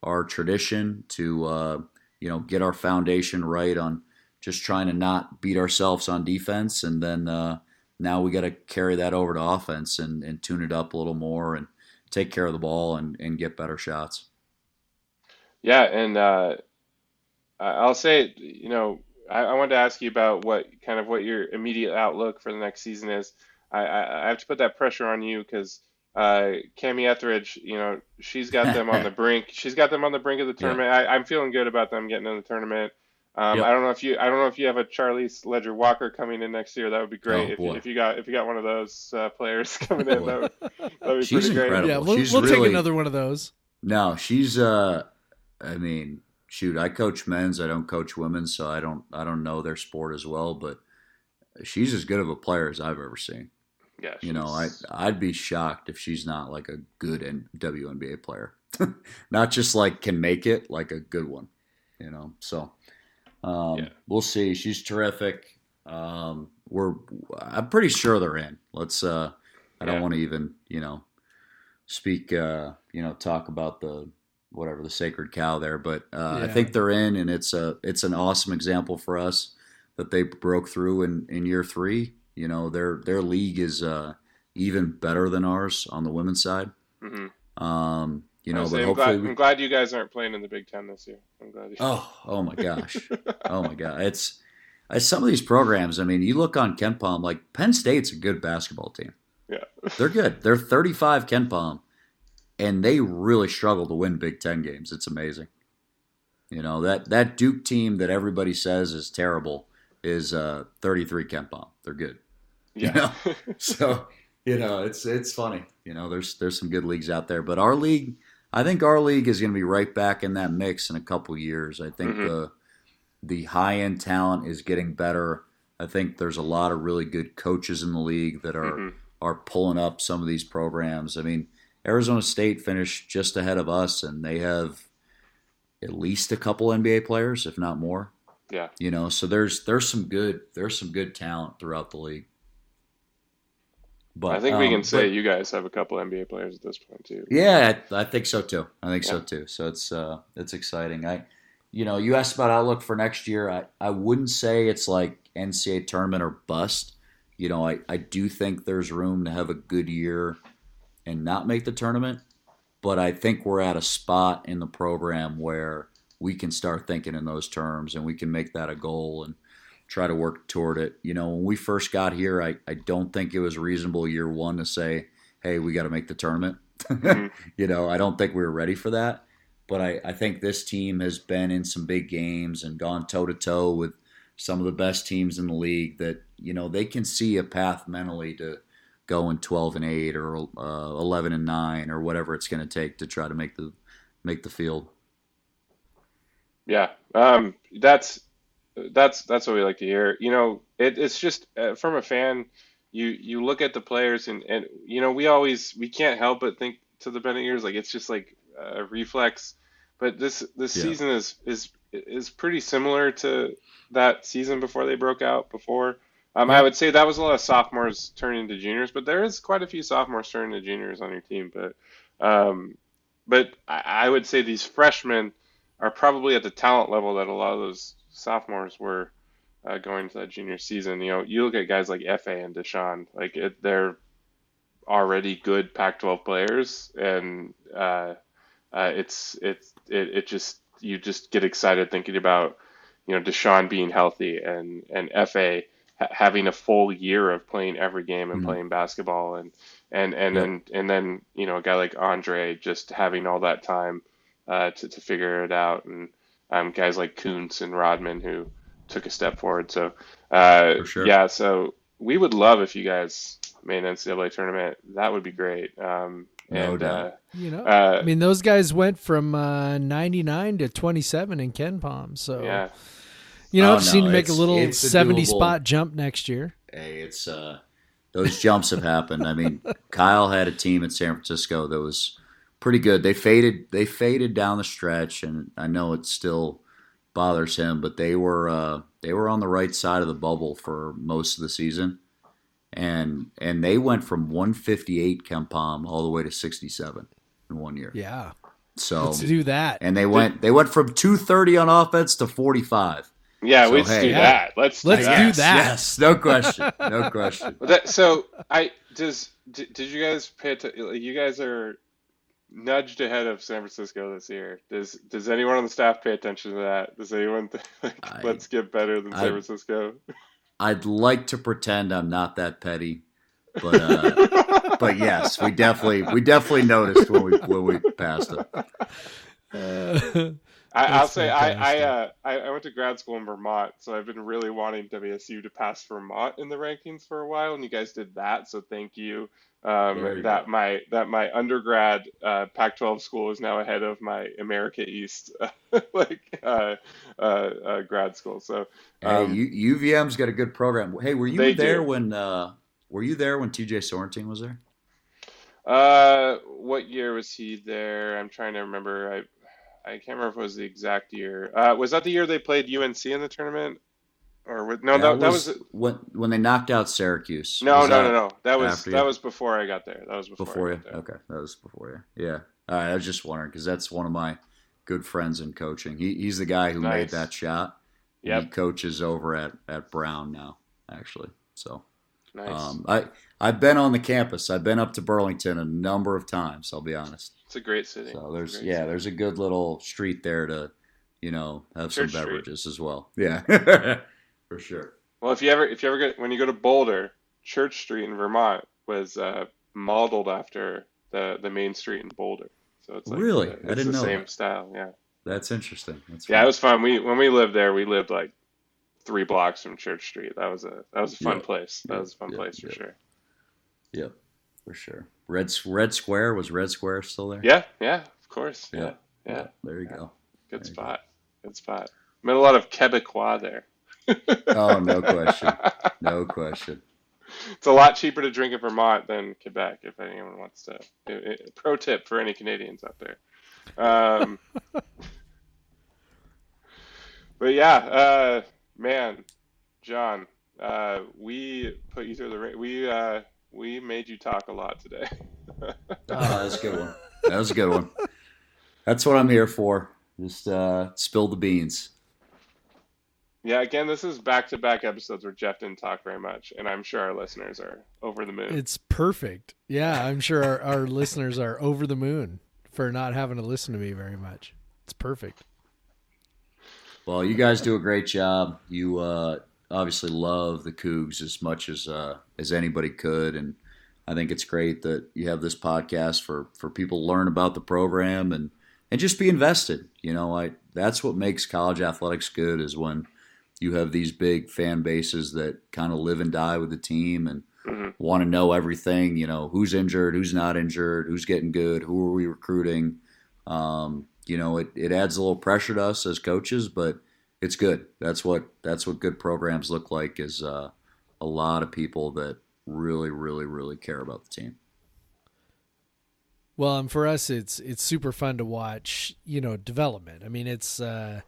our tradition to uh, you know get our foundation right on just trying to not beat ourselves on defense, and then uh, now we got to carry that over to offense and, and tune it up a little more and take care of the ball and, and get better shots. Yeah, and uh, I'll say, you know, I, I, wanted to ask you about what kind of what your immediate outlook for the next season is. I, I, I have to put that pressure on you because uh, Kamie Ethridge, you know, she's got them on the brink. She's got them on the brink of the tournament. Yeah. I, am feeling good about them getting in the tournament. Um, yep. I don't know if you I don't know if you have a Charlisse Leger-Walker coming in next year. That would be great. Oh, if, you, if, you got if you got one of those uh, players coming in, that would, that would be she's pretty incredible. great. Yeah, we'll, she's we'll really, take another one of those. No, she's uh, I mean, shoot, I coach men's. I don't coach women, so I don't I don't know their sport as well. But she's as good of a player as I've ever seen. Yeah, you know, I I'd be shocked if she's not like a good WNBA player, not just like can make it, like a good one. You know, so um, yeah. We'll see. She's terrific. Um, we're I'm pretty sure they're in. Let's. Uh, I don't want to even you know speak. Uh, you know, talk about the whatever the sacred cow there, but uh, yeah. I think they're in, and it's a it's an awesome example for us that they broke through in in year three. You know, their their league is uh, even better than ours on the women's side. Mm-hmm. Um, you know, but I'm hopefully glad, we... I'm glad you guys aren't playing in the Big Ten this year. I'm glad. You... Oh, oh my gosh, oh my god, it's, it's some of these programs. I mean, you look on KenPom, like Penn State's a good basketball team. Yeah, they're good. They're 35 KenPom, and they really struggle to win Big Ten games. It's amazing. You know that that Duke team that everybody says is terrible is uh, 33 KenPom. They're good. Yeah. You know? so you know it's it's funny. You know, there's there's some good leagues out there, but our league I think our league is going to be right back in that mix in a couple years. I think mm-hmm. the the high end talent is getting better. I think there's a lot of really good coaches in the league that are mm-hmm. are pulling up some of these programs. I mean, Arizona State finished just ahead of us, and they have at least a couple NBA players, if not more. Yeah, you know, so there's there's some good there's some good talent throughout the league. But I think um, we can say but, you guys have a couple NBA players at this point too. Yeah, I, I think so too. I think yeah. so too. So it's uh, it's exciting. I, you know, you asked about outlook for next year. I, I wouldn't say it's like NCAA tournament or bust. You know, I, I do think there's room to have a good year and not make the tournament. But I think we're at a spot in the program where we can start thinking in those terms and we can make that a goal and – try to work toward it. You know, when we first got here, I, I don't think it was reasonable year one to say, hey, we got to make the tournament. Mm-hmm. you know, I don't think we were ready for that. But I, I think this team has been in some big games and gone toe to toe with some of the best teams in the league that, you know, they can see a path mentally to going 12 and 8 or uh, 11 and 9 or whatever it's going to take to try to make the make the field. Yeah. Um, that's that's that's what we like to hear. You know, it, it's just uh, from a fan, you you look at the players and and you know we always we can't help but think to the Bennett years like it's just like a reflex. But this this yeah. season is is is pretty similar to that season before they broke out before. Um, I would say that was a lot of sophomores turning into juniors, but there is quite a few sophomores turning into juniors on your team. But um, but I, I would say these freshmen are probably at the talent level that a lot of those sophomores were uh, going to that junior season. You know, you look at guys like Fa and Dishon, like it, they're already good Pac-12 players, and uh, uh, it's it's it, it just you just get excited thinking about you know Dishon being healthy and and Fa ha- having a full year of playing every game and mm-hmm. playing basketball and and and yep. then and then you know a guy like Andre just having all that time uh, to to figure it out and um, guys like Kunc and Rodman who took a step forward. So, uh, sure. yeah, so we would love if you guys made an NCAA tournament. That would be great. Um, no and, doubt. Uh, you know, uh, I mean, those guys went from uh, 99 to 27 in KenPom. So, yeah. You know, oh, just no, need to make a little 70 spot jump next year. Hey, it's uh, those jumps have happened. I mean, Kyle had a team in San Francisco that was pretty good. They faded they faded down the stretch, and I know it still bothers him, but they were uh, they were on the right side of the bubble for most of the season, and and they went from 158 KenPom all the way to 67 in one year. Yeah. So Let's do that. and they went they went from 230 on offense to 45. Yeah, So, let's hey, do yeah. that. Let's Let's do do that. that. Yes, no question, no question. That- so I does did, did you guys pay attention? You guys are nudged ahead of San Francisco this year. Does does anyone on the staff pay attention to that? Does anyone think like, I- let's get better than I- San Francisco? I'd like to pretend I'm not that petty, but uh, but yes, we definitely we definitely noticed when we when we passed it. Uh, I, I'll That's say I I, uh, I I went to grad school in Vermont, so I've been really wanting WSU to pass Vermont in the rankings for a while, and you guys did that, so thank you. Um, that go. my that my undergrad uh, Pac-12 school is now ahead of my America East like uh, uh, uh, grad school. So Hey, um, U, UVM's got a good program. Hey, were you there do. when uh, were you there when TJ Sorrentine was there? uh, what year was he there? I'm trying to remember. I I can't remember if it was the exact year. Uh, was that the year they played UNC in the tournament? Or was, no, that, that was when when they knocked out Syracuse. No, no, no, no. That was that you? was before I got there. That was before, Before you? Okay, that was before you. Yeah. All right, I was just wondering because that's one of my good friends in coaching. He, he's the guy who made that shot. Yeah. He coaches over at, at Brown now, actually. So Nice. um, I I've been on the campus. I've been up to Burlington a number of times. I'll be honest. it's a great city. So there's yeah, city. there's a good little street there to, you know, have Church some Street. beverages as well. Yeah, for sure. Well, if you ever if you ever get when you go to Boulder, Church Street in Vermont was uh, modeled after the the main street in Boulder. So it's like Really? the- I didn't the know same that. style. Yeah. That's interesting. That's Yeah, fun. it was fun. We when we lived there, we lived like three blocks from Church Street. That was a that was a fun Yeah. place. That Yeah. was a fun Yeah. place for sure. Yep, for sure. Red Red Square was Red Square still there? Yeah, yeah, of course. Yeah, Yeah. There you go. Good There spot. Good spot. Met a lot of Quebecois there. Oh, no question. No question. It's a lot cheaper to drink in Vermont than Quebec, if anyone wants to. i- i- pro tip for any Canadians out there. Um, but yeah, uh, man, John, uh, we put you through the ri- we uh, we made you talk a lot today. Oh, that was a good one. That was a good one. That's what I'm here for. Just uh, spill the beans. Yeah, again, this is back to back episodes where Jeff didn't talk very much, and I'm sure our listeners are over the moon. it's perfect. Yeah, I'm sure our, our listeners are over the moon for not having to listen to me very much. It's perfect. Well, you guys do a great job. You uh, obviously love the Cougs as much as uh, as anybody could, and I think it's great that you have this podcast for for people to learn about the program and and just be invested. You know, I that's what makes college athletics good is when you have these big fan bases that kind of live and die with the team and Mhm. want to know everything. You know, who's injured, who's not injured, who's getting good, who are we recruiting. Um, you know, it, it adds a little pressure to us as coaches, but it's good. That's what that's what good programs look like. Is uh, a lot of people that really, really, really care about the team. Well, and for us, it's it's super fun to watch. You know, development. I mean, it's uh,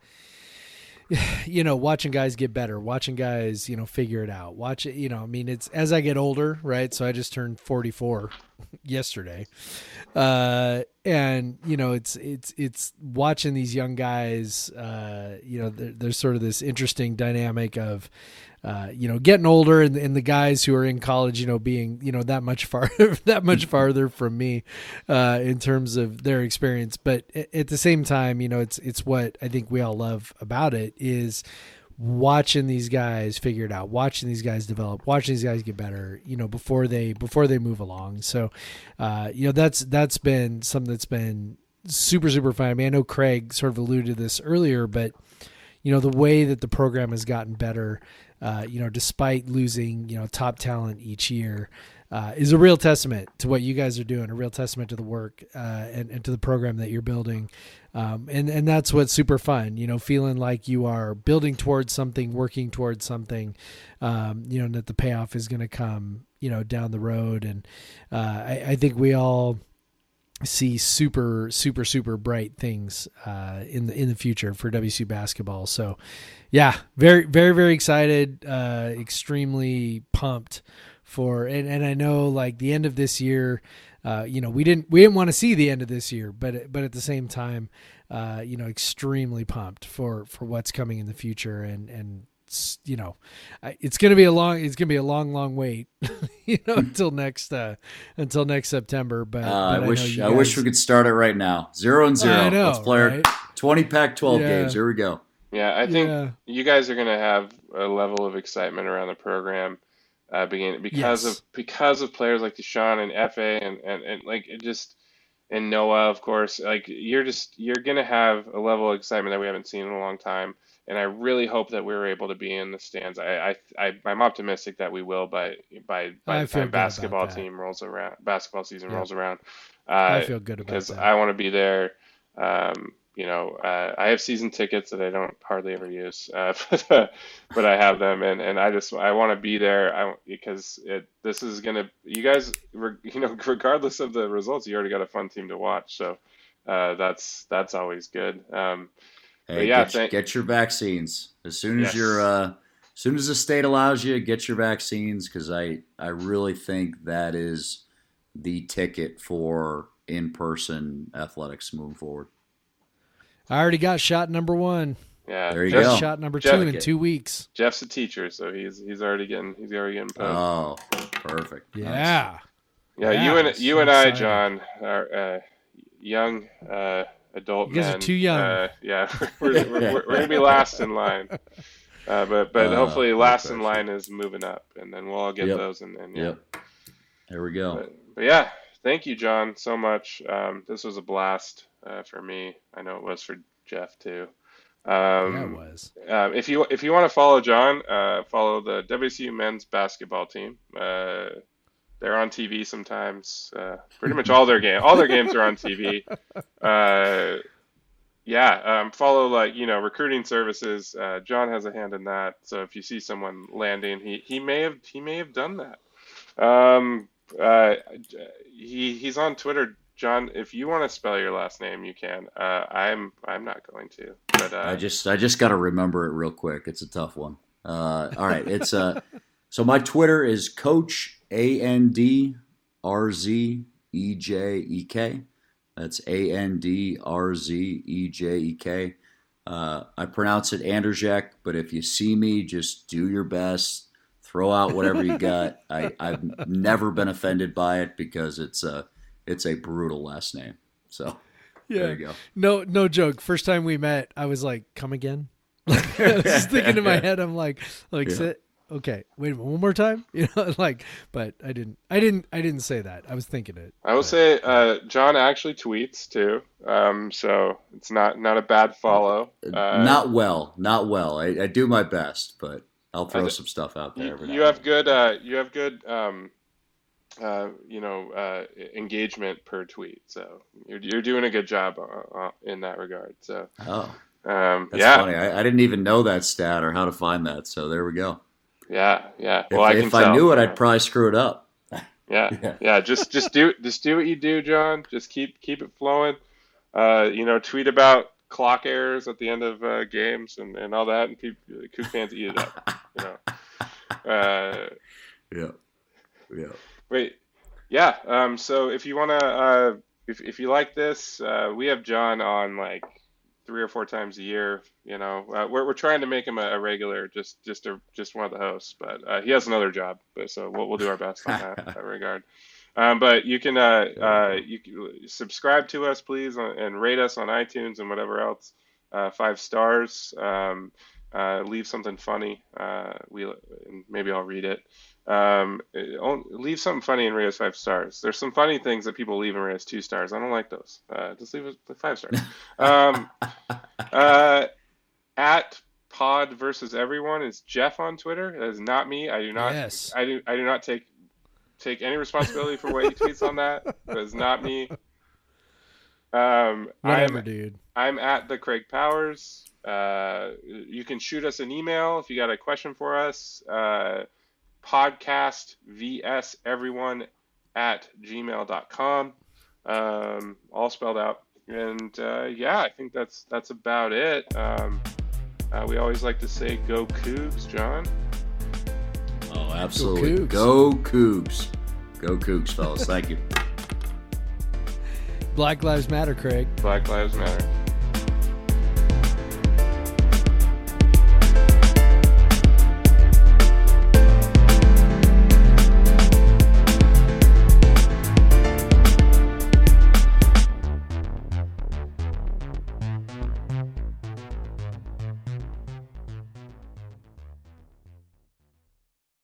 you know, watching guys get better, watching guys, you know, figure it out. Watch it. You know, I mean, it's as I get older, right? So I just turned forty four yesterday, uh, and you know, it's it's it's watching these young guys. Uh, you know, there, there's sort of this interesting dynamic of uh, you know, getting older and, and the guys who are in college, you know, being, you know, that much far, that much farther from me, uh, in terms of their experience. But at the same time, you know, it's, it's what I think we all love about it is watching these guys figure it out, watching these guys develop, watching these guys get better, you know, before they, before they move along. So, uh, you know, that's, that's been something that's been super, super fun. I mean, I know Craig sort of alluded to this earlier, but, you know the way that the program has gotten better uh, you know despite losing you know top talent each year uh, is a real testament to what you guys are doing a real testament to the work uh, and, and to the program that you're building. Um, and and that's what's super fun you know feeling like you are building towards something working towards something um, you know and that the payoff is going to come you know down the road. And uh, I, I think we all see super super super bright things uh, in the in the future for WSU basketball. So, yeah, very very very excited, uh, extremely pumped for and and I know like the end of this year. Uh, you know, we didn't we didn't want to see the end of this year, but but at the same time, uh, you know, extremely pumped for for what's coming in the future, and and you know, it's gonna be a long it's gonna be a long long wait, you know, until next uh until next September. But, uh, but I wish I, guys, wish we could start it right now. Zero and zero. Know, Let's play right? our twenty pack twelve Yeah. games. Here we go. Yeah, I think Yeah. you guys are going to have a level of excitement around the program uh, beginning because Yes. of because of players like Dishon and Fa and, and, and like it just and Noah, of course. Like you're just you're going to have a level of excitement that we haven't seen in a long time. And I really hope that we're able to be in the stands. I, I, I I'm optimistic that we will by by by the time basketball team rolls around, basketball season Yeah. rolls around. I Uh, feel good about because. I want to be there. Um, you know, uh, I have season tickets that I don't hardly ever use, uh, but, uh, but I have them, and, and I just I want to be there. I because it this is gonna you guys re- you know regardless of the results, you already got a fun team to watch, so uh, that's that's always good. Um, Hey, yeah, get, thank- get your vaccines as soon as Yes. you're uh, as soon as the state allows you. Get your vaccines because I I really think that is the ticket for in person athletics moving forward. I already got shot number one. yeah, There you Jeff, go. Shot number Jeff- two in two weeks. Jeff's a teacher, so he's he's already getting he's already getting poked. Oh, perfect. Nice. Yeah. Yeah, Yeah, you and so you and I, excited. John, are uh, young uh, adult You guys are men. too young. Uh, yeah, we're, we're, we're, we're gonna be last in line, uh, but but Uh, hopefully last in line is moving up, and then we'll all get Yep. those. And, and yeah. Yep. There we go. But, but yeah, thank you, John, so much. Um, this was a blast uh, for me. I know it was for Jeff too. Um, yeah, it was. uh, if you if you want to follow John, uh, follow the WCU men's basketball team. Uh, they're on TV sometimes. Uh, pretty much all their game, all their games are on TV. Uh, yeah, um, follow like you know recruiting services. Uh, John has a hand in that. So if you see someone landing, he he may have he may have done that. Um, uh, he he's on Twitter. John, if you want to spell your last name, you can. Uh, I'm I'm not going to. But uh, I just I just got to remember it real quick. It's a tough one. Uh, all right, it's uh, so my Twitter is Coach A N D R Z E J E K. That's A N D R Z E J E K. Uh, I pronounce it Anderjek, but if you see me, just do your best. Throw out whatever you got. I, I've never been offended by it because it's a it's a brutal last name. So Yeah. there you go. No, no joke. First time we met, I was like, "Come again." I was just thinking in my head, I'm like, like, Yeah. Sit. Okay, wait a minute, one more time. You know, like, but I didn't, I didn't, I didn't say that. I was thinking it. I will say, uh, John actually tweets too, um, so it's not not a bad follow. Uh, not well, not well. I, I do my best, but I'll throw thi- some stuff out there. you, you have good, uh, you have good, um, uh, you know, uh, engagement per tweet. So you're you're doing a good job uh, uh, in that regard. So Oh, um, that's yeah, funny. I, I didn't even know that stat or how to find that. So there we go. Yeah, yeah. If, Well, I if I knew it, I'd probably screw it up. Yeah, Yeah. yeah. Just just do just do what you do, John. Just keep keep it flowing. Uh, you know, tweet about clock errors at the end of uh, games and, and all that, and people, Coug fans eat it up. You know. Uh, Yeah, yeah. wait, yeah. Um, so if you wanna, uh, if if you like this, uh, we have John on like three or four times a year. You know, uh, we're we're trying to make him a, a regular, just just a just one of the hosts, but uh, he has another job, but so we'll we'll do our best on that, that regard. Um, but you can uh, uh, you can subscribe to us, please, and rate us on iTunes and whatever else. Uh, five stars. Um, uh, leave something funny. Uh, we and maybe I'll read it. Um, leave something funny and rate us five stars. There's some funny things that people leave and rate us two stars. I don't like those. Uh, just leave us five stars. Um, uh, at Pod versus Everyone is Jeff on Twitter. That is not me. I do not. Yes. I do. I do not take take any responsibility for what he tweets on that. That is not me. Um, Whatever, I'm a dude. I'm at the Craig Powers. Uh, you can shoot us an email if you got a question for us. Uh, podcast vs everyone at gmail.com. um, all spelled out. And uh, yeah, I think that's that's about it. Um, uh, we always like to say "Go Cougs," John. Oh, absolutely. Go Cougs. Go Cougs, fellas. Thank you. Black Lives Matter, Craig. Black Lives Matter.